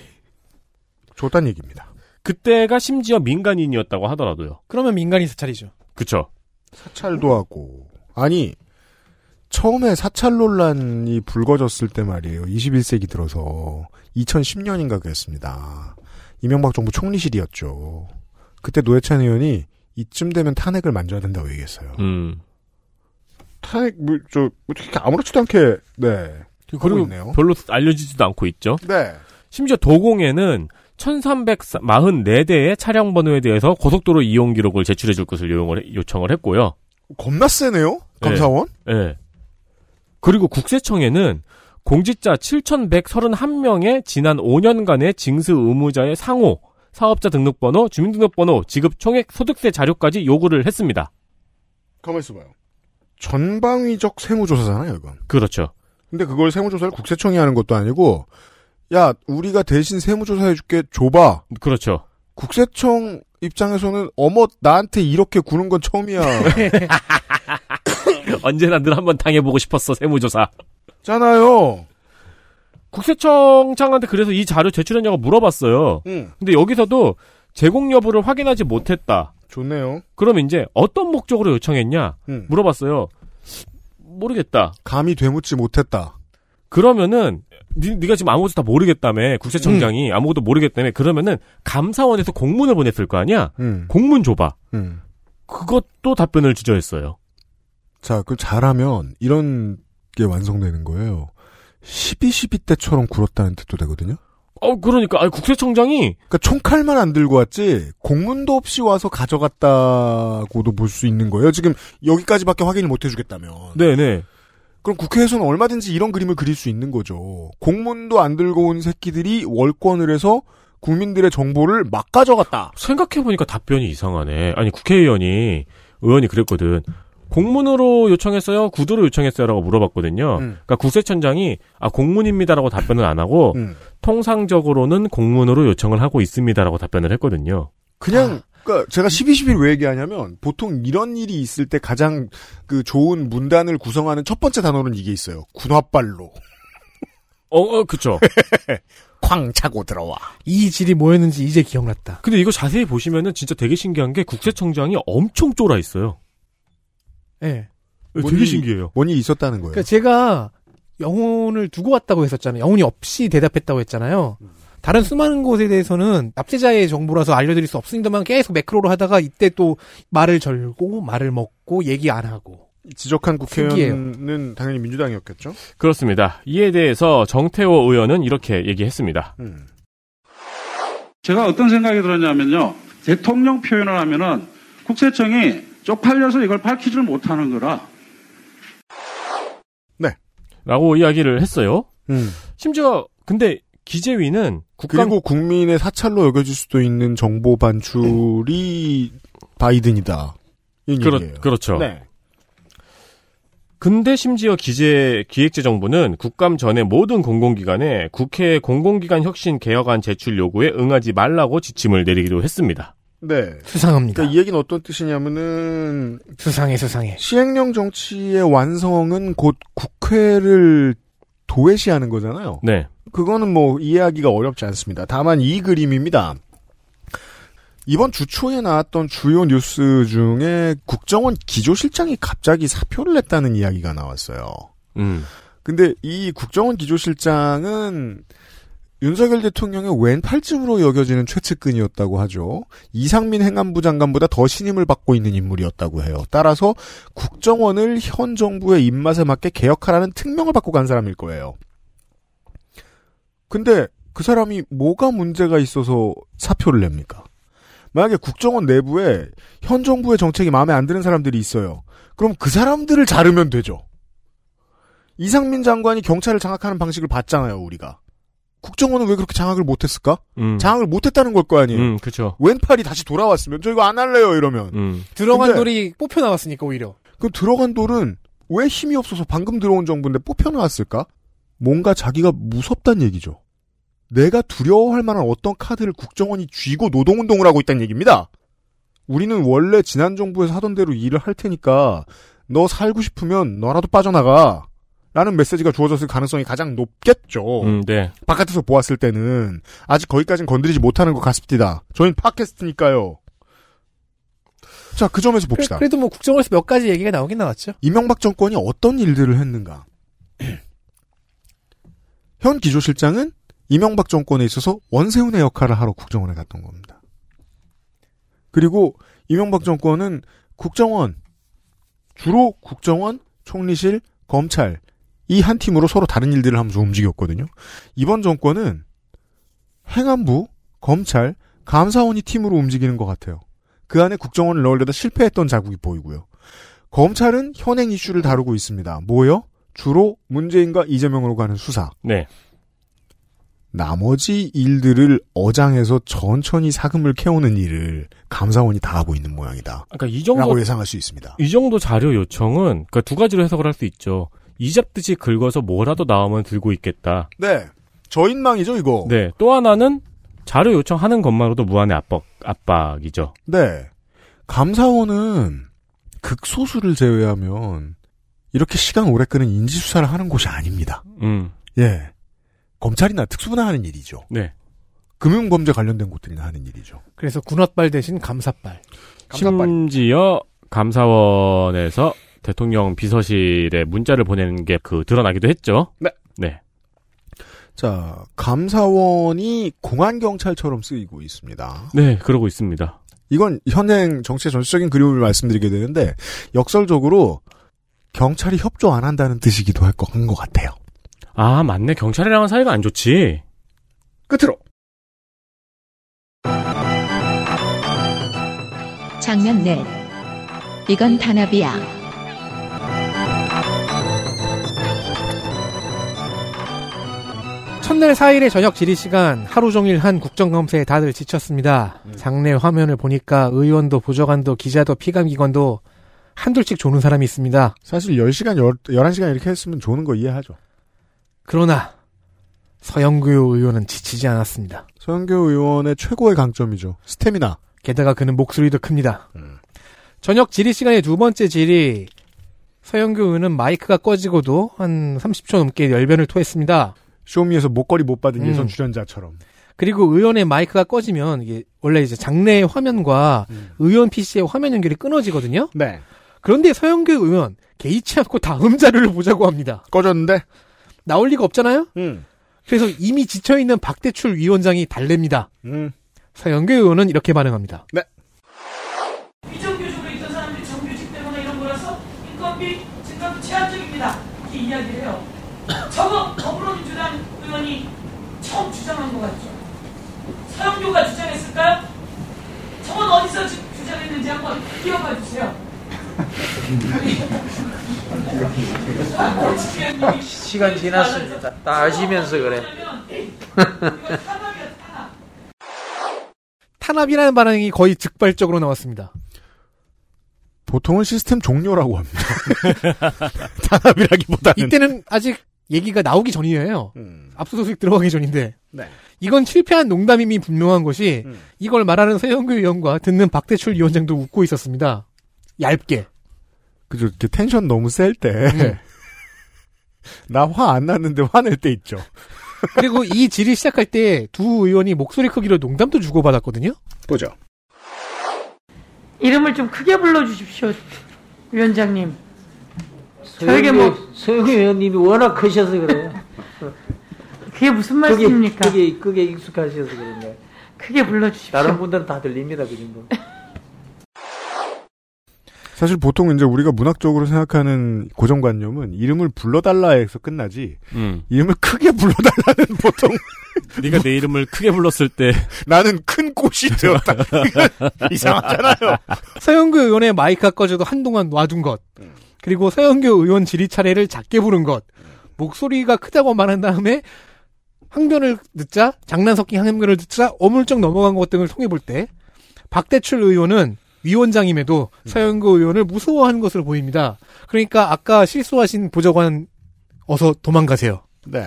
줬단 얘기입니다. 그때가 심지어 민간인이었다고 하더라도요. 그러면 민간인 사찰이죠. 그쵸. 사찰도 하고. 아니, 처음에 사찰 논란이 불거졌을 때 말이에요. 21세기 들어서. 2010년인가 그랬습니다. 이명박 정부 총리실이었죠. 그때 노회찬 의원이 이쯤 되면 탄핵을 만져야 된다고 얘기했어요. 음. 탄핵, 뭐, 저, 어떻게 아무렇지도 않게, 네. 그리고 있네요. 별로 알려지지도 않고 있죠. 네. 심지어 도공에는 1344대의 차량 번호에 대해서 고속도로 이용 기록을 제출해 줄 것을 요청을, 요청을 했고요. 겁나 세네요? 감사원? 예. 그리고 국세청에는 공직자 7,131명의 지난 5년간의 징수 의무자의 상호, 사업자 등록번호, 주민등록번호, 지급 총액, 소득세 자료까지 요구를 했습니다. 가만 있어봐요. 전방위적 세무조사잖아요, 이건. 그렇죠. 근데 그걸 세무조사를 국세청이 하는 것도 아니고, 야, 우리가 대신 세무조사 해줄게, 줘봐. 그렇죠. 국세청 입장에서는, 어머, 나한테 이렇게 구는 건 처음이야. 언제나 늘 한번 당해보고 싶었어, 세무조사. 잖아요. 국세청장한테 그래서 이 자료 제출했냐고 물어봤어요. 응. 근데 여기서도 제공 여부를 확인하지 못했다. 좋네요. 그럼 이제 어떤 목적으로 요청했냐? 응. 물어봤어요. 모르겠다. 감히 되묻지 못했다. 그러면은 니, 네가 지금 아무것도 다 모르겠다며 국세청장이 아무것도 모르겠다며 그러면은 감사원에서 공문을 보냈을 거 아니야? 응. 공문 줘봐. 응. 그것도 답변을 주저했어요. 자, 그걸 잘하면, 이런 게 완성되는 거예요. 12.12 때처럼 굴었다는 뜻도 되거든요? 어 그러니까 아니, 국세청장이 그러니까 총칼만 안 들고 왔지 공문도 없이 와서 가져갔다고도 볼 수 있는 거예요. 지금 여기까지밖에 확인을 못 해주겠다면. 네네 그럼 국회에서는 얼마든지 이런 그림을 그릴 수 있는 거죠. 공문도 안 들고 온 새끼들이 월권을 해서 국민들의 정보를 막 가져갔다. 생각해보니까 답변이 이상하네. 아니, 국회의원이, 의원이 그랬거든. 공문으로 요청했어요? 구도로 요청했어요? 라고 물어봤거든요. 음. 그러니까 국세청장이, 아, 공문입니다라고 답변을 안 하고, 음. 통상적으로는 공문으로 요청을 하고 있습니다라고 답변을 했거든요. 그냥 그러니까 제가 12, 11 왜 얘기하냐면 보통 이런 일이 있을 때 가장 그 좋은 문단을 구성하는 첫 번째 단어는 이게 있어요. 군화발로 어, 어, 그쵸. 쾅 차고 들어와. 이 질이 뭐였는지 이제 기억났다. 근데 이거 자세히 보시면은 진짜 되게 신기한 게 국세청장이 엄청 쫄아 있어요. 예. 되게 뭔 일이- 신기해요. 뭔 일이 있었다는 거예요. 그러니까 제가 영혼을 두고 왔다고 했었잖아요. 영혼이 없이 대답했다고 했잖아요. 다른 수많은 곳에 대해서는 납세자의 정보라서 알려드릴 수 없습니다만 계속 매크로로 하다가 이때 또 말을 절고 말을 먹고 얘기 안 하고 지적한 국회의원은 당연히 민주당이었겠죠? 그렇습니다. 이에 대해서 정태호 의원은 이렇게 얘기했습니다. 음. 제가 어떤 생각이 들었냐면요. 대통령 표현을 하면은 국세청이 쪽팔려서 이걸 밝히지를 못하는 거라. 라고 이야기를 했어요. 음. 심지어 근데 기재위는 국감 그리고 국민의 사찰로 여겨질 수도 있는 정보 반출이 바이든이다. 그렇. 그렇죠. 네. 근데 심지어 기재 기획재정부는 국감 전에 모든 공공기관에 국회 공공기관 혁신 개혁안 제출 요구에 응하지 말라고 지침을 내리기도 했습니다. 네. 수상합니다. 그러니까 이 얘기는 어떤 뜻이냐면은 수상해 수상해. 시행령 정치의 완성은 곧 국회를 도외시하는 거잖아요. 네. 그거는 뭐 이해하기가 어렵지 않습니다. 다만 이 그림입니다. 이번 주 초에 나왔던 주요 뉴스 중에 국정원 기조실장이 갑자기 사표를 냈다는 이야기가 나왔어요. 음. 근데 이 국정원 기조실장은 윤석열 대통령의 왼팔쯤으로 여겨지는 최측근이었다고 하죠. 이상민 행안부 장관보다 더 신임을 받고 있는 인물이었다고 해요. 따라서 국정원을 현 정부의 입맛에 맞게 개혁하라는 특명을 받고 간 사람일 거예요. 근데 그 사람이 뭐가 문제가 있어서 사표를 냅니까? 만약에 국정원 내부에 현 정부의 정책이 마음에 안 드는 사람들이 있어요. 그럼 그 사람들을 자르면 되죠. 이상민 장관이 경찰을 장악하는 방식을 봤잖아요, 우리가. 국정원은 왜 그렇게 장악을 못했을까? 음. 장악을 못했다는 걸 거 아니에요. 음, 그쵸. 왼팔이 다시 돌아왔으면 저 이거 안 할래요 이러면. 음. 들어간 근데- 돌이 뽑혀 나왔으니까 오히려. 그럼 들어간 돌은 왜 힘이 없어서 방금 들어온 정부인데 뽑혀 나왔을까? 뭔가 자기가 무섭단 얘기죠. 내가 두려워할 만한 어떤 카드를 국정원이 쥐고 노동운동을 하고 있다는 얘기입니다. 우리는 원래 지난 정부에서 하던 대로 일을 할 테니까 너 살고 싶으면 너라도 빠져나가. 라는 메시지가 주어졌을 가능성이 가장 높겠죠. 음, 네. 바깥에서 보았을 때는 아직 거기까지는 건드리지 못하는 것 같습니다. 저희는 팟캐스트니까요. 자, 그 점에서 봅시다. 그래, 도뭐 국정원에서 몇 가지 얘기가 나오긴 나왔죠. 이명박 정권이 어떤 일들을 했는가? 현 기조실장은 이명박 정권에 있어서 원세훈의 역할을 하러 국정원에 갔던 겁니다. 그리고 이명박 정권은 국정원, 주로 국정원, 총리실, 검찰, 이 한 팀으로 서로 다른 일들을 하면서 움직였거든요. 이번 정권은 행안부, 검찰, 감사원이 팀으로 움직이는 것 같아요. 그 안에 국정원을 넣으려다 실패했던 자국이 보이고요. 검찰은 현행 이슈를 다루고 있습니다. 뭐요? 주로 문재인과 이재명으로 가는 수사. 네. 나머지 일들을 어장해서 천천히 사금을 캐오는 일을 감사원이 다 하고 있는 모양이다. 그러니까 이 정도 라고 예상할 수 있습니다. 이 정도 자료 요청은 그러니까 두 가지로 해석을 할 수 있죠. 이 잡듯이 긁어서 뭐라도 나오면 들고 있겠다. 네. 저인망이죠, 이거. 네. 또 하나는 자료 요청하는 것만으로도 무한의 압박 압박이죠. 네. 감사원은 극소수를 제외하면 이렇게 시간 오래 끄는 인지수사를 하는 곳이 아닙니다. 음. 예. 검찰이나 특수부나 하는 일이죠. 네. 금융범죄 관련된 곳들이나 하는 일이죠. 그래서 군홧발 대신 감사발. 심지어 감사원에서 대통령 비서실에 문자를 보내는 게 그 드러나기도 했죠. 네. 네. 자, 감사원이 공안경찰처럼 쓰이고 있습니다. 네, 그러고 있습니다. 이건 현행 정치의 전체적인 그림을 말씀드리게 되는데 역설적으로 경찰이 협조 안 한다는 뜻이기도 할 것 한것 같아요. 아, 맞네. 경찰이랑은 사이가 안 좋지. 끝으로 장면 넷. 이건 단합이야. 첫날 4일의 저녁 질의 시간 하루 종일 한 국정감사에 다들 지쳤습니다. 장내 화면을 보니까 의원도 보좌관도 기자도 피감기관도 한둘씩 조는 사람이 있습니다. 사실 10시간, 11시간 이렇게 했으면 조는 거 이해하죠. 그러나 서영규 의원은 지치지 않았습니다. 서영교 의원의 최고의 강점이죠. 스태미나. 게다가 그는 목소리도 큽니다. 저녁 질의 시간의 두 번째 질의 서영규 의원은 마이크가 꺼지고도 한 30초 넘게 열변을 토했습니다. 쇼미에서 목걸이 못 받은 음. 예선 출연자처럼. 그리고 의원의 마이크가 꺼지면 이게 원래 이제 장내 화면과 의원 PC의 화면 연결이 끊어지거든요. 네. 그런데 서영규 의원 개의치 않고 다음 자료를 보자고 합니다. 꺼졌는데? 나올 리가 없잖아요. 음. 그래서 이미 지쳐 있는 박대출 위원장이 달랩니다. 음. 서영규 의원은 이렇게 반응합니다. 네. 비정규직으로 있던 사람들이 정규직 때문에 이런 거라서 이건 경비 증가도 제한적입니다. 이렇게 이야기를 해요. 저거 더불어민주당 의원이 처음 주장한 것 같죠. 서영교가 주장했을까요? 저건 어디서 주, 주장했는지 한번 기억해 주세요. 시간 지났습니다. 다 아시면서 그래. 탄압이라는 반응이 거의 즉발적으로 나왔습니다. 보통은 시스템 종료라고 합니다. 탄압이라기보다는. 이때는 아직 얘기가 나오기 전이에요. 음. 압수수색 들어가기 전인데. 네. 이건 실패한 농담임이 분명한 것이 음. 이걸 말하는 서영교 의원과 듣는 박대출 위원장도 웃고 있었습니다. 얇게. 그죠. 이렇게 텐션 너무 셀 때. 네. 나화 안 났는데 화낼 때 있죠. 그리고 이 질의 시작할 때 두 의원이 목소리 크기로 농담도 주고받았거든요. 보죠. 이름을 좀 크게 불러주십시오, 위원장님. 저에게 뭐 서영희 의원님이 워낙 크셔서 그래요. 그게 무슨 말씀입니까? 그게, 그게 익숙하셔서 그런데. 크게 불러주십시오. 다른 분들은 다 들립니다, 그 정도. 사실 보통 이제 우리가 문학적으로 생각하는 고정관념은 이름을 불러달라 해서 끝나지. 음. 이름을 크게 불러달라는 보통. 네가 내 이름을 크게 불렀을 때 나는 큰 꽃이 되었다. 이상하잖아요. 서영교 의원의 마이크가 꺼져도 한동안 놔둔 것. 그리고 서영교 의원 질의 차례를 작게 부른 것. 목소리가 크다고 말한 다음에 항변을 듣자, 장난 섞인 항변을 듣자 어물쩍 넘어간 것 등을 통해 볼 때 박대출 의원은 위원장임에도 서영교 의원을 무서워하는 것으로 보입니다. 그러니까 아까 실수하신 보좌관 어서 도망가세요. 네.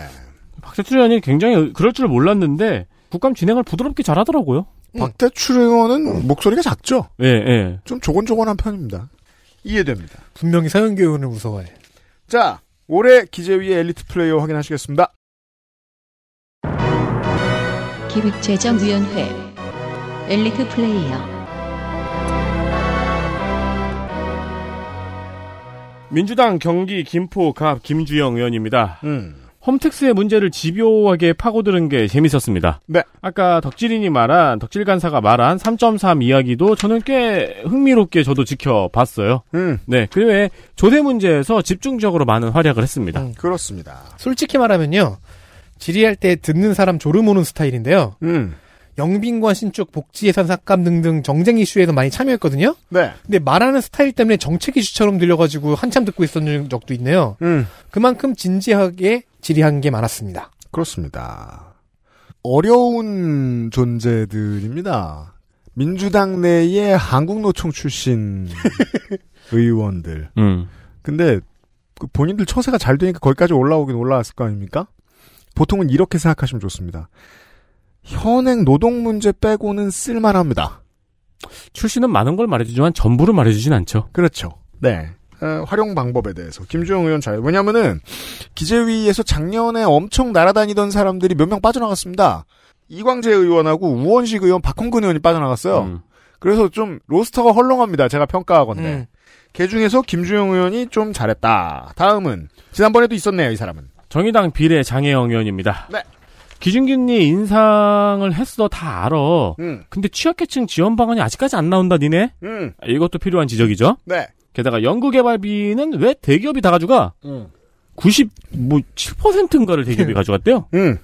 박대출 의원이 굉장히 그럴 줄 몰랐는데 국감 진행을 부드럽게 잘하더라고요. 박대출 의원은 목소리가 작죠? 예, 예. 좀 조곤조곤한 편입니다. 이해됩니다. 분명히 서영교 의원을 무서워해. 자, 올해 기재위의 엘리트 플레이어 확인하시겠습니다. 기획재정위원회 엘리트 플레이어 민주당 경기 김포 갑 김주영 의원입니다. 음. 홈택스의 문제를 집요하게 파고드는 게 재밌었습니다. 네. 아까 덕질인이 말한 덕질 간사가 말한 3.3 이야기도 저는 꽤 흥미롭게 저도 지켜봤어요. 음. 네. 그 외에 조세 문제에서 집중적으로 많은 활약을 했습니다. 그렇습니다. 솔직히 말하면요. 질의할 때 듣는 사람 졸음 오는 스타일인데요. 음. 영빈관 신축 복지 예산 삭감 등등 정쟁 이슈에도 많이 참여했거든요. 네. 근데 말하는 스타일 때문에 정책 이슈처럼 들려가지고 한참 듣고 있었던 적도 있네요. 음. 그만큼 진지하게 질의한 게 많았습니다. 그렇습니다. 어려운 존재들입니다. 민주당 내의 한국노총 출신 의원들. 음. 근데 그 본인들 처세가 잘 되니까 거기까지 올라오긴 올라왔을 거 아닙니까? 보통은 이렇게 생각하시면 좋습니다. 현행 노동 문제 빼고는 쓸만합니다. 출신은 많은 걸 말해주지만 전부를 말해주진 않죠. 그렇죠. 네. 어, 활용 방법에 대해서 김주영 의원 잘 왜냐하면은 기재위에서 작년에 엄청 날아다니던 사람들이 몇 명 빠져나갔습니다. 이광재 의원하고 우원식 의원, 박홍근 의원이 빠져나갔어요. 음. 그래서 좀 로스터가 헐렁합니다. 제가 평가하건데. 음. 그 중에서 김주영 의원이 좀 잘했다. 다음은 지난번에도 있었네요. 이 사람은. 정의당 비례 장혜영 의원입니다. 네. 기준균이 인상을 했어 다 알아. 음. 근데 취약계층 지원 방안이 아직까지 안 나온다 니네? 음. 이것도 필요한 지적이죠. 네. 게다가 연구개발비는 왜 대기업이 다 가져가? 음. 90뭐7%인가를 대기업이 가져갔대요. 음.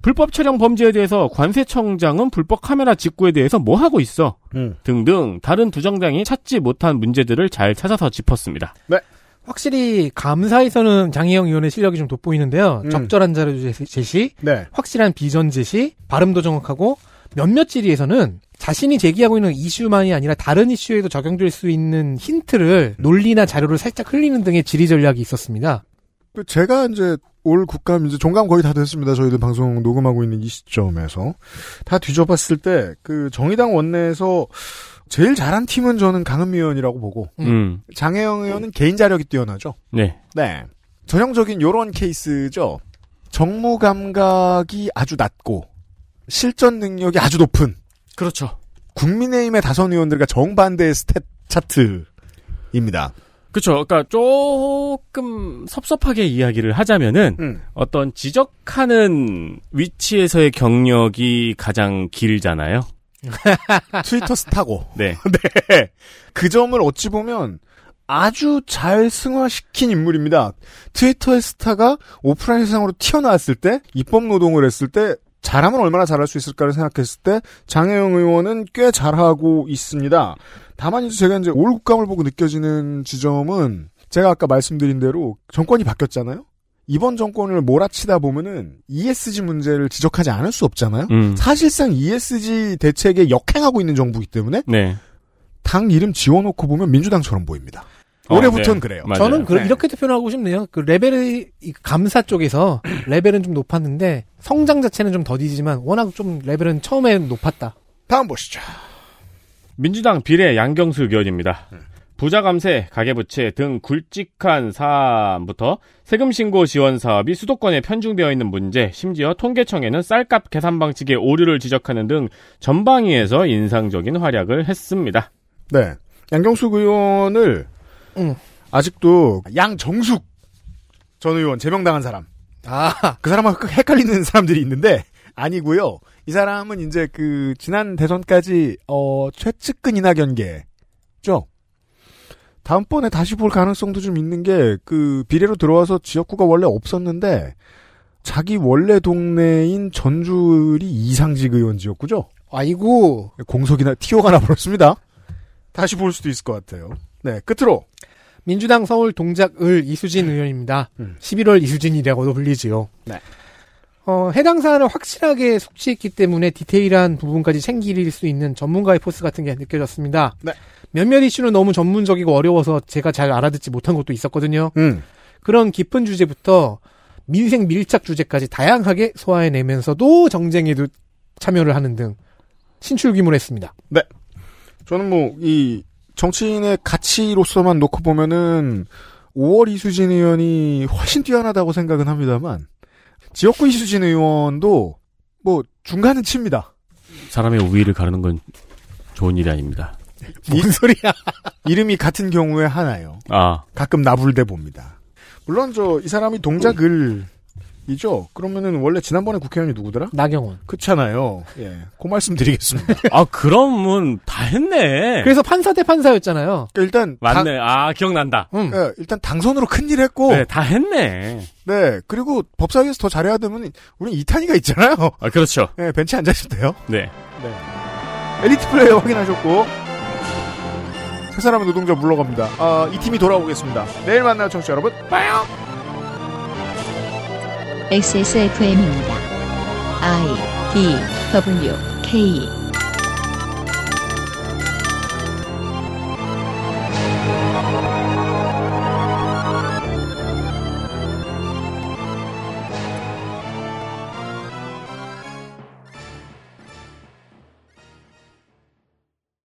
불법 촬영 범죄에 대해서 관세청장은 불법 카메라 직구에 대해서 뭐 하고 있어? 음. 등등 다른 두 정당이 찾지 못한 문제들을 잘 찾아서 짚었습니다. 네. 확실히 감사에서는 장희영 의원의 실력이 좀 돋보이는데요. 음. 적절한 자료 제시- 제시, 네. 확실한 비전 제시, 발음도 정확하고 몇몇 질의에서는 자신이 제기하고 있는 이슈만이 아니라 다른 이슈에도 적용될 수 있는 힌트를 논리나 자료를 살짝 흘리는 등의 질의 전략이 있었습니다. 그 제가 이제 올 국감 이제 종감 거의 다 됐습니다. 저희들 방송 녹음하고 있는 이 시점에서 다 뒤져봤을 때 그 정의당 원내에서 제일 잘한 팀은 저는 강은미 의원이라고 보고 음. 장혜영 의원은 개인 자력이 뛰어나죠. 네. 네. 전형적인 요런 케이스죠. 정무 감각이 아주 낮고 실전 능력이 아주 높은 그렇죠. 국민의힘의 다선 의원들과 정반대의 스탯 차트입니다. 그렇죠. 그러니까 조금 섭섭하게 이야기를 하자면은 음. 어떤 지적하는 위치에서의 경력이 가장 길잖아요. 트위터 스타고. 네. 네. 그 점을 어찌 보면 아주 잘 승화시킨 인물입니다. 트위터의 스타가 오프라인 세상으로 튀어나왔을 때, 입법 노동을 했을 때, 잘하면 얼마나 잘할 수 있을까를 생각했을 때, 장혜영 의원은 꽤 잘하고 있습니다. 다만 이제 제가 이제 올 국감을 보고 느껴지는 지점은, 제가 아까 말씀드린 대로 정권이 바뀌었잖아요? 이번 정권을 몰아치다 보면은 ESG 문제를 지적하지 않을 수 없잖아요? 음. 사실상 ESG 대책에 역행하고 있는 정부이기 때문에, 네. 당 이름 지워놓고 보면 민주당처럼 보입니다. 올해부터는 네. 그래요. 저는 그, 네. 이렇게 표현하고 싶네요. 그 레벨이 이 감사 쪽에서 레벨은 좀 높았는데 성장 자체는 좀 더디지만 워낙 좀 레벨은 처음에 높았다. 다음 보시죠. 민주당 비례 양경수 의원입니다. 네. 부자 감세, 가계부채 등 굵직한 사안부터 세금 신고 지원 사업이 수도권에 편중되어 있는 문제, 심지어 통계청에는 쌀값 계산 방식의 오류를 지적하는 등 전방위에서 인상적인 활약을 했습니다. 네. 양경숙 의원을 아직도 양정숙 전 의원 제명당한 사람. 아, 그 사람하고 헷갈리는 사람들이 있는데 아니고요. 이 사람은 이제 그 지난 대선까지 어 최측근 이낙연계죠. 다음번에 다시 볼 가능성도 좀 있는 게 그 비례로 들어와서 지역구가 원래 없었는데 자기 원래 동네인 전주리 이상직 의원 지역구죠. 아이고 공석이나 티오가 나버렸습니다. 다시 볼 수도 있을 것 같아요. 네 끝으로 민주당 서울 동작을 이수진 의원입니다. 11월 이수진이라고도 불리지요. 네. 어, 해당 사안을 확실하게 숙지했기 때문에 디테일한 부분까지 챙길 수 있는 전문가의 포스 같은 게 느껴졌습니다. 네. 몇몇 이슈는 너무 전문적이고 어려워서 제가 잘 알아듣지 못한 것도 있었거든요. 음. 그런 깊은 주제부터 민생 밀착 주제까지 다양하게 소화해내면서도 정쟁에도 참여를 하는 등 신출귀몰했습니다. 네. 저는 뭐, 이, 정치인의 가치로서만 놓고 보면은, 5월 이수진 의원이 훨씬 뛰어나다고 생각은 합니다만, 지역구 이수진 의원도, 뭐, 중간은 칩니다. 사람의 우위를 가르는 건 좋은 일이 아닙니다. 뭔 소리야. 이름이 같은 경우에 하나요. 아, 가끔 나불대 봅니다. 물론 저, 이 사람이 동작을, 이죠? 그러면은 원래 지난번에 국회의원이 누구더라? 나경원. 그렇잖아요. 예. 그 말씀 드리겠습니다. 아 그러면 다 했네. 그래서 판사 대 판사였잖아요. 일단 맞네. 아 기억난다. 음. 예, 일단 당선으로 큰일 했고 네, 다 했네. 네, 그리고 법사위에서 더 잘해야 되면 우리 이탄이가 있잖아요. 아 그렇죠. 네, 벤치 앉아있으면 돼요. 네. 네. 엘리트 플레이어 확인하셨고 세 사람의 노동자 물러갑니다. 아, 이 팀이 돌아오겠습니다. 내일 만나요, 청취자 여러분. 빠요. XSFM입니다. I D W K